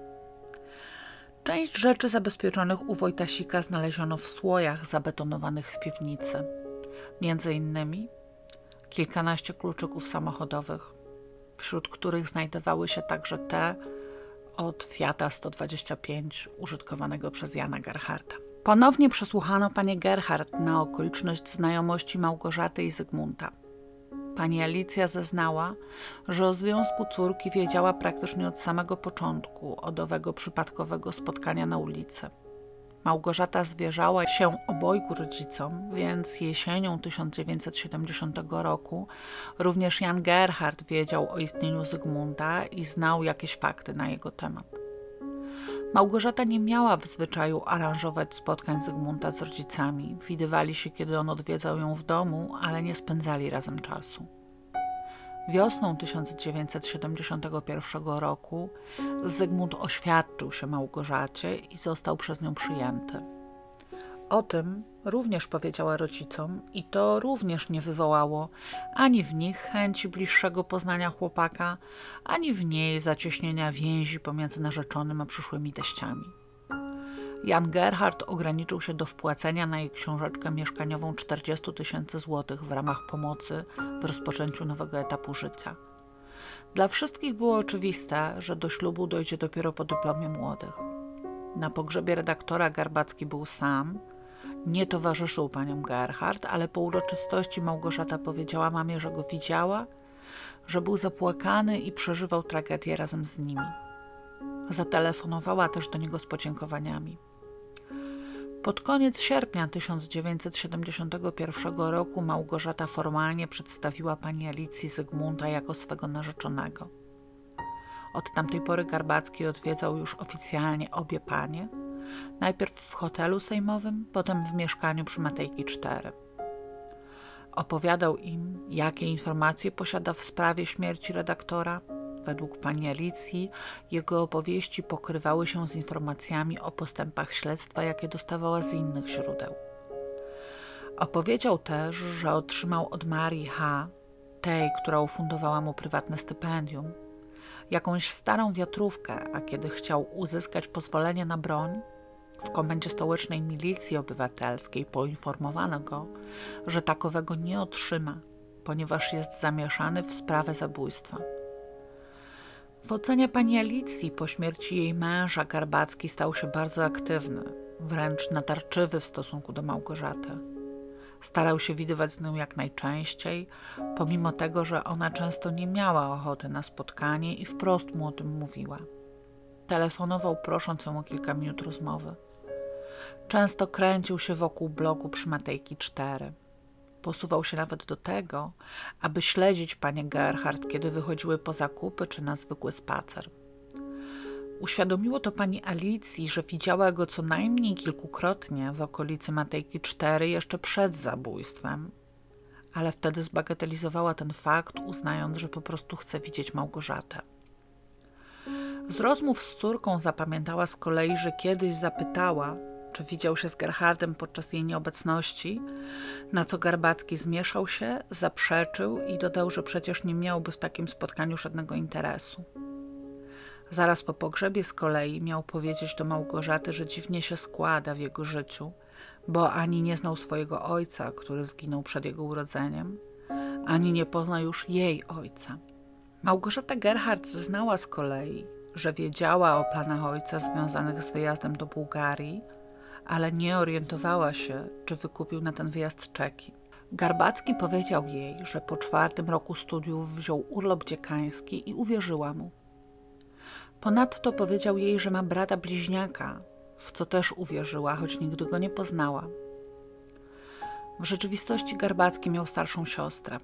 Część rzeczy zabezpieczonych u Wojtasika znaleziono w słojach zabetonowanych w piwnicy. Między innymi kilkanaście kluczyków samochodowych, wśród których znajdowały się także te od Fiata 125 użytkowanego przez Jana Gerharda. Ponownie przesłuchano panię Gerhard na okoliczność znajomości Małgorzaty i Zygmunta. Pani Alicja zeznała, że o związku córki wiedziała praktycznie od samego początku od owego przypadkowego spotkania na ulicy. Małgorzata zwierzała się obojgu rodzicom, więc jesienią 1970 roku również Jan Gerhard wiedział o istnieniu Zygmunta i znał jakieś fakty na jego temat. Małgorzata nie miała w zwyczaju aranżować spotkań Zygmunta z rodzicami. Widywali się, kiedy on odwiedzał ją w domu, ale nie spędzali razem czasu. Wiosną 1971 roku Zygmunt oświadczył się Małgorzacie i został przez nią przyjęty. O tym również powiedziała rodzicom i to również nie wywołało ani w nich chęci bliższego poznania chłopaka, ani w niej zacieśnienia więzi pomiędzy narzeczonym a przyszłymi teściami. Jan Gerhard ograniczył się do wpłacenia na jej książeczkę mieszkaniową 40 tysięcy złotych w ramach pomocy w rozpoczęciu nowego etapu życia. Dla wszystkich było oczywiste, że do ślubu dojdzie dopiero po dyplomie młodych. Na pogrzebie redaktora Garbacki był sam, nie towarzyszył paniom Gerhard, ale po uroczystości Małgorzata powiedziała mamie, że go widziała, że był zapłakany i przeżywał tragedię razem z nimi. Zatelefonowała też do niego z podziękowaniami. Pod koniec sierpnia 1971 roku Małgorzata formalnie przedstawiła pani Alicji Zygmunta jako swego narzeczonego. Od tamtej pory Garbacki odwiedzał już oficjalnie obie panie – Najpierw w hotelu sejmowym, potem w mieszkaniu przy Matejki 4. Opowiadał im, jakie informacje posiada w sprawie śmierci redaktora, Według pani Alicji jego opowieści pokrywały się z informacjami o postępach śledztwa, jakie dostawała z innych źródeł. Opowiedział też, że otrzymał od Marii H., tej, która ufundowała mu prywatne stypendium, jakąś starą wiatrówkę, a kiedy chciał uzyskać pozwolenie na broń, w komendzie stołecznej milicji obywatelskiej poinformowano go, że takowego nie otrzyma, ponieważ jest zamieszany w sprawę zabójstwa. W ocenie pani Alicji po śmierci jej męża Garbacki stał się bardzo aktywny, wręcz natarczywy w stosunku do Małgorzaty. Starał się widywać z nią jak najczęściej, pomimo tego, że ona często nie miała ochoty na spotkanie i wprost mu o tym mówiła. Telefonował, prosząc ją o kilka minut rozmowy. Często kręcił się wokół bloku przy Matejki 4. Posuwał się nawet do tego, aby śledzić panię Gerhard, kiedy wychodziły po zakupy czy na zwykły spacer. Uświadomiło to pani Alicji, że widziała go co najmniej kilkukrotnie w okolicy Matejki 4 jeszcze przed zabójstwem, ale wtedy zbagatelizowała ten fakt, uznając, że po prostu chce widzieć Małgorzatę. Z rozmów z córką zapamiętała z kolei, że kiedyś zapytała, czy widział się z Gerhardem podczas jej nieobecności, na co Garbacki zmieszał się, zaprzeczył i dodał, że przecież nie miałby w takim spotkaniu żadnego interesu. Zaraz po pogrzebie z kolei miał powiedzieć do Małgorzaty, że dziwnie się składa w jego życiu, bo ani nie znał swojego ojca, który zginął przed jego urodzeniem, ani nie pozna już jej ojca. Małgorzata Gerhard zeznała z kolei, że wiedziała o planach ojca związanych z wyjazdem do Bułgarii, ale nie orientowała się, czy wykupił na ten wyjazd czeki. Garbacki powiedział jej, że po czwartym roku studiów wziął urlop dziekański i uwierzyła mu. Ponadto powiedział jej, że ma brata bliźniaka, w co też uwierzyła, choć nigdy go nie poznała. W rzeczywistości Garbacki miał starszą siostrę.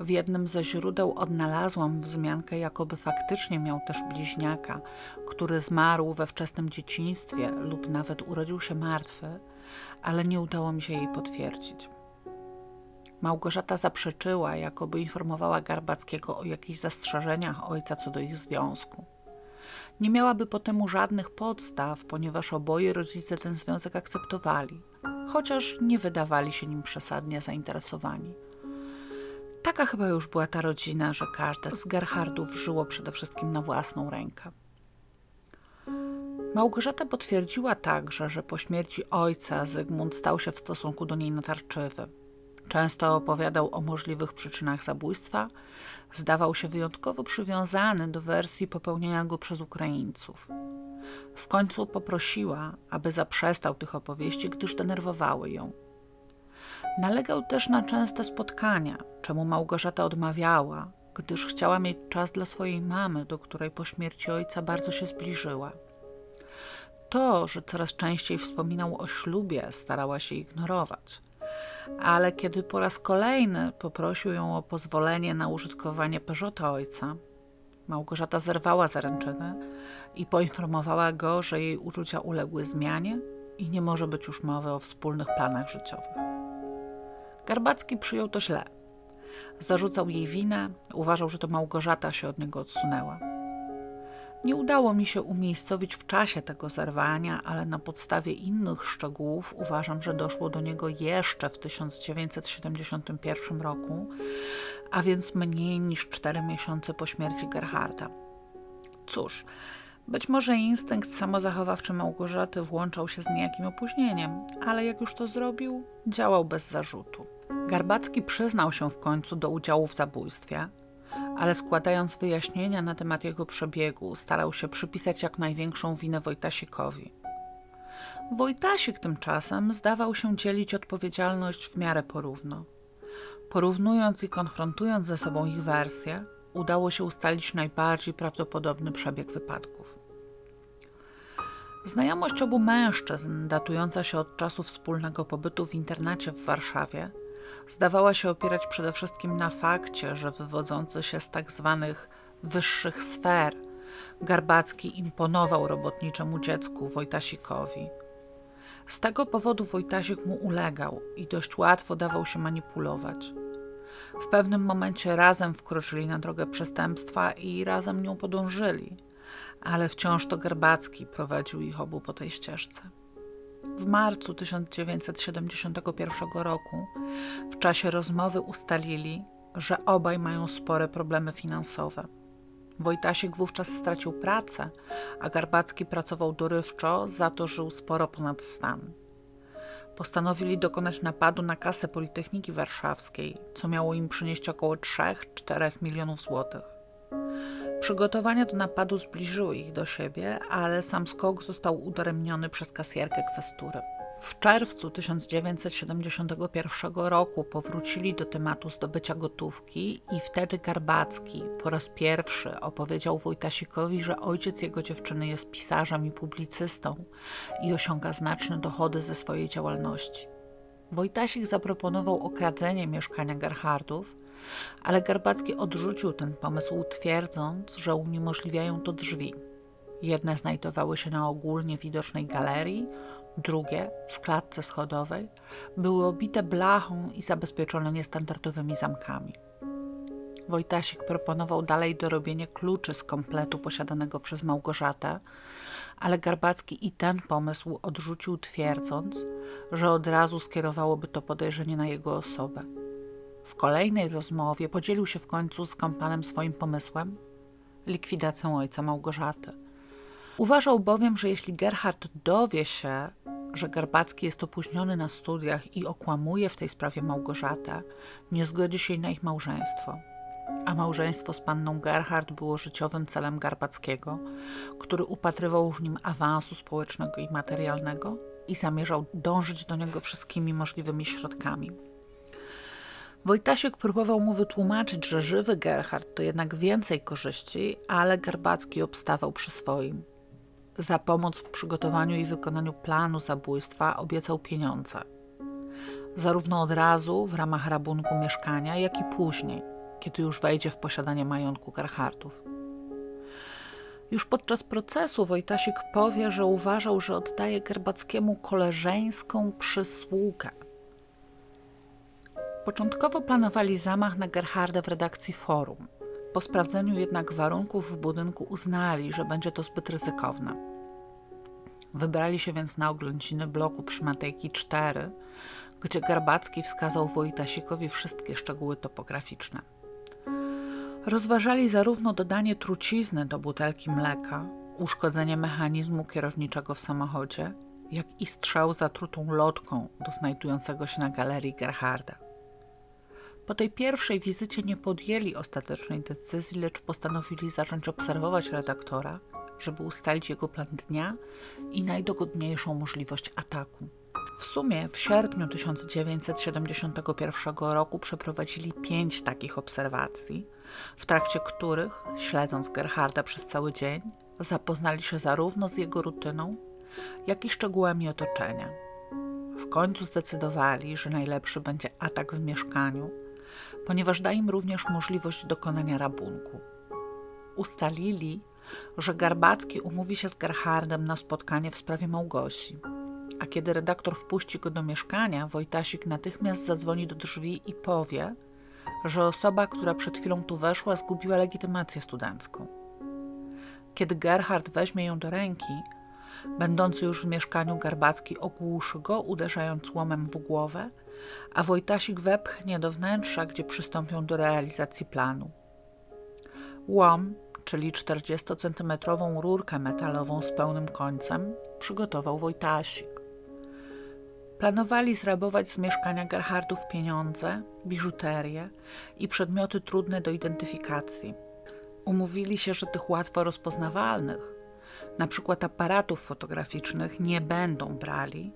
W jednym ze źródeł odnalazłam wzmiankę, jakoby faktycznie miał też bliźniaka, który zmarł we wczesnym dzieciństwie lub nawet urodził się martwy, ale nie udało mi się jej potwierdzić. Małgorzata zaprzeczyła, jakoby informowała Garbackiego o jakichś zastrzeżeniach ojca co do ich związku. Nie miałaby po temu żadnych podstaw, ponieważ oboje rodzice ten związek akceptowali, chociaż nie wydawali się nim przesadnie zainteresowani. Taka chyba już była ta rodzina, że każde z Gerhardów żyło przede wszystkim na własną rękę. Małgorzata potwierdziła także, że po śmierci ojca Zygmunt stał się w stosunku do niej natarczywy. Często opowiadał o możliwych przyczynach zabójstwa, zdawał się wyjątkowo przywiązany do wersji popełnienia go przez Ukraińców. W końcu poprosiła, aby zaprzestał tych opowieści, gdyż denerwowały ją. Nalegał też na częste spotkania, czemu Małgorzata odmawiała, gdyż chciała mieć czas dla swojej mamy, do której po śmierci ojca bardzo się zbliżyła. To, że coraz częściej wspominał o ślubie, starała się ignorować. Ale kiedy po raz kolejny poprosił ją o pozwolenie na użytkowanie Peugeota ojca, Małgorzata zerwała zaręczyny i poinformowała go, że jej uczucia uległy zmianie i nie może być już mowy o wspólnych planach życiowych. Garbacki przyjął to źle. Zarzucał jej winę, uważał, że to Małgorzata się od niego odsunęła. Nie udało mi się umiejscowić w czasie tego zerwania, ale na podstawie innych szczegółów uważam, że doszło do niego jeszcze w 1971 roku, a więc mniej niż cztery miesiące po śmierci Gerharda. Cóż, być może instynkt samozachowawczy Małgorzaty włączał się z niejakim opóźnieniem, ale jak już to zrobił, działał bez zarzutu. Garbacki przyznał się w końcu do udziału w zabójstwie, ale składając wyjaśnienia na temat jego przebiegu, starał się przypisać jak największą winę Wojtasikowi. Wojtasik tymczasem zdawał się dzielić odpowiedzialność w miarę porówno. Porównując i konfrontując ze sobą ich wersje, udało się ustalić najbardziej prawdopodobny przebieg wypadków. Znajomość obu mężczyzn, datująca się od czasu wspólnego pobytu w internacie w Warszawie, zdawała się opierać przede wszystkim na fakcie, że wywodzący się z tak zwanych wyższych sfer Garbacki imponował robotniczemu dziecku Wojtasikowi. Z tego powodu Wojtasik mu ulegał i dość łatwo dawał się manipulować. W pewnym momencie razem wkroczyli na drogę przestępstwa i razem nią podążyli, ale wciąż to Garbacki prowadził ich obu po tej ścieżce. W marcu 1971 roku w czasie rozmowy ustalili, że obaj mają spore problemy finansowe. Wojtasiek wówczas stracił pracę, a Garbacki pracował dorywczo, za to żył sporo ponad stan. Postanowili dokonać napadu na kasę Politechniki Warszawskiej, co miało im przynieść około 3-4 milionów złotych. Przygotowania do napadu zbliżyły ich do siebie, ale sam skok został udaremniony przez kasjerkę kwestury. W czerwcu 1971 roku powrócili do tematu zdobycia gotówki i wtedy Garbacki po raz pierwszy opowiedział Wojtasikowi, że ojciec jego dziewczyny jest pisarzem i publicystą i osiąga znaczne dochody ze swojej działalności. Wojtasik zaproponował okradzenie mieszkania Gerhardów, ale Garbacki odrzucił ten pomysł, twierdząc, że uniemożliwiają to drzwi. Jedne znajdowały się na ogólnie widocznej galerii, drugie, w klatce schodowej, były obite blachą i zabezpieczone niestandardowymi zamkami. Wojtasik proponował dalej dorobienie kluczy z kompletu posiadanego przez Małgorzatę, ale Garbacki i ten pomysł odrzucił, twierdząc, że od razu skierowałoby to podejrzenie na jego osobę. W kolejnej rozmowie podzielił się w końcu z kompanem swoim pomysłem likwidacją ojca Małgorzaty. Uważał bowiem, że jeśli Gerhard dowie się, że Garbacki jest opóźniony na studiach i okłamuje w tej sprawie Małgorzatę, nie zgodzi się na ich małżeństwo. A małżeństwo z panną Gerhard było życiowym celem Garbackiego, który upatrywał w nim awansu społecznego i materialnego i zamierzał dążyć do niego wszystkimi możliwymi środkami. Wojtasiek próbował mu wytłumaczyć, że żywy Gerhard to jednak więcej korzyści, ale Garbacki obstawał przy swoim. Za pomoc w przygotowaniu i wykonaniu planu zabójstwa obiecał pieniądze. Zarówno od razu w ramach rabunku mieszkania, jak i później, kiedy już wejdzie w posiadanie majątku Gerhardów. Już podczas procesu Wojtasik powie, że uważał, że oddaje Gerbackiemu koleżeńską przysługę. Początkowo planowali zamach na Gerharda w redakcji forum. Po sprawdzeniu jednak warunków w budynku uznali, że będzie to zbyt ryzykowne. Wybrali się więc na oględziny bloku przy Matejki 4, gdzie Garbacki wskazał Wojtasikowi wszystkie szczegóły topograficzne. Rozważali zarówno dodanie trucizny do butelki mleka, uszkodzenie mechanizmu kierowniczego w samochodzie, jak i strzał zatrutą lotką do znajdującego się na galerii Gerharda. Po tej pierwszej wizycie nie podjęli ostatecznej decyzji, lecz postanowili zacząć obserwować redaktora, żeby ustalić jego plan dnia i najdogodniejszą możliwość ataku. W sumie w sierpniu 1971 roku przeprowadzili pięć takich obserwacji, w trakcie których, śledząc Gerharda przez cały dzień, zapoznali się zarówno z jego rutyną, jak i szczegółami otoczenia. W końcu zdecydowali, że najlepszy będzie atak w mieszkaniu, ponieważ da im również możliwość dokonania rabunku. Ustalili, że Garbacki umówi się z Gerhardem na spotkanie w sprawie Małgosi. A kiedy redaktor wpuści go do mieszkania, Wojtasik natychmiast zadzwoni do drzwi i powie, że osoba, która przed chwilą tu weszła, zgubiła legitymację studencką. Kiedy Gerhard weźmie ją do ręki, będący już w mieszkaniu Garbacki ogłuszy go, uderzając łomem w głowę, a Wojtasik wepchnie do wnętrza, gdzie przystąpią do realizacji planu. Łom, czyli 40-centymetrową rurkę metalową z pełnym końcem, przygotował Wojtasik. Planowali zrabować z mieszkania Gerhardów pieniądze, biżuterię i przedmioty trudne do identyfikacji. Umówili się, że tych łatwo rozpoznawalnych, na przykład aparatów fotograficznych, nie będą brali,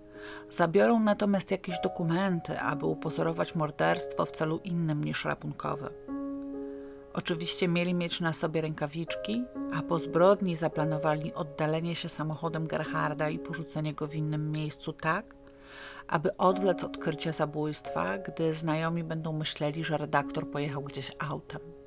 Zabiorą natomiast jakieś dokumenty, aby upozorować morderstwo w celu innym niż rabunkowy. Oczywiście mieli mieć na sobie rękawiczki, a po zbrodni zaplanowali oddalenie się samochodem Gerharda i porzucenie go w innym miejscu tak, aby odwlec odkrycie zabójstwa, gdy znajomi będą myśleli, że redaktor pojechał gdzieś autem.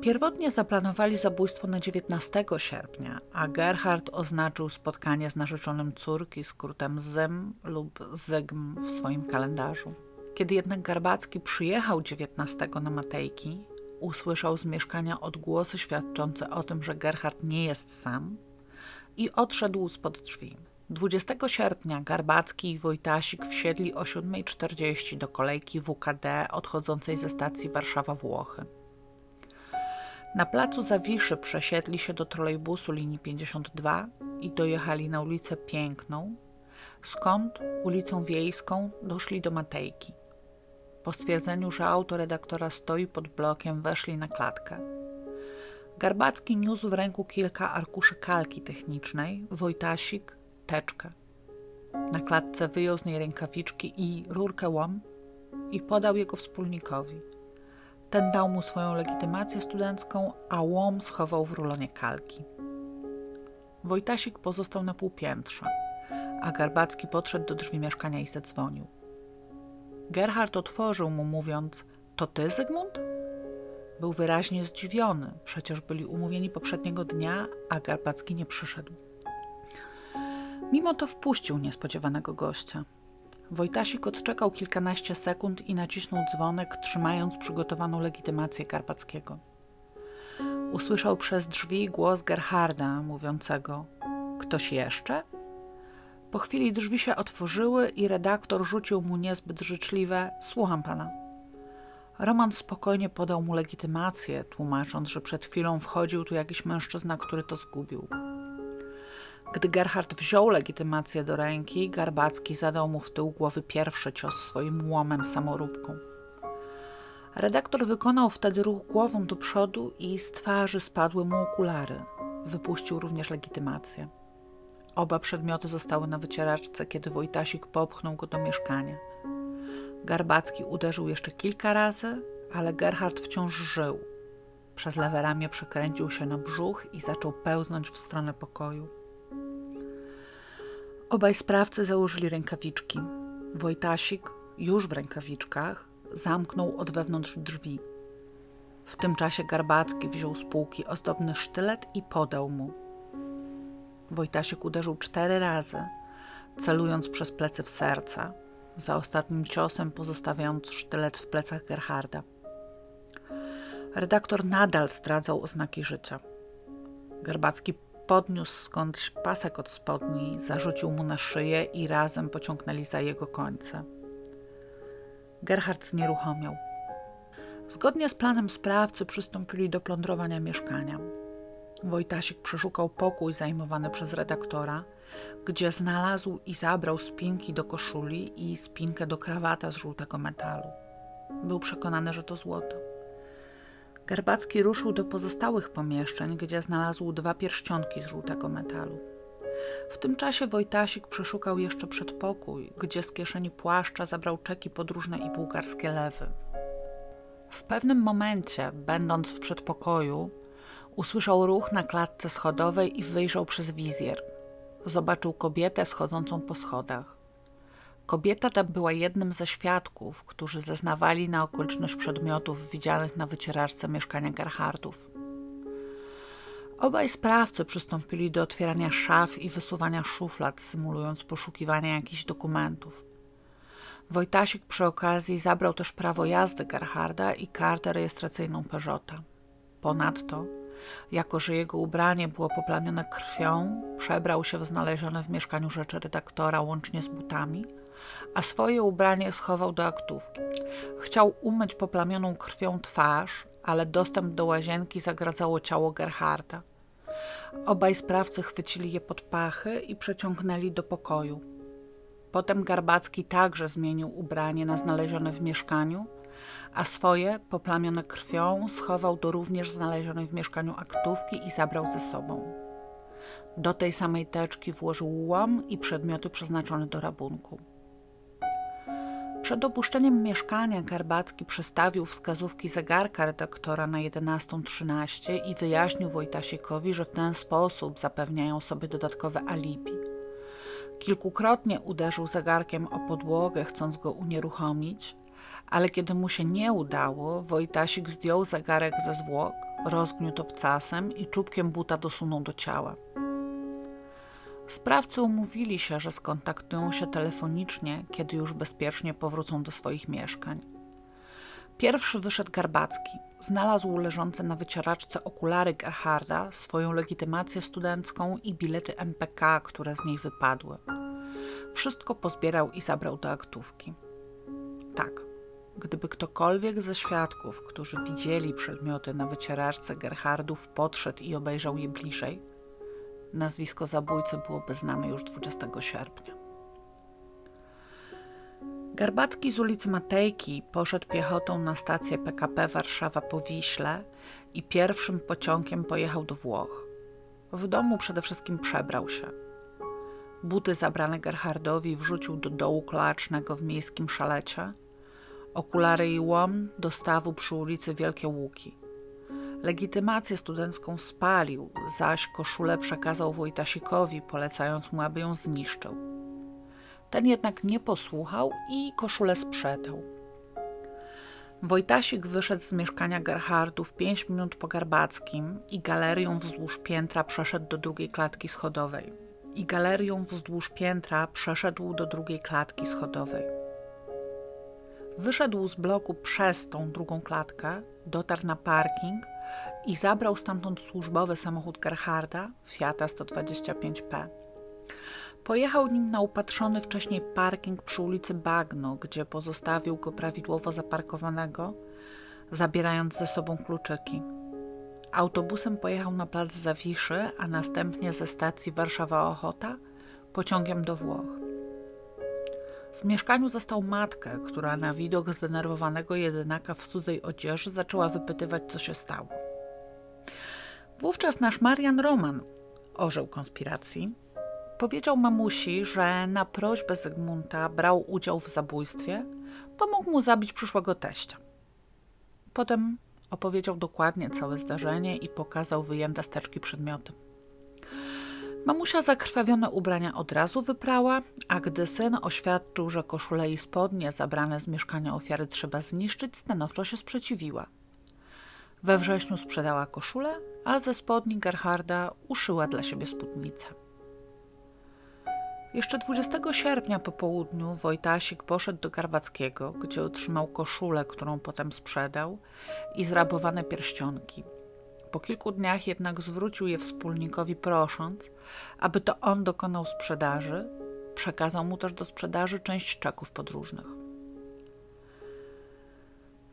Pierwotnie zaplanowali zabójstwo na 19 sierpnia, a Gerhard oznaczył spotkanie z narzeczonym córki skrótem ZYM lub ZYGM w swoim kalendarzu. Kiedy jednak Garbacki przyjechał 19 na Matejki, usłyszał z mieszkania odgłosy świadczące o tym, że Gerhard nie jest sam i odszedł spod drzwi. 20 sierpnia Garbacki i Wojtasik wsiedli o 7.40 do kolejki WKD odchodzącej ze stacji Warszawa-Włochy. Na placu Zawiszy przesiedli się do trolejbusu linii 52 i dojechali na ulicę Piękną, skąd ulicą Wiejską doszli do Matejki. Po stwierdzeniu, że auto redaktora stoi pod blokiem, weszli na klatkę. Garbacki niósł w ręku kilka arkuszy kalki technicznej, Wojtasik teczkę. Na klatce wyjął z niej rękawiczki i rurkę łom i podał jego wspólnikowi. Ten dał mu swoją legitymację studencką, a łom schował w rulonie kalki. Wojtasik pozostał na półpiętrze, a Garbacki podszedł do drzwi mieszkania i zadzwonił. Gerhard otworzył mu, mówiąc: To ty, Zygmunt? Był wyraźnie zdziwiony, przecież byli umówieni poprzedniego dnia, a Garbacki nie przyszedł. Mimo to wpuścił niespodziewanego gościa. Wojtasik odczekał kilkanaście sekund i nacisnął dzwonek, trzymając przygotowaną legitymację Karpackiego. Usłyszał przez drzwi głos Gerharda mówiącego: Ktoś jeszcze? Po chwili drzwi się otworzyły i redaktor rzucił mu niezbyt życzliwe: Słucham pana. Roman spokojnie podał mu legitymację, tłumacząc, że przed chwilą wchodził tu jakiś mężczyzna, który to zgubił. Gdy Gerhard wziął legitymację do ręki, Garbacki zadał mu w tył głowy pierwszy cios swoim łomem samoróbką. Redaktor wykonał wtedy ruch głową do przodu i z twarzy spadły mu okulary. Wypuścił również legitymację. Oba przedmioty zostały na wycieraczce, kiedy Wojtasik popchnął go do mieszkania. Garbacki uderzył jeszcze kilka razy, ale Gerhard wciąż żył. Przez lewe ramię przekręcił się na brzuch i zaczął pełznąć w stronę pokoju. Obaj sprawcy założyli rękawiczki. Wojtasik, już w rękawiczkach, zamknął od wewnątrz drzwi. W tym czasie Garbacki wziął z półki ozdobny sztylet i podał mu. Wojtasik uderzył cztery razy, celując przez plecy w serce, za ostatnim ciosem pozostawiając sztylet w plecach Gerharda. Redaktor nadal zdradzał oznaki życia. Garbacki podniósł skądś pasek od spodni, zarzucił mu na szyję i razem pociągnęli za jego końce. Gerhard znieruchomiał. Zgodnie z planem sprawcy przystąpili do plądrowania mieszkania. Wojtasik przeszukał pokój zajmowany przez redaktora, gdzie znalazł i zabrał spinki do koszuli i spinkę do krawata z żółtego metalu. Był przekonany, że to złoto. Garbacki ruszył do pozostałych pomieszczeń, gdzie znalazł dwa pierścionki z żółtego metalu. W tym czasie Wojtasik przeszukał jeszcze przedpokój, gdzie z kieszeni płaszcza zabrał czeki podróżne i bułgarskie lewy. W pewnym momencie, będąc w przedpokoju, usłyszał ruch na klatce schodowej i wyjrzał przez wizjer. Zobaczył kobietę schodzącą po schodach. Kobieta ta była jednym ze świadków, którzy zeznawali na okoliczność przedmiotów widzianych na wycieraczce mieszkania Gerhardów. Obaj sprawcy przystąpili do otwierania szaf i wysuwania szuflad, symulując poszukiwanie jakichś dokumentów. Wojtasik przy okazji zabrał też prawo jazdy Gerharda i kartę rejestracyjną Peugeota. Ponadto, jako że jego ubranie było poplamione krwią, przebrał się w znalezione w mieszkaniu rzeczy redaktora łącznie z butami, a swoje ubranie schował do aktówki. Chciał umyć poplamioną krwią twarz, ale dostęp do łazienki zagradzało ciało Gerharda. Obaj sprawcy chwycili je pod pachy i przeciągnęli do pokoju. Potem Garbacki także zmienił ubranie na znalezione w mieszkaniu, a swoje, poplamione krwią, schował do również znalezionej w mieszkaniu aktówki i zabrał ze sobą. Do tej samej teczki włożył łom i przedmioty przeznaczone do rabunku. Przed opuszczeniem mieszkania Garbacki przestawił wskazówki zegarka redaktora na 11.13 i wyjaśnił Wojtasikowi, że w ten sposób zapewniają sobie dodatkowe alibi. Kilkukrotnie uderzył zegarkiem o podłogę, chcąc go unieruchomić, ale kiedy mu się nie udało, Wojtasik zdjął zegarek ze zwłok, rozgniótł obcasem i czubkiem buta dosunął do ciała. Sprawcy umówili się, że skontaktują się telefonicznie, kiedy już bezpiecznie powrócą do swoich mieszkań. Pierwszy wyszedł Garbacki. Znalazł leżące na wycieraczce okulary Gerharda, swoją legitymację studencką i bilety MPK, które z niej wypadły. Wszystko pozbierał i zabrał do aktówki. Tak, gdyby ktokolwiek ze świadków, którzy widzieli przedmioty na wycieraczce Gerhardów, podszedł i obejrzał je bliżej, nazwisko zabójcy byłoby znane już 20 sierpnia. Garbacki z ulicy Matejki poszedł piechotą na stację PKP Warszawa po Wiśle i pierwszym pociągiem pojechał do Włoch. W domu przede wszystkim przebrał się. Buty zabrane Gerhardowi wrzucił do dołu klacznego w miejskim szalecie, okulary i łom do stawu przy ulicy Wielkie Łuki. Legitymację studencką spalił, zaś koszulę przekazał Wojtasikowi, polecając mu, aby ją zniszczył. Ten jednak nie posłuchał i koszulę sprzedał. Wojtasik wyszedł z mieszkania Gerhardów pięć minut po Garbackim i galerią wzdłuż piętra przeszedł do drugiej klatki schodowej. I galerią wzdłuż piętra przeszedł do drugiej klatki schodowej. Wyszedł z bloku przez tą drugą klatkę, dotarł na parking i zabrał stamtąd służbowy samochód Gerharda, Fiata 125P. Pojechał nim na upatrzony wcześniej parking przy ulicy Bagno, gdzie pozostawił go prawidłowo zaparkowanego, zabierając ze sobą kluczyki. Autobusem pojechał na plac Zawiszy, a następnie ze stacji Warszawa-Ochota pociągiem do Włoch. W mieszkaniu zastał matkę, która na widok zdenerwowanego jedynaka w cudzej odzieży zaczęła wypytywać, co się stało. Wówczas nasz Marian Roman, orzeł konspiracji, powiedział mamusi, że na prośbę Zygmunta brał udział w zabójstwie, pomógł mu zabić przyszłego teścia. Potem opowiedział dokładnie całe zdarzenie i pokazał wyjęte steczki przedmioty. Mamusia zakrwawione ubrania od razu wyprała, a gdy syn oświadczył, że koszule i spodnie zabrane z mieszkania ofiary trzeba zniszczyć, stanowczo się sprzeciwiła. We wrześniu sprzedała koszulę, a ze spodni Gerharda uszyła dla siebie spódnicę. Jeszcze 20 sierpnia po południu Wojtasik poszedł do Garbackiego, gdzie otrzymał koszulę, którą potem sprzedał i zrabowane pierścionki. Po kilku dniach jednak zwrócił je wspólnikowi, prosząc, aby to on dokonał sprzedaży. Przekazał mu też do sprzedaży część czeków podróżnych.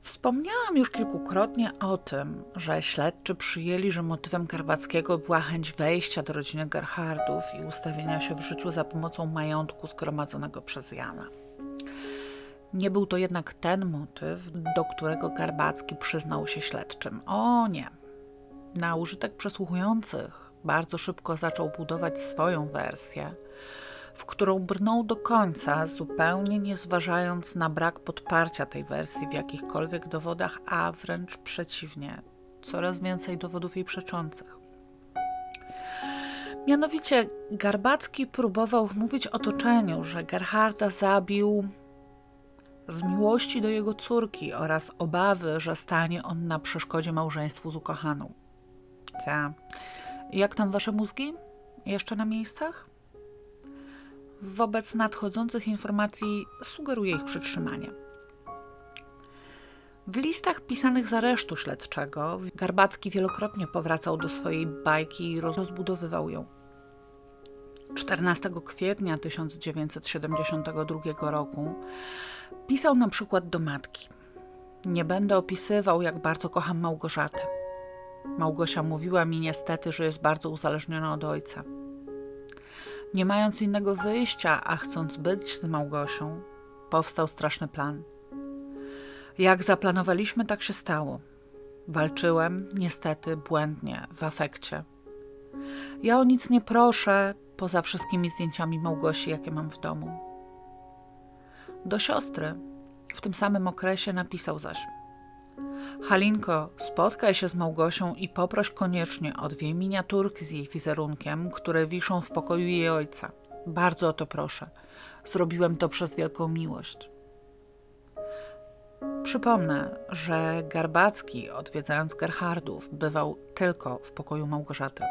Wspomniałam już kilkukrotnie o tym, że śledczy przyjęli, że motywem Karbackiego była chęć wejścia do rodziny Gerhardów i ustawienia się w życiu za pomocą majątku zgromadzonego przez Jana. Nie był to jednak ten motyw, do którego Garbacki przyznał się śledczym. O nie. Na użytek przesłuchujących bardzo szybko zaczął budować swoją wersję – w którą brnął do końca, zupełnie nie zważając na brak podparcia tej wersji w jakichkolwiek dowodach, a wręcz przeciwnie, coraz więcej dowodów jej przeczących. Mianowicie Garbacki próbował wmówić otoczeniu, że Gerharda zabił z miłości do jego córki oraz obawy, że stanie on na przeszkodzie małżeństwu z ukochaną. Ta. Jak tam wasze mózgi? Jeszcze na miejscach? Wobec nadchodzących informacji sugeruje ich przytrzymanie. W listach pisanych z aresztu śledczego Garbacki wielokrotnie powracał do swojej bajki i rozbudowywał ją. 14 kwietnia 1972 roku pisał na przykład do matki: Nie będę opisywał, jak bardzo kocham Małgorzatę. Małgosia mówiła mi niestety, że jest bardzo uzależniona od ojca. Nie mając innego wyjścia, a chcąc być z Małgosią, powstał straszny plan. Jak zaplanowaliśmy, tak się stało. Walczyłem, niestety, błędnie, w afekcie. Ja o nic nie proszę, poza wszystkimi zdjęciami Małgosi, jakie mam w domu. Do siostry w tym samym okresie napisał zaś – Halinko, spotkaj się z Małgosią i poproś koniecznie o dwie miniaturki z jej wizerunkiem, które wiszą w pokoju jej ojca. Bardzo o to proszę. Zrobiłem to przez wielką miłość. Przypomnę, że Garbacki, odwiedzając Gerhardów, bywał tylko w pokoju Małgorzaty.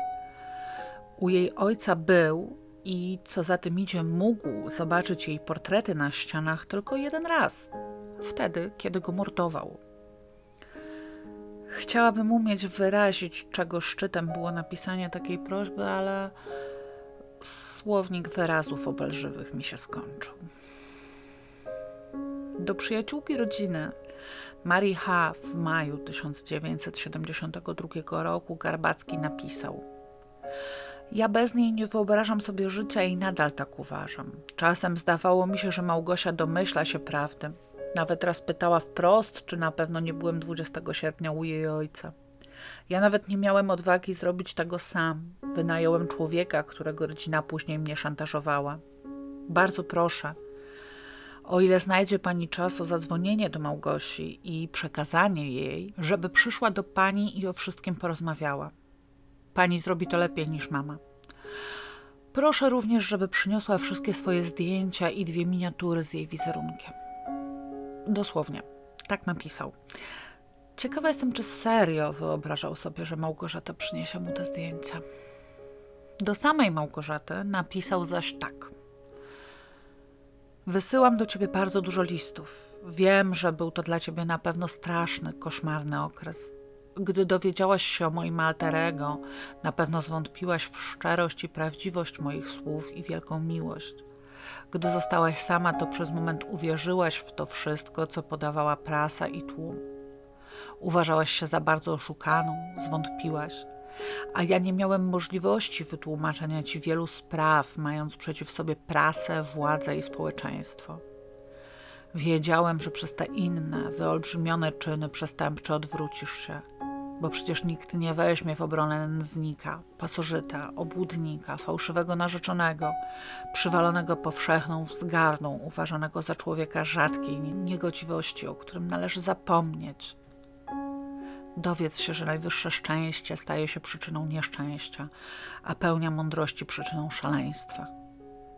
U jej ojca był, i co za tym idzie, mógł zobaczyć jej portrety na ścianach tylko jeden raz wtedy, kiedy go mordował. Chciałabym umieć wyrazić, czego szczytem było napisanie takiej prośby, ale słownik wyrazów obelżywych mi się skończył. Do przyjaciółki rodziny Marii H. w maju 1972 roku Garbacki napisał: Ja bez niej nie wyobrażam sobie życia i nadal tak uważam. Czasem zdawało mi się, że Małgosia domyśla się prawdy. Nawet raz pytała wprost, czy na pewno nie byłem 20 sierpnia u jej ojca. Ja nawet nie miałem odwagi zrobić tego sam. Wynająłem człowieka, którego rodzina później mnie szantażowała. Bardzo proszę, o ile znajdzie pani czas o zadzwonienie do Małgosi i przekazanie jej, żeby przyszła do pani i o wszystkim porozmawiała. Pani zrobi to lepiej niż mama. Proszę również, żeby przyniosła wszystkie swoje zdjęcia i dwie miniatury z jej wizerunkiem. Dosłownie, tak napisał. Ciekawa jestem, czy serio wyobrażał sobie, że Małgorzata przyniesie mu te zdjęcia. Do samej Małgorzaty napisał zaś tak. Wysyłam do ciebie bardzo dużo listów. Wiem, że był to dla ciebie na pewno straszny, koszmarny okres. Gdy dowiedziałaś się o moim alterego, na pewno zwątpiłaś w szczerość i prawdziwość moich słów i wielką miłość. Gdy zostałaś sama, to przez moment uwierzyłaś w to wszystko, co podawała prasa i tłum. Uważałaś się za bardzo oszukaną, zwątpiłaś, a ja nie miałem możliwości wytłumaczenia ci wielu spraw, mając przeciw sobie prasę, władzę i społeczeństwo. Wiedziałem, że przez te inne, wyolbrzymione czyny przestępcze odwrócisz się bo przecież nikt nie weźmie w obronę nędznika, pasożyta, obłudnika, fałszywego narzeczonego, przywalonego powszechną wzgardą, uważanego za człowieka rzadkiej niegodziwości, o którym należy zapomnieć. Dowiedz się, że najwyższe szczęście staje się przyczyną nieszczęścia, a pełnia mądrości przyczyną szaleństwa.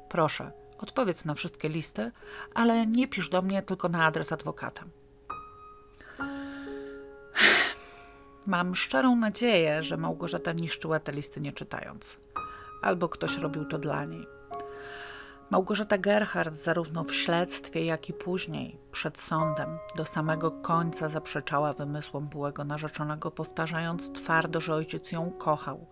Proszę, odpowiedz na wszystkie listy, ale nie pisz do mnie tylko na adres adwokata. Mam szczerą nadzieję, że Małgorzata niszczyła te listy nie czytając, albo ktoś robił to dla niej. Małgorzata Gerhardt zarówno w śledztwie, jak i później, przed sądem, do samego końca zaprzeczała wymysłom byłego narzeczonego, powtarzając twardo, że ojciec ją kochał,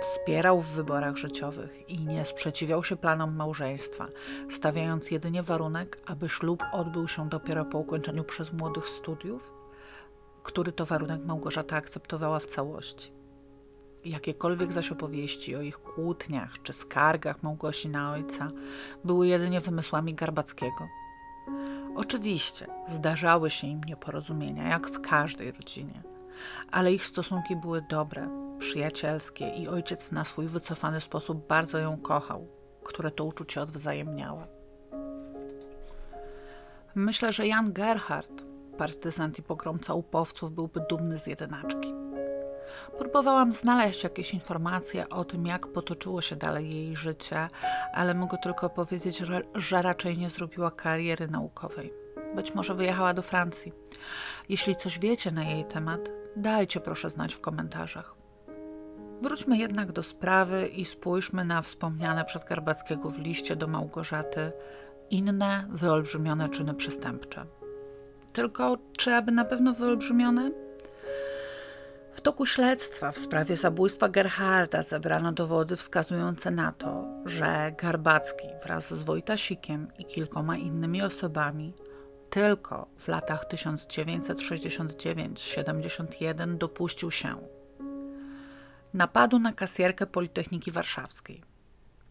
wspierał w wyborach życiowych i nie sprzeciwiał się planom małżeństwa, stawiając jedynie warunek, aby ślub odbył się dopiero po ukończeniu przez młodych studiów który to warunek Małgorzata akceptowała w całości. Jakiekolwiek zaś opowieści o ich kłótniach czy skargach Małgosi na ojca były jedynie wymysłami Garbackiego. Oczywiście zdarzały się im nieporozumienia, jak w każdej rodzinie, ale ich stosunki były dobre, przyjacielskie i ojciec na swój wycofany sposób bardzo ją kochał, które to uczucie odwzajemniała. Myślę, że Jan Gerhard partyzant i pogromca upowców byłby dumny z jedynaczki. Próbowałam znaleźć jakieś informacje o tym, jak potoczyło się dalej jej życie, ale mogę tylko powiedzieć, że raczej nie zrobiła kariery naukowej. Być może wyjechała do Francji. Jeśli coś wiecie na jej temat, dajcie proszę znać w komentarzach. Wróćmy jednak do sprawy i spójrzmy na wspomniane przez Garbackiego w liście do Małgorzaty inne wyolbrzymione czyny przestępcze. Tylko czy aby na pewno wyolbrzymione? W toku śledztwa w sprawie zabójstwa Gerharda zebrano dowody wskazujące na to, że Garbacki wraz z Wojtasikiem i kilkoma innymi osobami tylko w latach 1969-71 dopuścił się napadu na kasjerkę Politechniki Warszawskiej,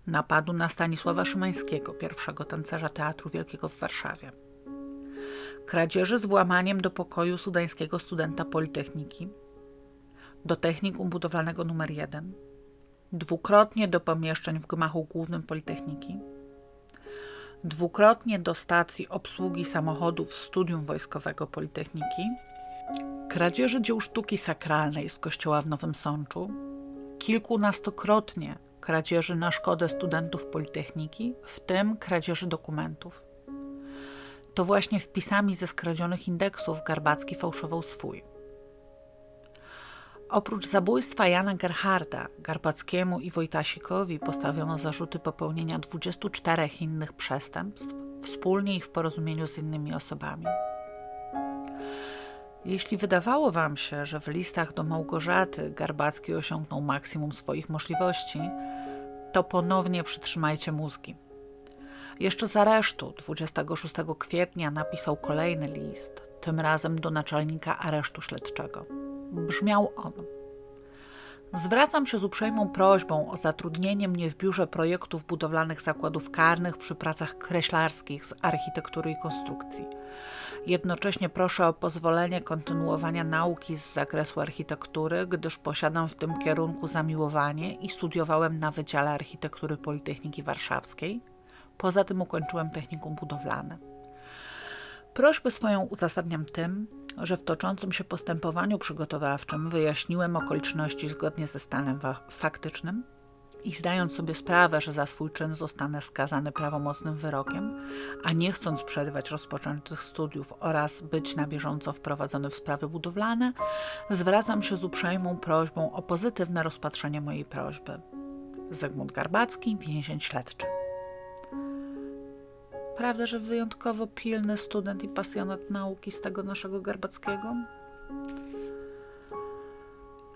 napadu na Stanisława Szymańskiego, pierwszego tancerza Teatru Wielkiego w Warszawie, kradzieży z włamaniem do pokoju sudańskiego studenta Politechniki, do technikum budowlanego numer 1, dwukrotnie do pomieszczeń w gmachu głównym Politechniki, dwukrotnie do stacji obsługi samochodów Studium Wojskowego Politechniki, kradzieży dzieł sztuki sakralnej z kościoła w Nowym Sączu, kilkunastokrotnie kradzieży na szkodę studentów Politechniki, w tym kradzieży dokumentów. To właśnie wpisami ze skradzionych indeksów Garbacki fałszował swój. Oprócz zabójstwa Jana Gerharda, Garbackiemu i Wojtasikowi postawiono zarzuty popełnienia 24 innych przestępstw, wspólnie i w porozumieniu z innymi osobami. Jeśli wydawało Wam się, że w listach do Małgorzaty Garbacki osiągnął maksimum swoich możliwości, to ponownie przytrzymajcie mózgi. Jeszcze z aresztu 26 kwietnia napisał kolejny list, tym razem do naczelnika aresztu śledczego. Brzmiał on: Zwracam się z uprzejmą prośbą o zatrudnienie mnie w biurze projektów budowlanych zakładów karnych przy pracach kreślarskich z architektury i konstrukcji. Jednocześnie proszę o pozwolenie kontynuowania nauki z zakresu architektury, gdyż posiadam w tym kierunku zamiłowanie i studiowałem na Wydziale Architektury Politechniki Warszawskiej. Poza tym ukończyłem technikum budowlane. Prośbę swoją uzasadniam tym, że w toczącym się postępowaniu przygotowawczym wyjaśniłem okoliczności zgodnie ze stanem faktycznym i zdając sobie sprawę, że za swój czyn zostanę skazany prawomocnym wyrokiem, a nie chcąc przerywać rozpoczętych studiów oraz być na bieżąco wprowadzony w sprawy budowlane, zwracam się z uprzejmą prośbą o pozytywne rozpatrzenie mojej prośby. Zygmunt Garbacki, więzień śledczy. Prawda, że wyjątkowo pilny student i pasjonat nauki z tego naszego Garbackiego?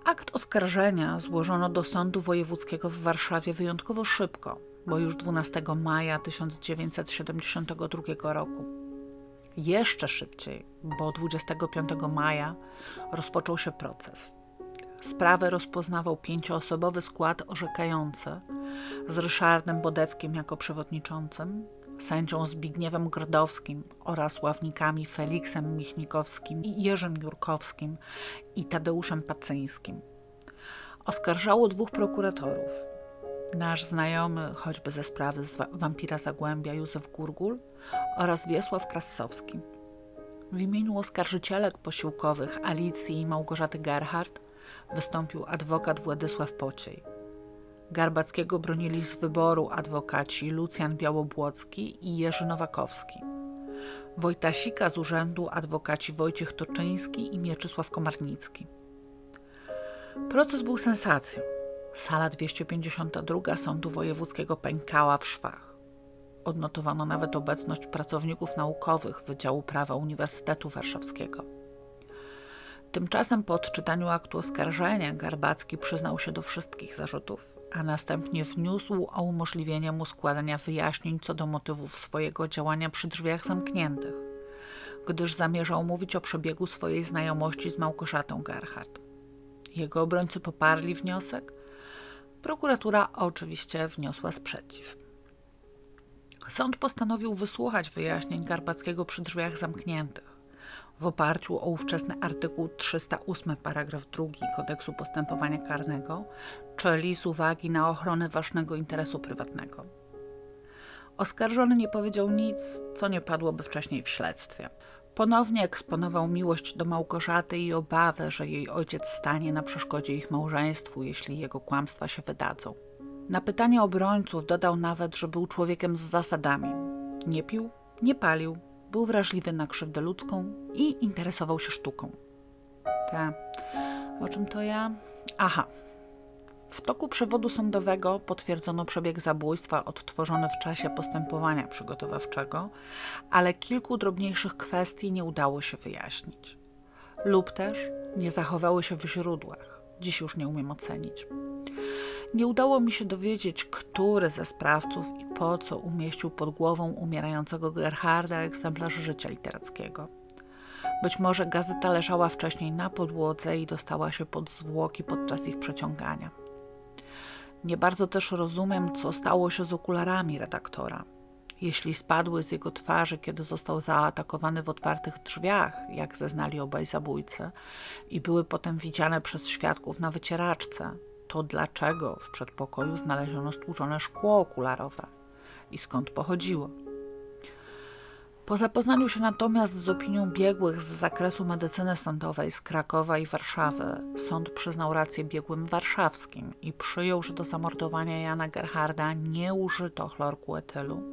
Akt oskarżenia złożono do Sądu Wojewódzkiego w Warszawie wyjątkowo szybko, bo już 12 maja 1972 roku. Jeszcze szybciej, bo 25 maja rozpoczął się proces. Sprawę rozpoznawał pięcioosobowy skład orzekający z Ryszardem Bodeckim jako przewodniczącym, sędzią Zbigniewem Grodowskim oraz ławnikami Feliksem Michnikowskim i Jerzym Jurkowskim i Tadeuszem Pacyńskim. Oskarżało dwóch prokuratorów. Nasz znajomy, choćby ze sprawy z wampira Zagłębia, Józef Gurgul oraz Wiesław Krassowski. W imieniu oskarżycielek posiłkowych Alicji i Małgorzaty Gerhardt wystąpił adwokat Władysław Pociej. Garbackiego bronili z wyboru adwokaci Lucjan Białobłocki i Jerzy Nowakowski. Wojtasika z urzędu adwokaci Wojciech Toczyński i Mieczysław Komarnicki. Proces był sensacją. Sala 252 Sądu Wojewódzkiego pękała w szwach. Odnotowano nawet obecność pracowników naukowych Wydziału Prawa Uniwersytetu Warszawskiego. Tymczasem po odczytaniu aktu oskarżenia Garbacki przyznał się do wszystkich zarzutów a następnie wniósł o umożliwienie mu składania wyjaśnień co do motywów swojego działania przy drzwiach zamkniętych, gdyż zamierzał mówić o przebiegu swojej znajomości z Małgorzatą Gerhardt. Jego obrońcy poparli wniosek. Prokuratura oczywiście wniosła sprzeciw. Sąd postanowił wysłuchać wyjaśnień Garbackiego przy drzwiach zamkniętych w oparciu o ówczesny artykuł 308 paragraf 2 kodeksu postępowania karnego, czyli z uwagi na ochronę ważnego interesu prywatnego. Oskarżony nie powiedział nic, co nie padłoby wcześniej w śledztwie. Ponownie eksponował miłość do Małgorzaty i obawę, że jej ojciec stanie na przeszkodzie ich małżeństwu, jeśli jego kłamstwa się wydadzą. Na pytanie obrońców dodał nawet, że był człowiekiem z zasadami. Nie pił, nie palił, był wrażliwy na krzywdę ludzką i interesował się sztuką. Ta. O czym to ja? Aha. W toku przewodu sądowego potwierdzono przebieg zabójstwa odtworzony w czasie postępowania przygotowawczego, ale kilku drobniejszych kwestii nie udało się wyjaśnić. Lub też nie zachowały się w źródłach. Dziś już nie umiem ocenić. Nie udało mi się dowiedzieć, który ze sprawców i po co umieścił pod głową umierającego Gerharda egzemplarz życia literackiego. Być może gazeta leżała wcześniej na podłodze i dostała się pod zwłoki podczas ich przeciągania. Nie bardzo też rozumiem, co stało się z okularami redaktora. Jeśli spadły z jego twarzy, kiedy został zaatakowany w otwartych drzwiach, jak zeznali obaj zabójcy, i były potem widziane przez świadków na wycieraczce, to dlaczego w przedpokoju znaleziono stłuczone szkło okularowe i skąd pochodziło. Po zapoznaniu się natomiast z opinią biegłych z zakresu medycyny sądowej z Krakowa i Warszawy, sąd przyznał rację biegłym warszawskim i przyjął, że do zamordowania Jana Gerharda nie użyto chlorku etylu.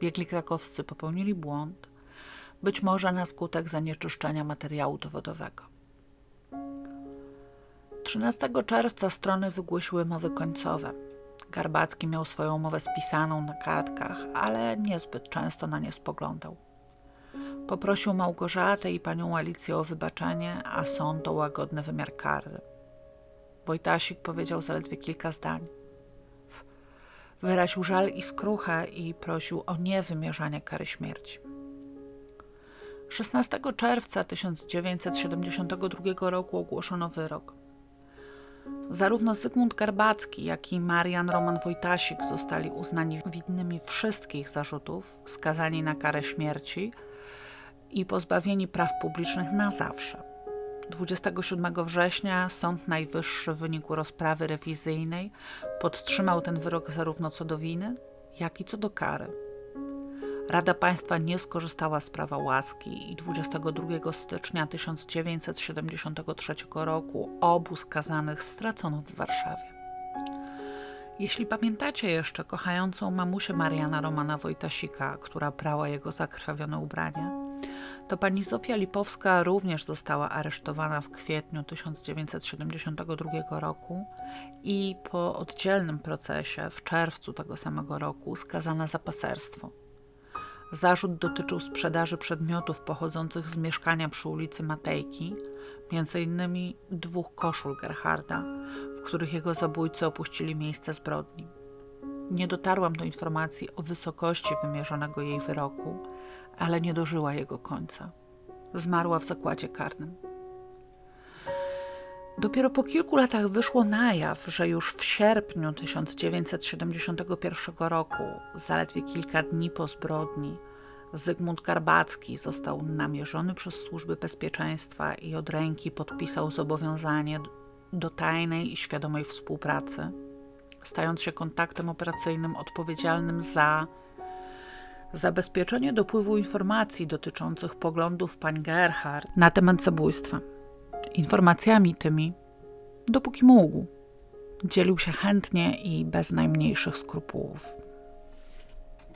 Biegli krakowscy popełnili błąd, być może na skutek zanieczyszczenia materiału dowodowego. 13 czerwca strony wygłosiły mowy końcowe. Garbacki miał swoją mowę spisaną na kartkach, ale niezbyt często na nie spoglądał. Poprosił Małgorzatę i panią Alicję o wybaczenie, a sąd o łagodny wymiar kary. Wojtasik powiedział zaledwie kilka zdań. Wyraził żal i skruchę i prosił o niewymierzanie kary śmierci. 16 czerwca 1972 roku ogłoszono wyrok. Zarówno Zygmunt Garbacki, jak i Marian Roman Wojtasik zostali uznani winnymi wszystkich zarzutów, skazani na karę śmierci i pozbawieni praw publicznych na zawsze. 27 września Sąd Najwyższy w wyniku rozprawy rewizyjnej podtrzymał ten wyrok zarówno co do winy, jak i co do kary. Rada Państwa nie skorzystała z prawa łaski i 22 stycznia 1973 roku obu skazanych stracono w Warszawie. Jeśli pamiętacie jeszcze kochającą mamusię Mariana Romana Wojtasika, która prała jego zakrwawione ubrania, to pani Zofia Lipowska również została aresztowana w kwietniu 1972 roku i po oddzielnym procesie w czerwcu tego samego roku skazana za paserstwo. Zarzut dotyczył sprzedaży przedmiotów pochodzących z mieszkania przy ulicy Matejki, m.in. dwóch koszul Gerharda, w których jego zabójcy opuścili miejsce zbrodni. Nie dotarłam do informacji o wysokości wymierzonego jej wyroku, ale nie dożyła jego końca. Zmarła w zakładzie karnym. Dopiero po kilku latach wyszło na jaw, że już w sierpniu 1971 roku, zaledwie kilka dni po zbrodni, Zygmunt Garbacki został namierzony przez służby bezpieczeństwa i od ręki podpisał zobowiązanie do tajnej i świadomej współpracy, stając się kontaktem operacyjnym odpowiedzialnym za zabezpieczenie dopływu informacji dotyczących poglądów pań Gerhard na temat zabójstwa. Informacjami tymi, dopóki mógł, dzielił się chętnie i bez najmniejszych skrupułów.